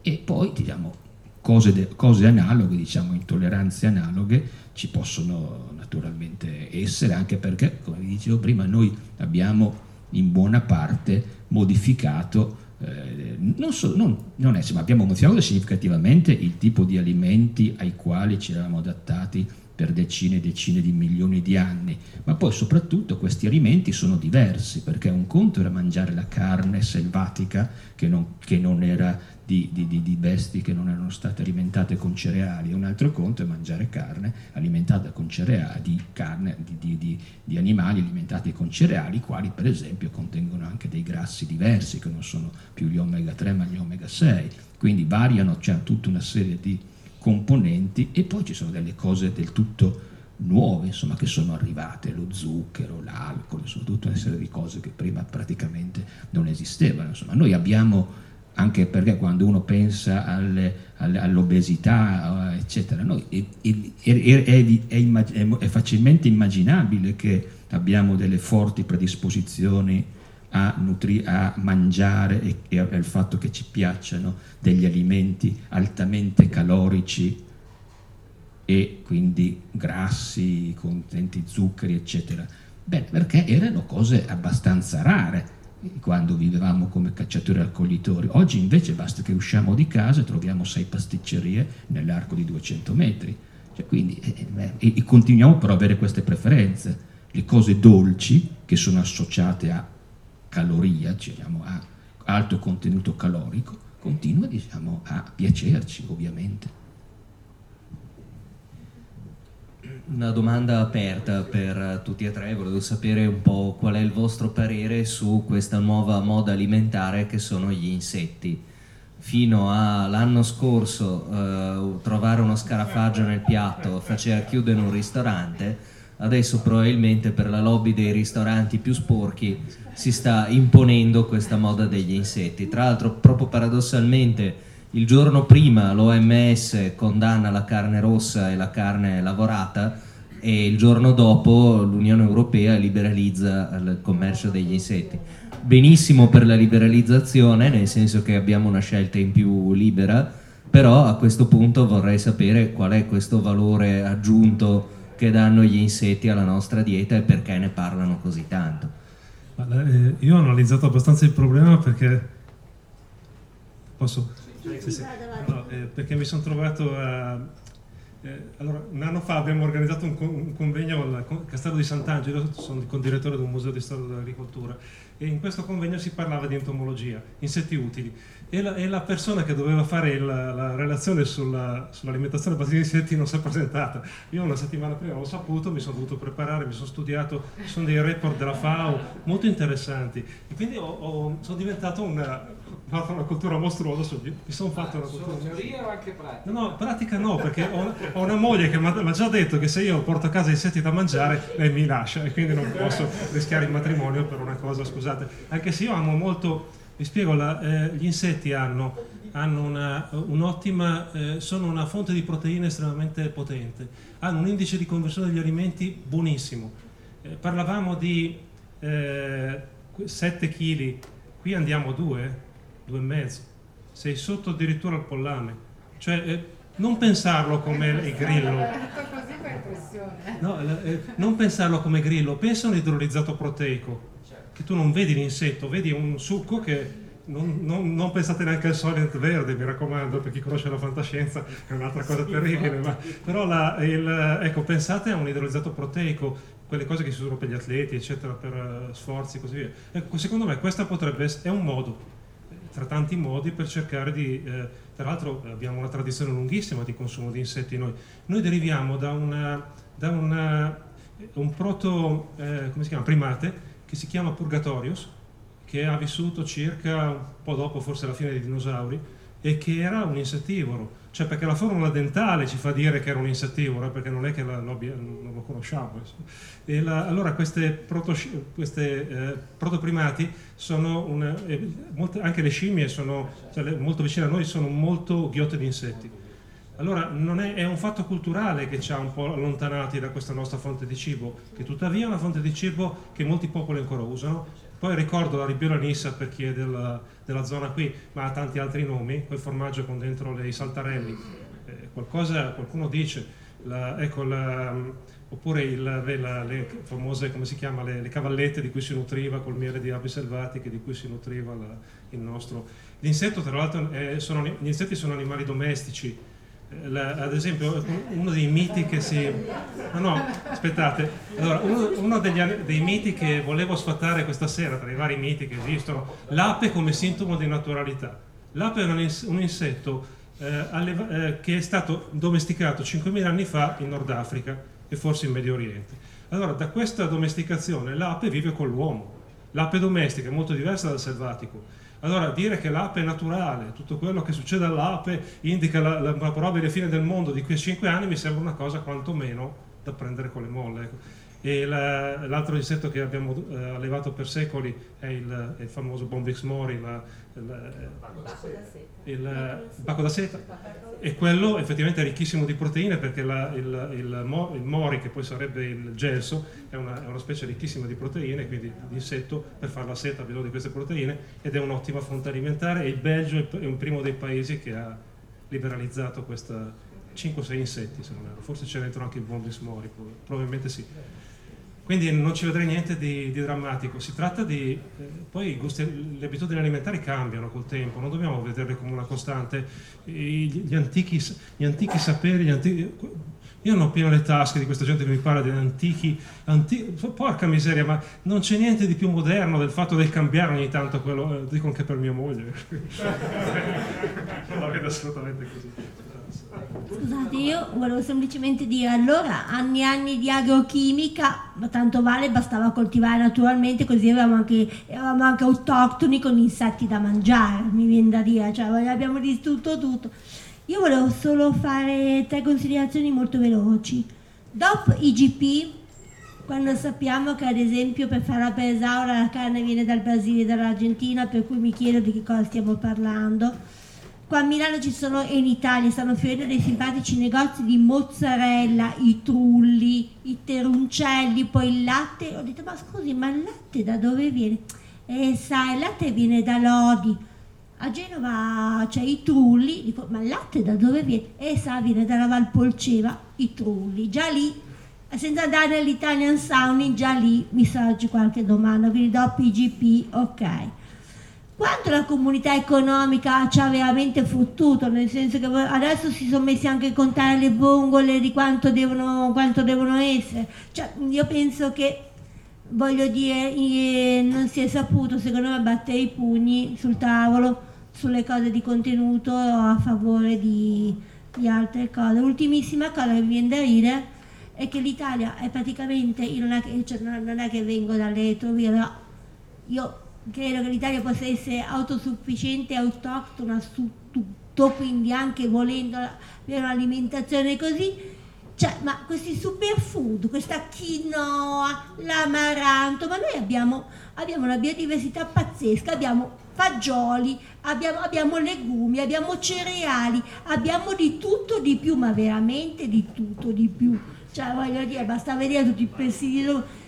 E poi diciamo, cose, de, cose analoghe, diciamo, intolleranze analoghe ci possono naturalmente essere, anche perché, come vi dicevo prima, noi abbiamo in buona parte modificato eh, non, so, non, non è, ma abbiamo modificato significativamente il tipo di alimenti ai quali ci eravamo adattati per decine e decine di milioni di anni, ma poi soprattutto questi alimenti sono diversi, perché un conto era mangiare la carne selvatica che non, che non era di, di, di, bestie che non erano state alimentate con cereali, un altro conto è mangiare carne alimentata con cereali, carne di, animali alimentati con cereali, quali per esempio contengono anche dei grassi diversi, che non sono più gli omega 3 ma gli omega 6, quindi variano, c'è tutta una serie di componenti e poi ci sono delle cose del tutto nuove insomma, che sono arrivate, lo zucchero, l'alcol, sono tutta una serie di cose che prima praticamente non esistevano. Insomma, noi abbiamo, anche perché quando uno pensa alle, alle, all'obesità, eccetera, noi, è, è, è, è, facilmente immaginabile che abbiamo delle forti predisposizioni a, nutri- a mangiare e, e al fatto che ci piacciono degli alimenti altamente calorici e quindi grassi, contenti zuccheri, eccetera. Beh, perché erano cose abbastanza rare quando vivevamo come cacciatori e raccoglitori. Oggi invece basta che usciamo di casa e troviamo sei pasticcerie nell'arco di 200 metri. Cioè, quindi, eh, eh, continuiamo però ad avere queste preferenze. Le cose dolci, che sono associate a caloria, diciamo, a alto contenuto calorico, continua diciamo, a piacerci ovviamente. Una domanda aperta per tutti e tre, volevo sapere un po' qual è il vostro parere su questa nuova moda alimentare che sono gli insetti. Fino all'anno scorso eh, trovare uno scarafaggio nel piatto faceva chiudere un ristorante, adesso probabilmente per la lobby dei ristoranti più sporchi si sta imponendo questa moda degli insetti. Tra l'altro, proprio paradossalmente, il giorno prima l'OMS condanna la carne rossa e la carne lavorata e il giorno dopo l'Unione Europea liberalizza il commercio degli insetti. Benissimo per la liberalizzazione, nel senso che abbiamo una scelta in più libera, però a questo punto vorrei sapere qual è questo valore aggiunto che danno gli insetti alla nostra dieta e perché ne parlano così tanto. Eh, io ho analizzato abbastanza il problema perché posso? Sì, sì. No, eh, perché mi sono trovato a eh, allora, un anno fa abbiamo organizzato un, un convegno al Castello di Sant'Angelo, sono il condirettore di un museo di storia dell'agricoltura, e in questo convegno si parlava di entomologia, insetti utili e la, e la persona che doveva fare il, la relazione sulla, sull'alimentazione a base di insetti non si è presentata. Io una settimana prima l'ho saputo, mi sono dovuto preparare, mi sono studiato, ci sono dei report della FAO molto interessanti e quindi ho, ho, sono diventato una, fatto una cultura mostruosa su, mi sono fatto una cultura Solo teoria o anche pratica? No, no, pratica no, perché ho, ho una moglie che mi ha già detto che se io porto a casa insetti da mangiare, lei mi lascia e quindi non posso rischiare il matrimonio per una cosa, scusate. Anche se io amo molto vi spiego, la, eh, gli insetti hanno, hanno una, un'ottima, eh, sono una fonte di proteine estremamente potente, hanno un indice di conversione degli alimenti buonissimo. Eh, parlavamo di 7 kg, qui andiamo a 2, 2,5, sei sotto addirittura al pollame. Cioè, eh, non pensarlo come il grillo. No, eh, non pensarlo come grillo, pensa a un idrolizzato proteico che tu non vedi l'insetto, vedi un succo che non, non, non, pensate neanche al Solent verde, mi raccomando, per chi conosce la fantascienza è un'altra cosa terribile, ma, però la, il, ecco, pensate a un idrolizzato proteico, quelle cose che si usano per gli atleti, eccetera, per uh, sforzi e così via. Ecco, secondo me questo potrebbe essere, è un modo, tra tanti modi, per cercare di... Eh, tra l'altro abbiamo una tradizione lunghissima di consumo di insetti noi. Noi deriviamo da, una, da una, un proto, eh, come si chiama, primate, che si chiama Purgatorius, che ha vissuto circa un po' dopo forse la fine dei dinosauri, e che era un insettivoro cioè perché la formula dentale ci fa dire che era un insettivoro, perché non è che la, lo, non lo conosciamo. La, allora queste, queste eh, protoprimati sono una, eh, molte, anche le scimmie sono cioè molto vicine a noi, sono molto ghiotte di insetti. Allora è, è, un fatto culturale che ci ha un po' allontanati da questa nostra fonte di cibo, che tuttavia è una fonte di cibo che molti popoli ancora usano. Poi ricordo la Ribiera Nissa per chi è della, della zona qui, ma ha tanti altri nomi, quel formaggio con dentro i saltarelli, eh, qualcosa, qualcuno dice, la, ecco, la, oppure il, la, le famose, come si chiama, le, le, cavallette di cui si nutriva col miele di api selvatiche, di cui si nutriva il nostro. L'insetto, tra l'altro, sono, gli insetti sono animali domestici, la, ad esempio uno dei miti che si... No, no, aspettate. Allora, uno, uno degli, dei miti che volevo sfatare questa sera, tra i vari miti che esistono, l'ape come sintomo di naturalità. L'ape è un, un insetto eh, alleva, eh, che è stato domesticato 5.000 anni fa in Nord Africa e forse in Medio Oriente. Allora, da questa domesticazione l'ape vive con l'uomo. L'ape domestica è molto diversa dal selvatico allora dire che l'ape è naturale, tutto quello che succede all'ape indica la, la, probabile fine del mondo di quei cinque anni mi sembra una cosa quantomeno da prendere con le molle. E la, l'altro insetto che abbiamo eh, allevato per secoli è il, il famoso Bombix mori, la, la, il bacco da seta. E quello effettivamente è ricchissimo di proteine perché il, il, il, mori, che poi sarebbe il gelso, è una, è una, specie ricchissima di proteine, quindi di insetto per fare la seta ha bisogno di queste proteine ed è un'ottima fonte alimentare e il Belgio è un primo dei paesi che ha liberalizzato questa 5-6 insetti, se non erro. Forse c'è dentro anche il Bombix mori, probabilmente sì. Quindi non ci vedrei niente di, di drammatico, si tratta di... Eh, poi gusti, le abitudini alimentari cambiano col tempo, non dobbiamo vederle come una costante. I, gli, antichi, gli, antichi, saperi, gli antichi, io non ho pieno le tasche di questa gente che mi parla degli antichi, antichi, porca miseria, ma non c'è niente di più moderno del fatto del cambiare ogni tanto quello, eh, dico anche per mia moglie. non la vedo assolutamente così. Scusate, io volevo semplicemente dire, allora, anni e anni di agrochimica, ma tanto vale, bastava coltivare naturalmente, così eravamo anche, eravamo anche autoctoni con insetti da mangiare, mi viene da dire, cioè abbiamo distrutto tutto. Io volevo solo fare tre considerazioni molto veloci. Dopo IGP, quando sappiamo che ad esempio per fare la pesaura la carne viene dal Brasile e dall'Argentina, per cui mi chiedo di che cosa stiamo parlando Qua a Milano ci sono e in Italia stanno fiorendo dei simpatici negozi di mozzarella, i trulli, i teruncelli, poi il latte. Ho detto, ma scusi, ma il latte da dove viene? E eh, sai, il latte viene da Lodi. A Genova c'è i trulli, dico, ma il latte da dove viene? E eh, sa, viene dalla Valpolceva, i trulli. Già lì, senza andare nell'Italian Sounding, già lì mi sorge qualche domanda, quindi dopo IGP, ok quanto la comunità economica ci ha veramente fottuto, nel senso che adesso si sono messi anche a contare le vongole di quanto devono, quanto devono essere. Cioè, io penso che, voglio dire, eh, non si è saputo, secondo me, battere i pugni sul tavolo sulle cose di contenuto a favore di, di altre cose. L'ultimissima cosa che mi viene da dire è che l'Italia è praticamente, non è che, cioè, non è che vengo dalle retrovie, io credo che l'Italia possa essere autosufficiente e autoctona su tutto, quindi anche volendo avere un'alimentazione così, cioè, ma questi superfood, questa quinoa, l'amaranto, ma noi abbiamo, abbiamo una biodiversità pazzesca, abbiamo fagioli, abbiamo, abbiamo, legumi, abbiamo cereali, abbiamo di tutto di più, ma veramente di tutto di più. Cioè, voglio dire, basta vedere tutti i presidi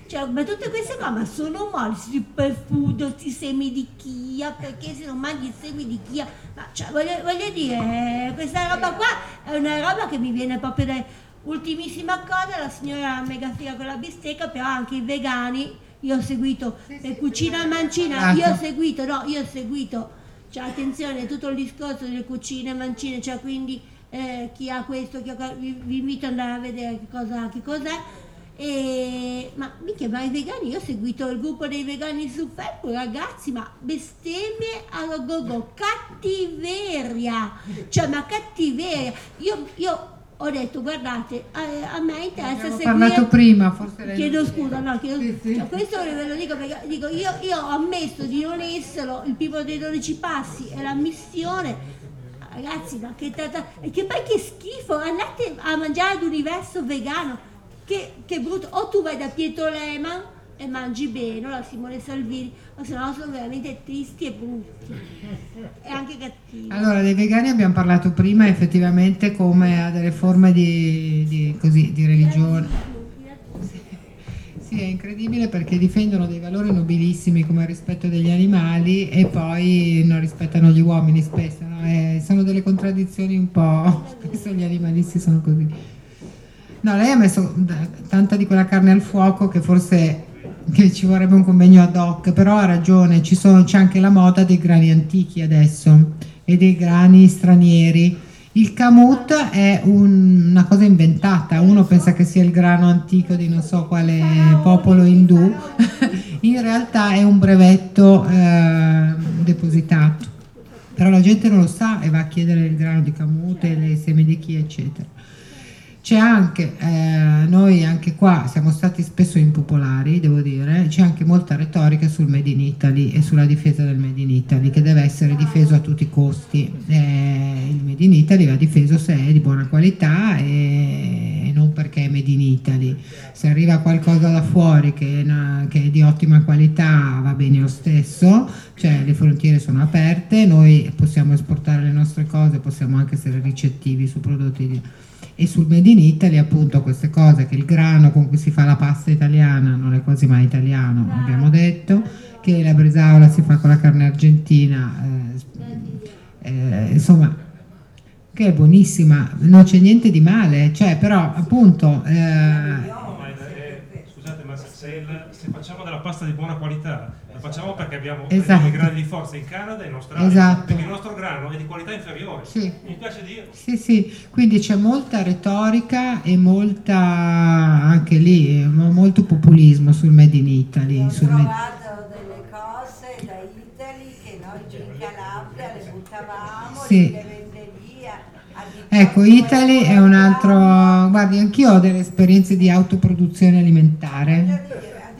cioè, ma tutte queste cose ma sono male, superfood, questi semi di chia, perché se non mangi i semi di chia, ma cioè, voglio, voglio, dire, questa roba qua è una roba che mi viene proprio da... Ultimissima cosa, la signora mega figa con la bistecca, però anche i vegani, io ho seguito sì, sì, cucina sì. mancina, io ho seguito, no, io ho seguito, cioè attenzione, tutto il discorso delle cucine mancine, cioè quindi eh, chi ha questo, chi ha, vi, vi, invito ad andare a vedere che cosa che cos'è E, ma mica, ma i vegani, io ho seguito il gruppo dei vegani su Facebook, ragazzi, ma bestemmie alla gogo, cattiveria, cioè ma cattiveria. Io, io ho detto guardate a, me interessa Abbiamo seguire parlato prima, forse chiedo scusa no chiedo Sì, sì. cioè, questo ve lo dico perché dico io, io ho ammesso di non esserlo il primo dei 12 passi è la missione. Ragazzi ma che tata e che poi che schifo andate a mangiare ad universo vegano che, che brutto o tu vai da Pietro Lehmann e mangi bene, o la Simone Salvini, o se no sono veramente tristi e brutti e anche cattivi. Allora, dei vegani abbiamo parlato prima effettivamente come a delle forme di, di- così, di religione. Sì, è incredibile perché difendono dei valori nobilissimi come il rispetto degli animali e poi non rispettano gli uomini spesso. no? Eh, sono delle contraddizioni un po'... Spesso gli animalisti sono così. No, lei ha messo d- tanta di quella carne al fuoco che forse che ci vorrebbe un convegno ad hoc, però ha ragione, sono- c'è anche la moda dei grani antichi adesso e dei grani stranieri. Il kamut è un- una cosa inventata, uno pensa che sia il grano antico di non so quale popolo indù, in realtà è un brevetto eh, depositato, però la gente non lo sa e va a chiedere il grano di kamut e le seme di chi eccetera. C'è anche, eh, noi anche qua siamo stati spesso impopolari, devo dire, c'è anche molta retorica sul Made in Italy e sulla difesa del Made in Italy, che deve essere difeso a tutti i costi. Eh, il Made in Italy va difeso se è di buona qualità e, non perché è Made in Italy. Se arriva qualcosa da fuori che è, una- che è di ottima qualità va bene lo stesso, cioè le frontiere sono aperte, noi possiamo esportare le nostre cose, possiamo anche essere ricettivi su prodotti di e sul Made in Italy appunto queste cose che il grano con cui si fa la pasta italiana non è quasi mai italiano abbiamo detto che la bresaola si fa con la carne argentina eh, eh, insomma che è buonissima non c'è niente di male cioè però appunto eh, No, ma è- è- scusate, ma se, il- se facciamo della pasta di buona qualità, la facciamo perché abbiamo Esatto. prendiamo i grani di forza in Canada e in Australia. Esatto. Perché il nostro grano è di qualità inferiore. Sì. Mi piace dire. Sì, sì, quindi c'è molta retorica e molta anche lì, eh, molto populismo sul Made in Italy. Ho sul Made- trovato delle cose da Italy che noi in Calabria le buttavamo, Sì. le Ecco, Italy è un altro... Guardi, anch'io ho delle esperienze di autoproduzione alimentare.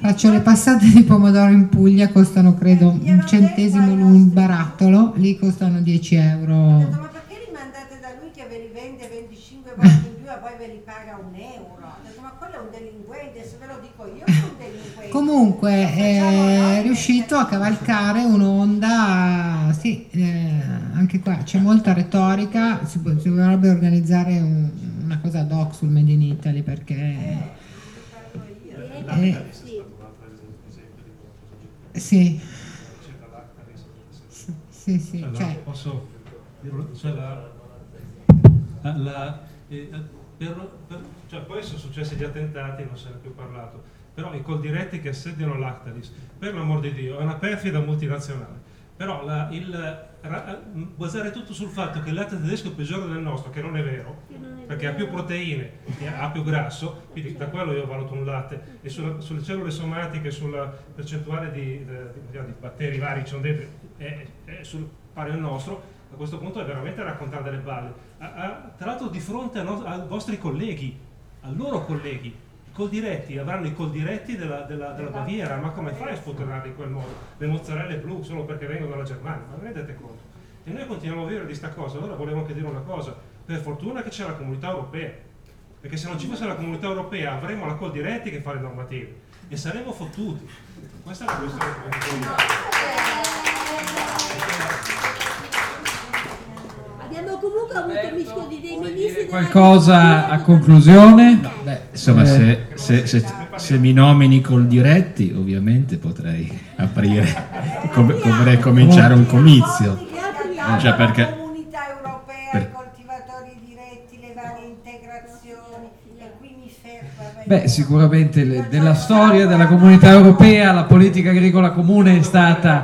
Faccio le passate di pomodoro in Puglia, costano credo un centesimo l'un un barattolo, lì costano 10 Ho euro. ma perché li mandate da lui che ve li vende 25 volte in più e poi ve li paga un euro? Ho detto, ma quello è un delinquente, se ve lo dico io che è un delinquente. Comunque noi è riuscito a cavalcare un'onda, sì, eh, anche qua c'è molta retorica, si, si dovrebbe organizzare un- una cosa ad hoc sul Made in Italy perché... eh, sì, sì, sì, Cioè, la- cioè, posso cioè la, la- la- eh, per- per- cioè, poi sono successi gli attentati, non se ne è più parlato, però i coldiretti che assediano l'Actalis, per l'amor di Dio, è una perfida multinazionale. Però la- il, ra- basare tutto sul fatto che il latte tedesco è peggiore del nostro, che non è vero, perché ha più proteine e ha più grasso, quindi da quello io valuto un latte, e sulla- sulle cellule somatiche, sulla percentuale di, di- di batteri vari che ci sono dentro, è, è sul pari al nostro, a questo punto è veramente raccontare delle balle. A- a- tra l'altro di fronte no- ai vostri colleghi, a loro colleghi, i coldiretti, avranno i coldiretti della, della, della Baviera, ma come fai a sputtanare in quel modo? Le mozzarelle blu solo perché vengono dalla Germania, ma rendete conto? E noi continuiamo a vivere di sta cosa, allora volevo anche dire una cosa, per fortuna che c'è la comunità europea, perché se non ci fosse la comunità europea avremmo la Coldiretti che fa le normative e saremmo fottuti. Questa è la questione. Abbiamo comunque avuto mischioni dei ministri della Qualcosa a conclusione? Beh, insomma, Eh. se, se- se- se mi nomini col diretti, ovviamente potrei aprire, com- potrei cominciare un comizio. Cioè, perché- la comunità europea, per- i coltivatori diretti, le varie integrazioni, qui mi fermo. Beh, sicuramente le- nella storia della comunità europea la politica agricola comune è stata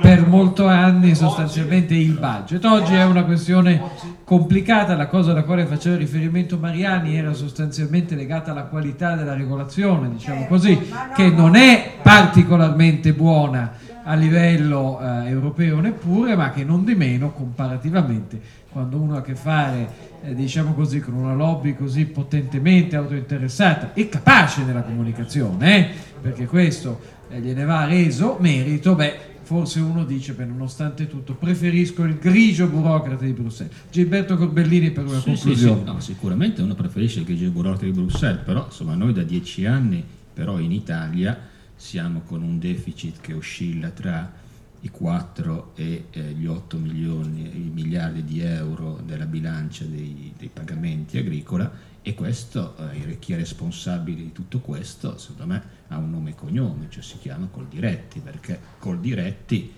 per molto anni sostanzialmente il budget. Oggi è una questione complicata, la cosa alla quale faceva riferimento Mariani era sostanzialmente legata alla qualità della regolazione, diciamo così, che non è particolarmente buona a livello eh, europeo neppure, ma che non di meno comparativamente quando uno ha a che fare eh, diciamo così, con una lobby così potentemente autointeressata e capace nella comunicazione, eh, perché questo eh, gliene va reso merito, beh, forse uno dice, beh, nonostante tutto, preferisco il grigio burocrate di Bruxelles. Gilberto Corbellini per una sì, conclusione. Sì, sì. No, sicuramente uno preferisce il grigio burocrate di Bruxelles, però insomma noi da dieci anni, però in Italia, siamo con un deficit che oscilla tra i 4 e eh, gli 8 milioni, i miliardi di euro della bilancia dei, dei pagamenti agricola e questo, eh, chi è responsabile di tutto questo, secondo me ha un nome e cognome, cioè si chiama Coldiretti, perché Coldiretti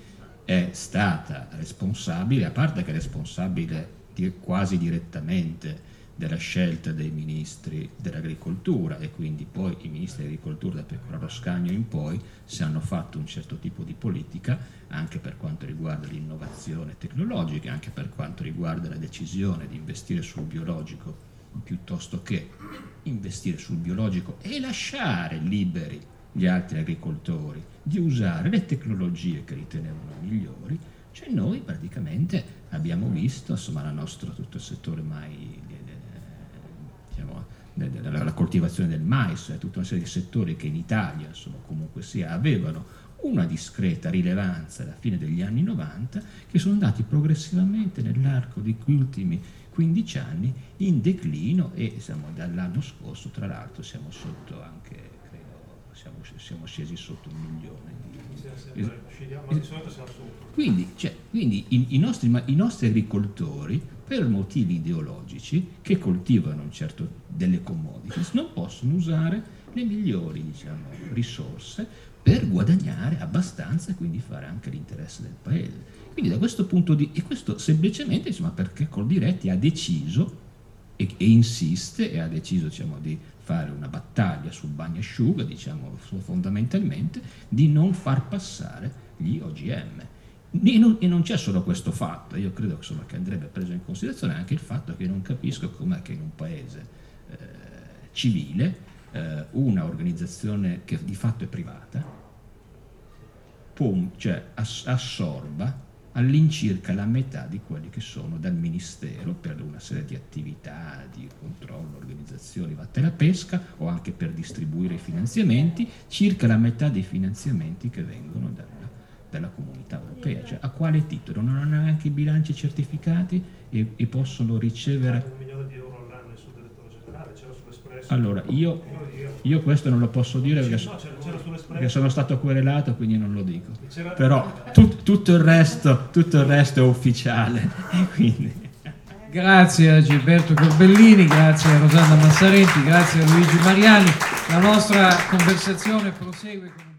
è stata responsabile, a parte che è responsabile quasi direttamente della scelta dei ministri dell'agricoltura e quindi poi i ministri dell'agricoltura da Pecoraro Scagno in poi si hanno fatto un certo tipo di politica anche per quanto riguarda l'innovazione tecnologica, anche per quanto riguarda la decisione di investire sul biologico piuttosto che investire sul biologico e lasciare liberi gli altri agricoltori di usare le tecnologie che ritenevano migliori, cioè noi praticamente abbiamo visto insomma, la nostra, tutto il settore mai diciamo, la coltivazione del mais e tutta una serie di settori che in Italia insomma, comunque sia, avevano una discreta rilevanza alla fine degli anni 90 che sono andati progressivamente nell'arco di questi ultimi 15 anni in declino e siamo, dall'anno scorso tra l'altro siamo sotto anche credo siamo, siamo scesi sotto un milione di, quindi, cioè, quindi i, i, nostri, i nostri agricoltori per motivi ideologici che coltivano certo delle commodities non possono usare le migliori diciamo, risorse per guadagnare abbastanza e quindi fare anche l'interesse del paese. Quindi da questo punto di e questo semplicemente insomma, perché Coldiretti ha deciso e, e, insiste e ha deciso diciamo, di fare una battaglia sul bagnasciuga, diciamo fondamentalmente, di non far passare gli OGM. E non, e non, c'è solo questo fatto, io credo insomma, che andrebbe preso in considerazione anche il fatto che non capisco com'è che in un paese eh, civile eh, una organizzazione che di fatto è privata pom, cioè ass- assorba all'incirca la metà di quelli che sono dal Ministero per una serie di attività di controllo, organizzazioni vatte alla pesca o anche per distribuire i finanziamenti, circa la metà dei finanziamenti che vengono dalla, dalla comunità europea. Cioè, a quale titolo? Non hanno neanche i bilanci certificati e, e possono ricevere... Un milione di euro all'anno sul direttore generale, c'era sull'Espresso. Allora, io, io questo non lo posso dire perché, no, c'era, c'era perché sono stato querelato, quindi non lo dico. Però tut, tutto, il resto, tutto il resto è ufficiale. Quindi. Grazie a Gilberto Corbellini, grazie a Rosanna Massarenti, grazie a Luigi Mariani. La nostra conversazione prosegue con.